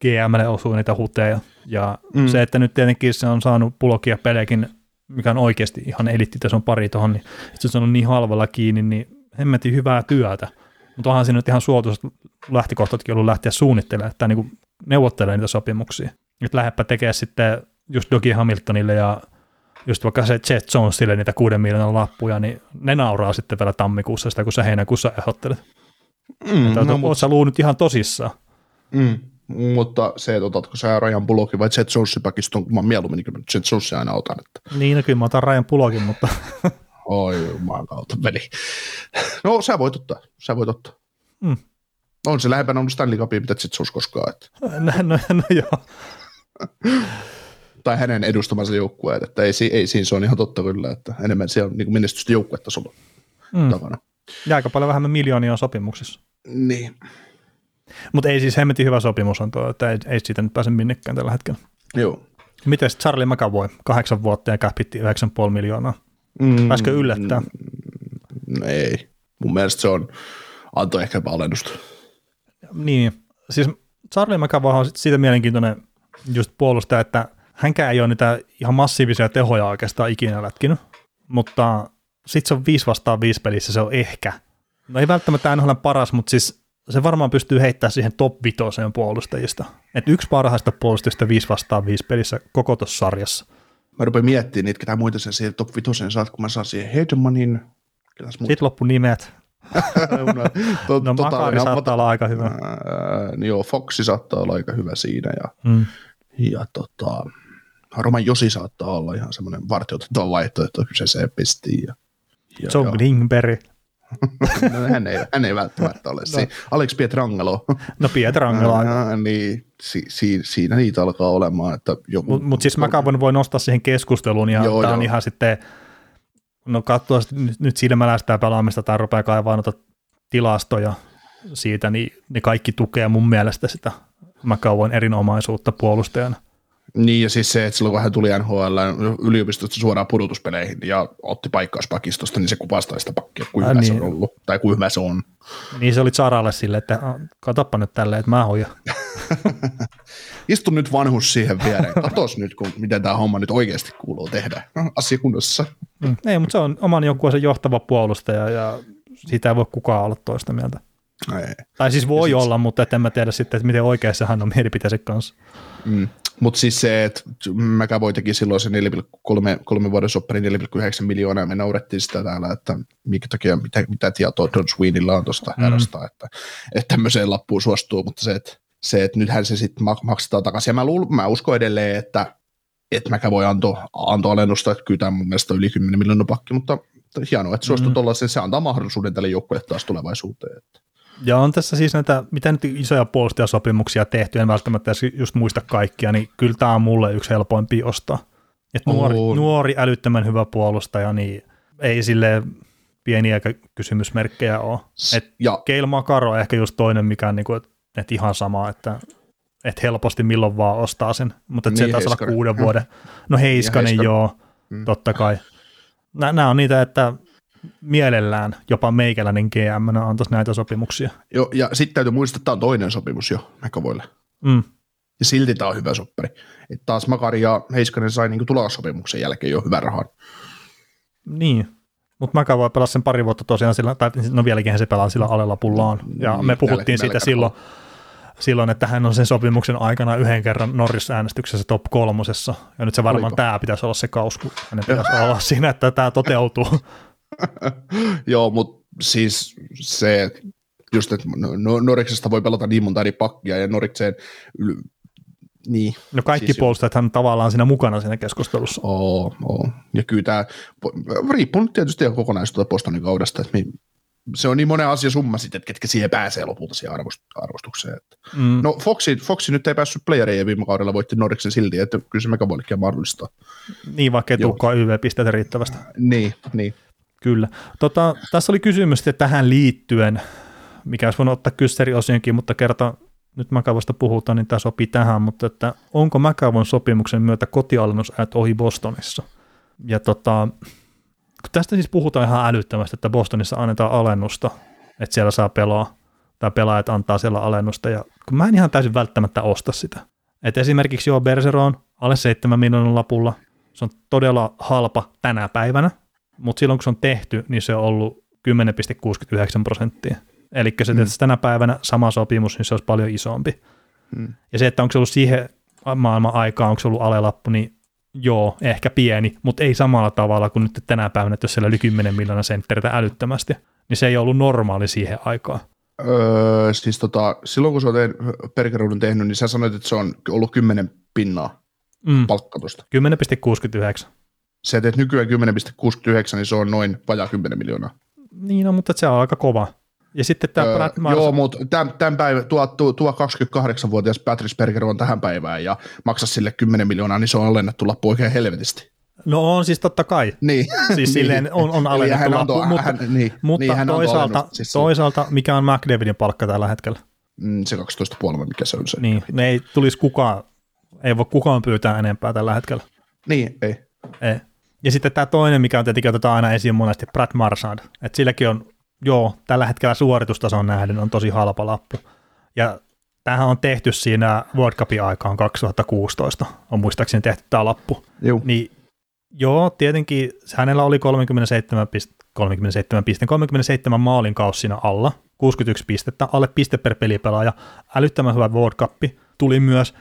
GMlle osuu niitä huteja. Ja mm. se, että nyt tietenkin se on saanut pulokia pelejäkin, mikä on oikeasti ihan elittitason pari tuohon, niin se on niin halvalla kiinni, niin hemmetin hyvää työtä. Mutta onhan siinä nyt ihan suotuisat lähtökohtatkin ollut lähteä suunnittelemaan, että niin neuvottelee niitä sopimuksia. Nyt lähdepä tekemään sitten just Dogi Hamiltonille ja just vaikka se Jet Jonesille niitä kuuden miljoonan lappuja, niin ne nauraa sitten vielä tammikuussa sitä, kun sä heinäkuussa ehdottelet. Mm, että no, mutta... sä luu nyt ihan tosissaan. Mm, mutta se, että otatko sä Ryan Bullockin vai Jet Jonesin pakiston, kun mä mieluummin niin Jet Jonesin aina otan. Että... Niin, no kyllä mä otan Ryan Bullockin, mutta... Oi, maan kautta veli. No, sä voit ottaa, sä voit ottaa. Mm. On se lähempänä ollut Stanley Cupia, mitä Jet Jones koskaan. Että. No, no, no joo. tai hänen edustamansa joukkueet, että ei, ei siinä se on ihan totta kyllä, että enemmän se on niin menestystä joukkuetasolla mm. takana. Ja aika paljon vähemmän miljoonia on sopimuksissa. Niin. Mutta ei siis hemmetin hyvä sopimus on tuo, että ei, ei siitä nyt pääse minnekään tällä hetkellä. Joo. Miten Charlie McAvoy, kahdeksan vuotta ja käpitti 9,5 miljoonaa? Mm, Pääsikö yllättää? No ei. Mun mielestä se on, antoi ehkä alennusta. Niin, siis Charlie McAvoy on siitä mielenkiintoinen just puolustaja, että hänkään ei ole niitä ihan massiivisia tehoja oikeastaan ikinä lätkinyt, mutta sitten se on 5 vastaan 5 pelissä, se on ehkä. No ei välttämättä aina ole paras, mutta siis se varmaan pystyy heittämään siihen top 5 puolustajista. Et yksi parhaista puolustajista 5 vastaan 5 pelissä koko tuossa sarjassa. Mä rupean miettimään niitä, ketä muita sen siihen top 5 saat, kun mä saan siihen Hedmanin. Sitten loppu nimet. no, no tota, Makari saattaa olla aika hyvä. Ää, niin joo, Foxi saattaa olla aika hyvä siinä. Ja, mm. ja tota, Roman Josi saattaa olla ihan semmoinen vartioitettava vaihtoehto kyseiseen pistiin. Ja, ja, John Klingberg. no, hän, ei, hän ei välttämättä ole. No. Alex Pietrangelo. No Pietrangelo. ja, niin, si, si, siinä niitä alkaa olemaan. Mutta Mutta mut siis McAvoy voi nostaa siihen keskusteluun ja joo, tämä on ihan sitten, no katsoa nyt, nyt silmällä sitä pelaamista tai rupeaa kaivaa noita tilastoja siitä, niin ne kaikki tukee mun mielestä sitä McAvoyn erinomaisuutta puolustajana. Niin, ja siis se, että silloin kun hän tuli NHL yliopistosta suoraan pudotuspeleihin ja otti paikkauspakistosta, niin se kuvastaa sitä pakkia, kuinka hyvä niin. se on ollut, tai kuinka hyvä se on. Niin se oli Saralle silleen, että katoppa nyt tälleen, että mä hoidan. Istu nyt vanhus siihen viereen, katos nyt, kun, miten tämä homma nyt oikeasti kuuluu tehdä asiakunnassa. Mm, ei, mutta se on oman joukkueensa johtava puolustaja, ja siitä ei voi kukaan olla toista mieltä. Ei. Tai siis voi ja olla, sit... mutta en mä tiedä sitten, että miten oikeassa hän on mielipiteensä kanssa. Mm. Mutta siis se, että McAvoy teki silloin se 4,3 vuoden soppari 4,9 miljoonaa, ja me naurettiin sitä täällä, että minkä takia, mitä, mitä tietoa Don Sweenilla on tuosta mm. että, että tämmöiseen lappuun suostuu, mutta se, että, se, että nythän se sitten maksetaan takaisin. Ja mä, luul, mä uskon edelleen, että, että McAvoy antoi anto alennusta, että kyllä tämä mun mielestä yli 10 miljoonaa pakki, mutta hienoa, että suostuu mm. se antaa mahdollisuuden tälle joukkueelle taas tulevaisuuteen. Että. Ja on tässä siis näitä, mitä nyt isoja puolustajasopimuksia tehty, en välttämättä just muista kaikkia, niin kyllä tämä on mulle yksi helpoimpi ostaa. Että nuori, nuori, älyttömän hyvä puolustaja, niin ei sille pieniä kysymysmerkkejä ole. Et ja. Keil Makaro on ehkä just toinen, mikä on niinku, että et ihan sama, että et helposti milloin vaan ostaa sen, mutta niin, se taisi olla kuuden vuoden. No Heiskanen, Heiskanen. joo, mm. totta kai. Nämä on niitä, että mielellään jopa meikäläinen GM antaisi näitä sopimuksia. Joo, ja sitten täytyy muistaa, että tämä on toinen sopimus jo Mekavoille. Mm. Ja silti tämä on hyvä soppari. Et taas Makari ja Heiskanen sai niin tulossopimuksen jälkeen jo hyvän rahan. Niin, mutta McAvoy pelasi sen pari vuotta tosiaan sillä, tai no vieläkin se pelaa sillä alella pullaan. Ja niin, me puhuttiin siitä silloin, silloin, että hän on sen sopimuksen aikana yhden kerran Norris-äänestyksessä top kolmosessa. Ja nyt se varmaan Oliko? tämä pitäisi olla se kaus, kun hänen pitäisi olla siinä, että tämä toteutuu. Joo, mutta siis se, just että Noriksesta voi pelata niin monta eri pakkia ja Norikseen niin. No kaikki siis puolustajat hän tavallaan siinä mukana siinä keskustelussa. Oo, oo. Ja kyllä tämä, riippuu nyt tietysti ihan kokonaisuutta Bostonin kaudesta, että se on niin monen asia summa sitten, että ketkä siihen pääsee lopulta siihen arvostukseen. Mm. No Foxi, Foxi nyt ei päässyt playerien viime kaudella, voitti Norriksen silti, että kyllä se megabolikkia mahdollista. Niin, vaikka ei tulekaan YV-pisteitä riittävästi. Niin, niin. Kyllä. Tota, tässä oli kysymys tähän liittyen, mikä olisi voinut ottaa kyssäri mutta kerta nyt Mäkävosta puhutaan, niin tämä sopii tähän, mutta että onko Mäkävon sopimuksen myötä kotialennusajat ohi Bostonissa? Ja tota, tästä siis puhutaan ihan älyttömästi, että Bostonissa annetaan alennusta, että siellä saa pelaa, tai pelaajat antaa siellä alennusta, ja kun mä en ihan täysin välttämättä osta sitä. Et esimerkiksi joo, Bergeron alle 7 miljoonan lapulla, se on todella halpa tänä päivänä, mutta silloin kun se on tehty, niin se on ollut 10,69 prosenttia. Eli se mm. tänä päivänä sama sopimus, niin se olisi paljon isompi. Mm. Ja se, että onko se ollut siihen maailman aikaan, onko se ollut alelappu, niin joo, ehkä pieni, mutta ei samalla tavalla kuin nyt tänä päivänä, että jos siellä oli 10 miljoonaa sentteriä älyttömästi, niin se ei ollut normaali siihen aikaan. Öö, siis tota, silloin kun sä olet Perkeruudun tehnyt, niin sä sanoit, että se on ollut 10 pinnaa mm. palkkatusta. 10,69 sä teet nykyään 10,69, niin se on noin vajaa 10 miljoonaa. Niin, no, mutta se on aika kova. Ja sitten tämä öö, Brad Mars... Joo, mutta tämän, tämän päivän, tuo, tuo, tuo 28-vuotias Patrice Berger on tähän päivään ja maksaa sille 10 miljoonaa, niin se on alennettu lappu oikein helvetisti. No on siis totta kai. Niin. Siis silleen on, on alennettu lappu, mutta, hän, niin, mutta niin, hän toisaalta, siis toisaalta mikä on McDavidin palkka tällä hetkellä? mm, se 12,5, mikä se on se. Niin, ne ei tulisi kukaan, ei voi kukaan pyytää enempää tällä hetkellä. Niin, ei. Ei. Ja sitten tämä toinen, mikä on tietenkin otetaan aina esiin monesti, Brad Marchand. Että silläkin on, joo, tällä hetkellä suoritustason nähden on tosi halpa lappu. Ja tämähän on tehty siinä World Cupin aikaan 2016, on muistaakseni tehty tämä lappu. Joo. Niin joo, tietenkin hänellä oli 37, pist, 37, piste, 37 maalin kaus siinä alla, 61 pistettä, alle piste per pelipelaaja, älyttömän hyvä World Cup tuli myös,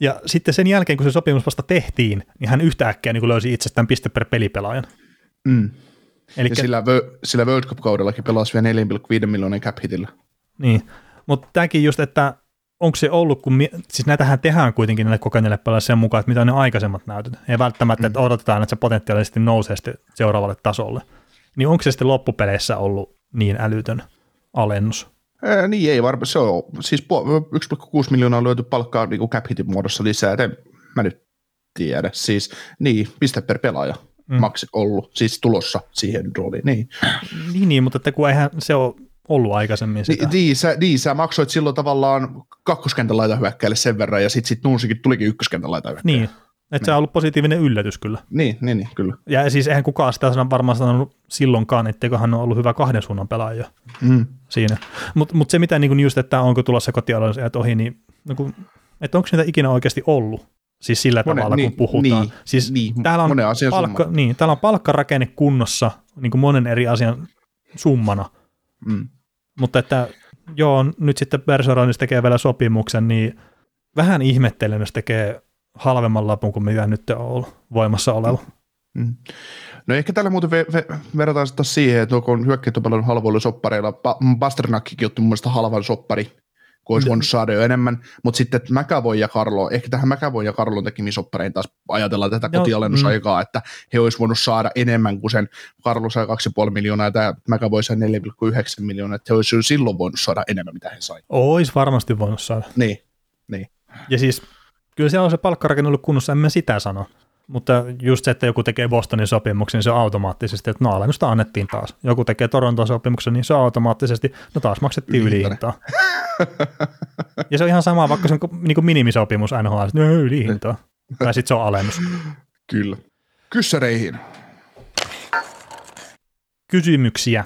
ja sitten sen jälkeen, kun se sopimus vasta tehtiin, niin hän yhtäkkiä niin löysi itsestään piste per pelipelaajan. Mm. Eli Ja sillä, sillä World Cup-kaudellakin pelasi vielä 4,5 miljoonan cap hitillä. Niin, mutta tämäkin just, että onko se ollut, kun, mi- siis näitähän tehdään kuitenkin näille kokeneille pelaajille sen mukaan, että mitä on ne aikaisemmat näytöt. Ei välttämättä, mm. että odotetaan, että se potentiaalisesti nousee sitten seuraavalle tasolle. Niin onko se sitten loppupeleissä ollut niin älytön alennus? Ää, niin ei varmaan, se on siis pu- 1,6 miljoonaa on löyty palkkaa niin cap hitin muodossa lisää, en mä nyt tiedä. Siis niin, piste per pelaaja Mm. maksi ollut, siis tulossa siihen rooliin. Niin, Niin, niin mutta että kun eihän se ole ollut aikaisemmin sitä. niin, niin, sä, niin sä maksoit silloin tavallaan kakkoskentän laita hyökkäille sen verran, ja sitten sit Nuusikin tulikin ykköskentän laita hyökkäille. Niin, että se on ollut positiivinen yllätys kyllä. Niin, niin, niin, kyllä. Ja siis eihän kukaan sitä sano- varmaan sanonut silloinkaan, etteikö hän ole ollut hyvä kahden suunnan pelaaja Mm. siinä. Mutta mut se mitä niin just, että onko tulossa kotialoiset ohi, niin, niin kun, että onko niitä ikinä oikeasti ollut? Siis sillä Monen- tavalla, niin, kun puhutaan. niin, siis niin, täällä on, palkka, summa. niin, täällä on palkkarakenne kunnossa niin kuin monen eri asian summana. Mm. Mutta että joo, nyt sitten Perseronis tekee vielä sopimuksen, niin vähän ihmettelen, jos tekee halvemman lapun kuin mitä nyt on ollut voimassa oleva. Mm. No ehkä tällä muuten ve- ve- verrataan sitä siihen, että kun hyökkäät on paljon halvoilla soppareilla, pa- Pasternakkikin otti mun mielestä halvan soppari, kun olisi voinut saada jo enemmän, mutta sitten että McAvoy ja Carlo, ehkä tähän McAvoy ja Carlon tekemiin soppareihin taas ajatellaan tätä Joo, kotialennusaikaa, että he olisi voinut saada enemmän kuin sen, Carlo sai 2,5 miljoonaa ja tämä McAvoy sai 4,9 miljoonaa, että he olisi silloin voinut saada enemmän, mitä he sai. Ois varmasti voinut saada. Niin, niin. Ja siis kyllä siellä on se palkkarakenne ollut kunnossa, en mä sitä sano. Mutta just se, että joku tekee Bostonin sopimuksen, niin se on automaattisesti, että no alennusta annettiin taas. Joku tekee Toronton sopimuksen, niin se on automaattisesti, no taas maksettiin ylihintaa. ja se on ihan sama, vaikka se on niin kuin minimisopimus NHL, että no ylihintaa. Tai sitten se on alennus. Kyllä. Kyssäreihin. Kysymyksiä.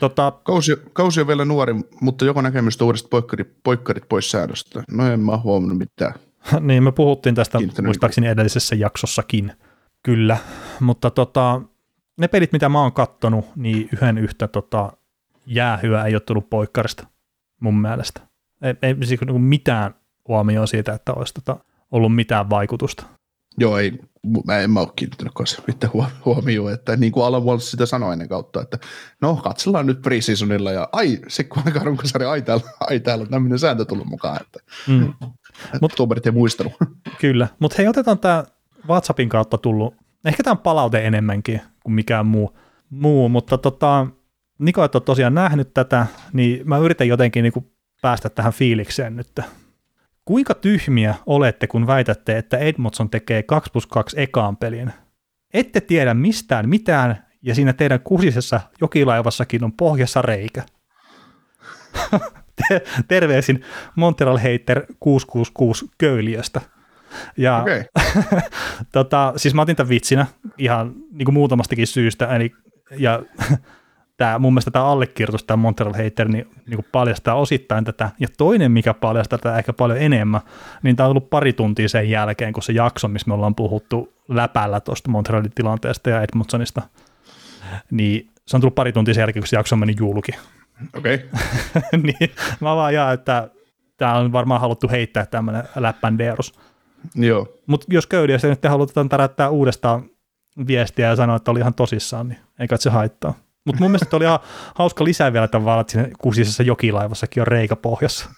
Tota, Kausi, kausi on vielä nuori, mutta joko näkemystä uudesta poikkarit, poikkarit pois säädöstä? No en mä huomannut mitään. niin me puhuttiin tästä muistaakseni edellisessä jaksossakin. Kyllä, mutta tota, ne pelit, mitä mä oon kattonut, niin yhden yhtä tota, jäähyä ei ole tullut poikkarista mun mielestä. Ei, ei siis niinku mitään huomioon siitä, että olisi tota, ollut mitään vaikutusta. Joo, ei, mä en mä ole kiinnittänyt kanssa mitään huo- huomioon, että niin kuin Alan Walsh sitä sanoi ennen kautta, että no katsellaan nyt preseasonilla ja ai, se kun aika runkosarja, ai täällä, ai täällä on tämmöinen sääntö tullut mukaan, että Mm, Mut, tuomarit ei muistanut. kyllä, mutta hei, otetaan tämä WhatsAppin kautta tullut, ehkä tämä on palaute enemmänkin kuin mikään muu, muu mutta tota, Niko, et ole tosiaan nähnyt tätä, niin mä yritän jotenkin niinku päästä tähän fiilikseen nyt. Kuinka tyhmiä olette, kun väitätte, että Edmondson tekee 2 plus 2 ekaan pelin? Ette tiedä mistään mitään, ja siinä teidän kusisessa jokilaivassakin on pohjassa reikä. Te- Terveisin Montreal Hater 666 Köyliöstä. Ja Okei, tota, siis mä otin tämän vitsinä ihan niin kuin muutamastakin syystä, eli, ja tämä, mun mielestä tämä allekirjoitus, tämä Montreal Hater, niin, niin kuin paljastaa osittain tätä, ja toinen, mikä paljastaa tätä ehkä paljon enemmän, niin tämä on ollut pari tuntia sen jälkeen, kun se jakso, missä me ollaan puhuttu läpällä tuosta Montrealin tilanteesta ja Edmondsonista, niin se on tullut pari tuntia sen jälkeen, kun se jakso meni julki. Okei. niin mä vaan jaa, että tämä on varmaan haluttu heittää tämmöinen läppändeerus. Joo, Mutta jos köydiästä nyt halutaan tärättää uudestaan viestiä ja sanoa, että oli ihan tosissaan, niin ei kai se haittaa. Mutta mun mielestä oli ihan hauska lisää vielä tavallaan, että siinä kusisessa jokilaivassakin on reikä pohjassa.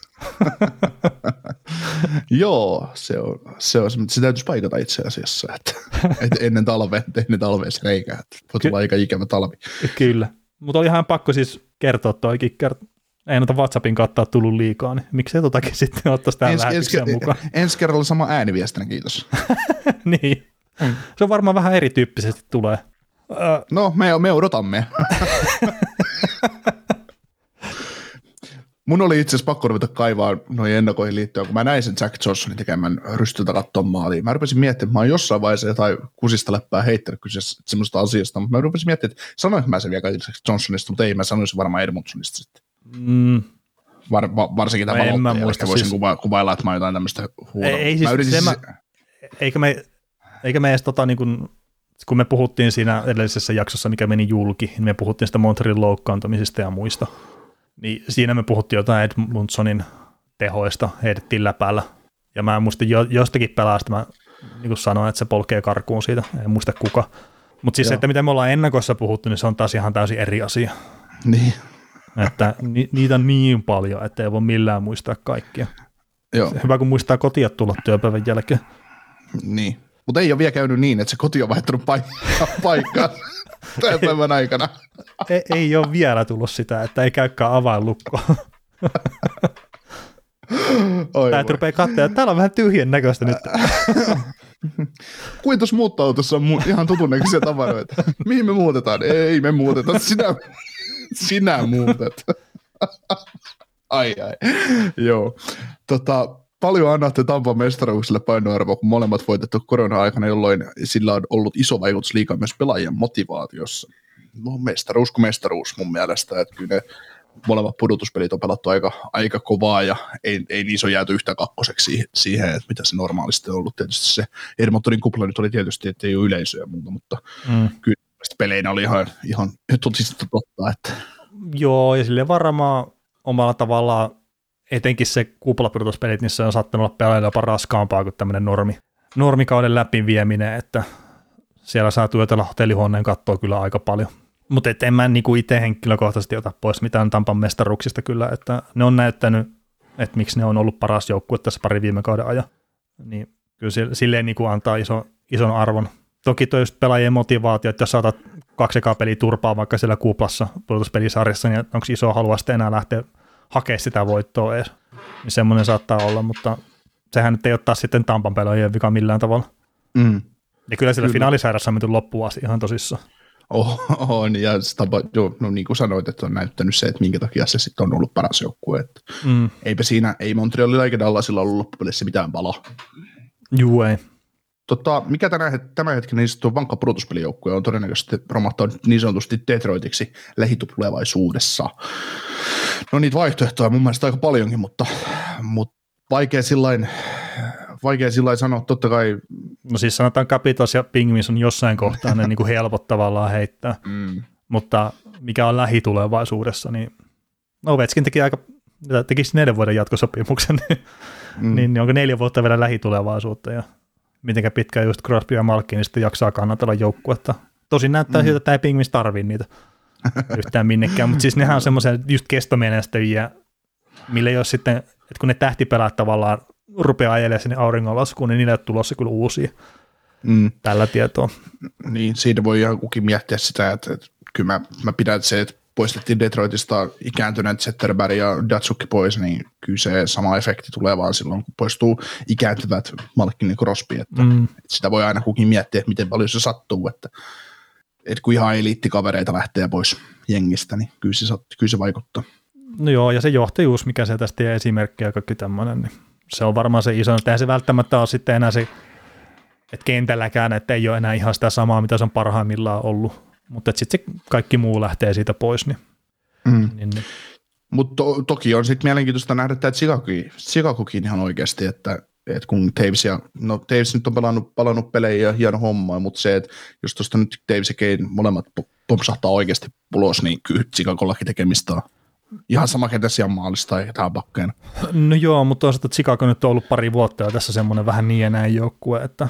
joo, se on, se on, se täytyisi paikata itse asiassa, että, että ennen talvea, ennen talvea se reikä, että voi tulla aika ikävä talvi. Kyllä. Mutta oli ihan pakko siis kertoa toikin kert- ei noita WhatsAppin kautta ole tullut liikaa, niin miksei totakin sitten ottaisi tähän Ens, mukaan. ensi kerralla sama ääniviestinä, kiitos. niin. Se on varmaan vähän erityyppisesti tulee. No, me, me odotamme. Mun oli itse asiassa pakko ruveta kaivaa noihin ennakoihin liittyen, kun mä näin sen Jack Johnsonin tekemän rystyltä kattoon maaliin. Mä rupesin miettimään, että mä oon jossain vaiheessa jotain kusista läppää heittänyt kyseessä semmoista asiasta, mutta mä rupesin miettimään, että sanoinko mä sen vielä Jack Johnsonista, mutta ei, mä sanoisin varmaan Edmundsonista sitten. Mm, Var, va, varsinkin tämä en mä muista, voisin siis- kuva, kuvailla, että mä oon jotain tämmöistä huudoa. Ei, ei siis mä yritin se siis, mä- eikä me, eikä me edes tota, niin kuin, kun me puhuttiin siinä edellisessä jaksossa, mikä meni julki, niin me puhuttiin sitä Montrealin loukkaantumisista ja muista. Niin siinä me puhuttiin jotain Edmundsonin tehoista, heitettiin läpäällä. Ja mä muistin jo, jostakin pelaasta, mä niin kuin sanoin, että se polkee karkuun siitä, en muista kuka. Mutta siis Joo. se, että mitä me ollaan ennakossa puhuttu, niin se on taas ihan täysin eri asia. niin, Että ni, niitä on niin paljon, että ei voi millään muistaa kaikkia. joo, Hyvä, kun muistaa kotia tulla työpäivän jälkeen. niin. Mutta ei ole vielä käynyt niin, että se koti on vaihtanut paikkaa, paikkaa tämän päivän aikana. ei, ei ole vielä tullut sitä, että ei käykään avainlukkoa. Oi Tää rupeaa katsoa, että täällä on vähän tyhjän näköistä nyt. Kuin tuossa muuttoautossa on mu- ihan tutun näköisiä tavaroita. Mihin me muutetaan? Ei me muuteta, sinä, sinä muutet. ai ai, joo. Tota, paljon annatte Tampan mestaruukselle painoarvoa, kun molemmat voitettu korona-aikana, jolloin sillä on ollut iso vaikutus liikaa myös pelaajien motivaatiossa. No mestaruus kuin mestaruus mun mielestä, että kyllä ne molemmat pudotuspelit on pelattu aika, aika kovaa ja ei, ei niissä ole jääty yhtä kakkoseksi siihen, että mitä se normaalisti on ollut. Tietysti se Edmontonin kupla nyt oli tietysti, että ei ole yleisöä ja muuta, mutta Mm. kyllä peleinä oli ihan, ihan totisesti totta, että Joo, ja sille varmaan omalla tavallaan, etenkin se kuplapudotuspelit, niissä on saattanut olla pelaajille jopa raskaampaa kuin tämmöinen normi, normikauden läpivieminen, että siellä saa työtellä hotellihuoneen kattoa kyllä aika paljon. Mutta en mä niinku itse henkilökohtaisesti ota pois mitään Tampan mestaruuksista kyllä, että ne on näyttänyt, että miksi ne on ollut paras joukkue tässä pari viime kauden ajan. Niin kyllä se- silleen niinku antaa iso, ison arvon. Toki tuo just pelaajien motivaatio, että jos saatat kaksi ekaa peliä turpaa vaikka siellä kuplassa pudotuspelisarjassa, niin onko iso halua sitten enää lähteä hakemaan sitä voittoa edes. Niin semmoinen saattaa olla, mutta sehän nyt ei ole taas sitten Tampan pelaajien vika millään tavalla. mm, Ja kyllä siellä Kyllä. finaalisäädässä on menty loppuun asti ihan tosissaan. oh, on, ja tapa, joo, no niin kuin sanoit, että on näyttänyt se, että minkä takia se sitten on ollut paras joukkue. Että Mm. eipä siinä, ei Montrealilla eikä Dallasilla ollut loppupelissä mitään palaa. Juu ei. Tota, mikä tänä, het- tämän hetken niin tuo vankka pudotuspelijoukkue on todennäköisesti romahtanut niin sanotusti Detroitiksi lähitulevaisuudessa. No niitä vaihtoehtoja mun mielestä aika paljonkin, mutta, mutta vaikea sillain, vaikea sillain sanoa, totta kai No siis sanotaan Capitals ja Pingvins on jossain kohtaa ne niin kuin helpot tavallaan heittää, mm, mutta mikä on lähitulevaisuudessa, niin Ovechkin teki aika, tekisi neljän vuoden jatkosopimuksen, niin, mm, niin, niin onko neljä vuotta vielä lähitulevaisuutta ja mitenkä pitkään just Crosby ja Malkin sitten jaksaa kannatella joukkuetta. Tosin näyttää mm. siltä, että ei Pingvins tarvii niitä yhtään minnekään, mutta siis nehän on semmoisia just kestomenestäjiä, millä jos sitten, että kun ne tähtipelaat tavallaan rupeaa ajelemaan sinne auringonlaskuun, niin niille ole tulossa kyllä uusia mm. tällä tietoa. Niin, siitä voi ihan kukin miettiä sitä, että, että kyllä mä, mä pidän se, että poistettiin Detroitista ikääntyneet Zetterberg ja Datsukki pois, niin kyllä se sama efekti tulee vaan silloin, kun poistuu ikääntyvät Malkin ja Crosby, että, Mm. että sitä voi aina kukin miettiä, että miten paljon se sattuu, että, että kun ihan eliittikavereita lähtee pois jengistä, niin kyllä se, kyllä se vaikuttaa. No joo, ja se johtajuus, mikä se tästä ja esimerkki ja kaikki tämmöinen, niin se on varmaan se iso. Eihän se välttämättä ole sitten enää se, että kentälläkään, että ei ole enää ihan sitä samaa, mitä se on parhaimmillaan ollut. Mutta sitten kaikki muu lähtee siitä pois, niin, Mm. niin, niin Mutta to, toki on sitten mielenkiintoista nähdä tämä Chicagokin, Chicagokin ihan oikeasti, että, että kun Taves, ja, no Taves nyt on pelannut, palannut pelejä ja hieno homma, mutta se, että jos tuosta nyt Taves ja Kane molemmat po- pompsahtaa oikeasti ulos, niin kyllä Chicagollakin tekemistä on ihan sama ketä siellä maalista tai ketään pakkeena. No joo, mutta toisaalta Chicago nyt on ollut pari vuotta ja tässä semmoinen vähän niin ja näin joukkue, että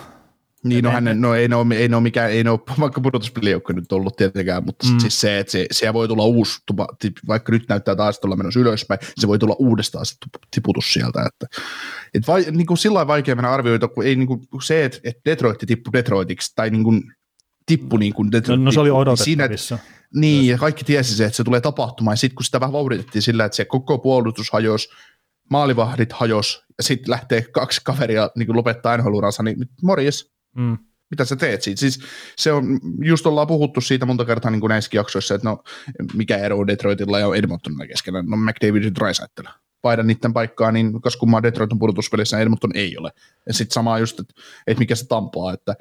Niin, no, en- hänen, no ei ne ole, ei ne ole mikään, ei ne ole vaikka pudotuspelijoukko nyt ollut tietenkään, mutta Mm. siis se, että se, siellä voi tulla uusi, tupa, vaikka nyt näyttää taas, että ollaan menossa ylöspäin, se voi tulla uudestaan se tiputus sieltä, että et vai, niin kuin sillä vaikea mennä arvioida, kun ei niin kuin se, että, että Detroit tippui Detroitiksi, tai niin kuin tippu niin kuin no, Detroit, no se oli niin siinä, odotettavissa. niin, ja kaikki tiesi se, että se tulee tapahtumaan, ja sitten kun sitä vähän vauhditettiin sillä, että se koko puolustus hajosi, maalivahdit hajos, ja sitten lähtee kaksi kaveria niin kuin lopettaa nhl niin morjes, Mm. mitä sä teet siitä. Siis se on, just ollaan puhuttu siitä monta kertaa niin kuin näissäkin jaksoissa, että no mikä ero Detroitilla ja Edmontonilla keskenään, no McDavid ja Drysaitel vaihda niiden paikkaa, niin kas kummaa Detroit on pudotuspelissä, Edmonton ei ole. Ja sitten sama just, että, että mikä se Tampaa, että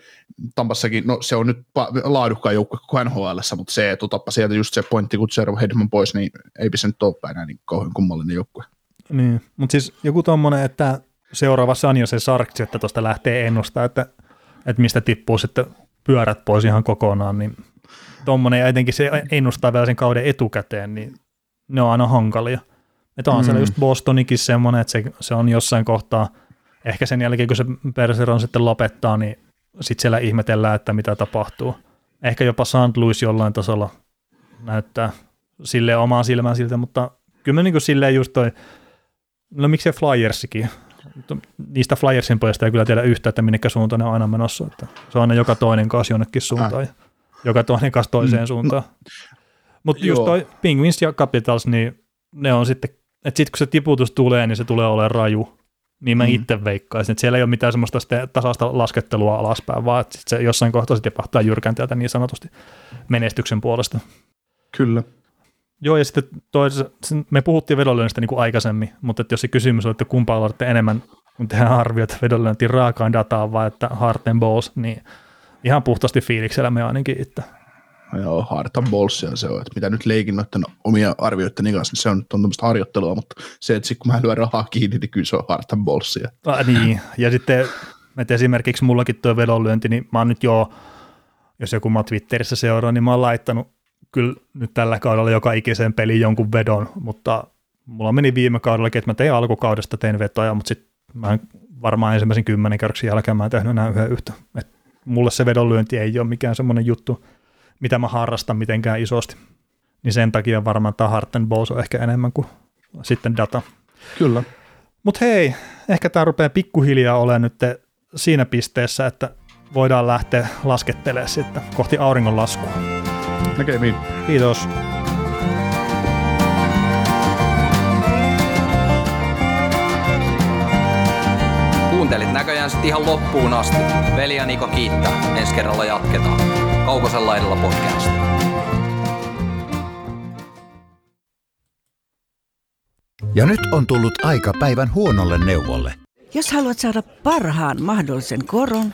Tampassakin, no se on nyt laadukkaan joukkue koko nhl mutta se, että otappa sieltä just se pointti, kun Zero Hedman pois, niin eipä se nyt ole enää niin kauhean kummallinen joukkue. Niin, mutta siis joku tuommoinen, että seuraava Sanjo se Sarksi, että tuosta lähtee ennustaa, että, että mistä tippuu sitten pyörät pois ihan kokonaan, niin tuommoinen ja etenkin se ennustaa vielä sen kauden etukäteen, niin ne on aina hankalia. Että on mm. siellä just Bostonikin semmoinen, että se, se on jossain kohtaa, ehkä sen jälkeen kun se Perseron sitten lopettaa, niin sitten siellä ihmetellään, että mitä tapahtuu. Ehkä jopa St. Louis jollain tasolla näyttää sille omaan silmään siltä, mutta kyllä niin kuin silleen just toi, no miksei Flyersikin, niistä Flyersin pojista ei kyllä tiedä yhtä, että minnekä suuntaan ne on aina menossa. Että se on aina joka toinen kanssa jonnekin suuntaan ja joka toinen kanssa toiseen mm. suuntaan. Mutta just toi Penguins ja Capitals, niin ne on sitten että sitten kun se tiputus tulee, niin se tulee olemaan raju. Niin mä mm. itse veikkaisin, että siellä ei ole mitään semmoista tasasta laskettelua alaspäin, vaan että se jossain kohtaa sitten tipahtaa jyrkänteeltä niin sanotusti menestyksen puolesta. Kyllä. Joo, ja sitten toisessa, me puhuttiin vedonlyönnistä niin kuin aikaisemmin, mutta että jos se kysymys on, että kumpaa olette enemmän, kun tehdään arviot vedonlyöntiin raakaan dataa vai että heart and balls, niin ihan puhtaasti fiiliksellä me ainakin, että Joo, hard and ballsia se on, että mitä nyt leikin noiden omia arvioiden kanssa, niin se on, on tämmöistä harjoittelua, mutta se, että sit kun mä lyön rahaa kiinni, niin kyllä se on hard and ballsia. Ah, niin, ja sitten että esimerkiksi mullakin tuo vedonlyönti, niin mä oon nyt jo, jos joku mä Twitterissä seuraa, niin mä oon laittanut kyllä nyt tällä kaudella joka ikiseen peliin jonkun vedon, mutta mulla meni viime kaudella, että mä tein alkukaudesta, tein vetoja, mutta sitten mä varmaan ensimmäisen kymmenen kerroksen jälkeen mä en tehnyt enää yhden yhtä. Et mulle se vedonlyönti ei ole mikään semmoinen juttu, mitä mä harrastan mitenkään isosti. Niin sen takia varmaan tämä Heart and Balls on ehkä enemmän kuin sitten data. Kyllä. Mutta hei, ehkä tämä rupeaa pikkuhiljaa olemaan nyt siinä pisteessä, että voidaan lähteä laskettelemaan sitten kohti auringon laskua. Näkemiin. Kiitos. Kuuntelit näköjään sitten ihan loppuun asti. Veli ja Niko kiittää. Ensi kerralla jatketaan. Kaukosen laidalla podcast. Ja nyt on tullut aika päivän huonolle neuvolle. Jos haluat saada parhaan mahdollisen koron,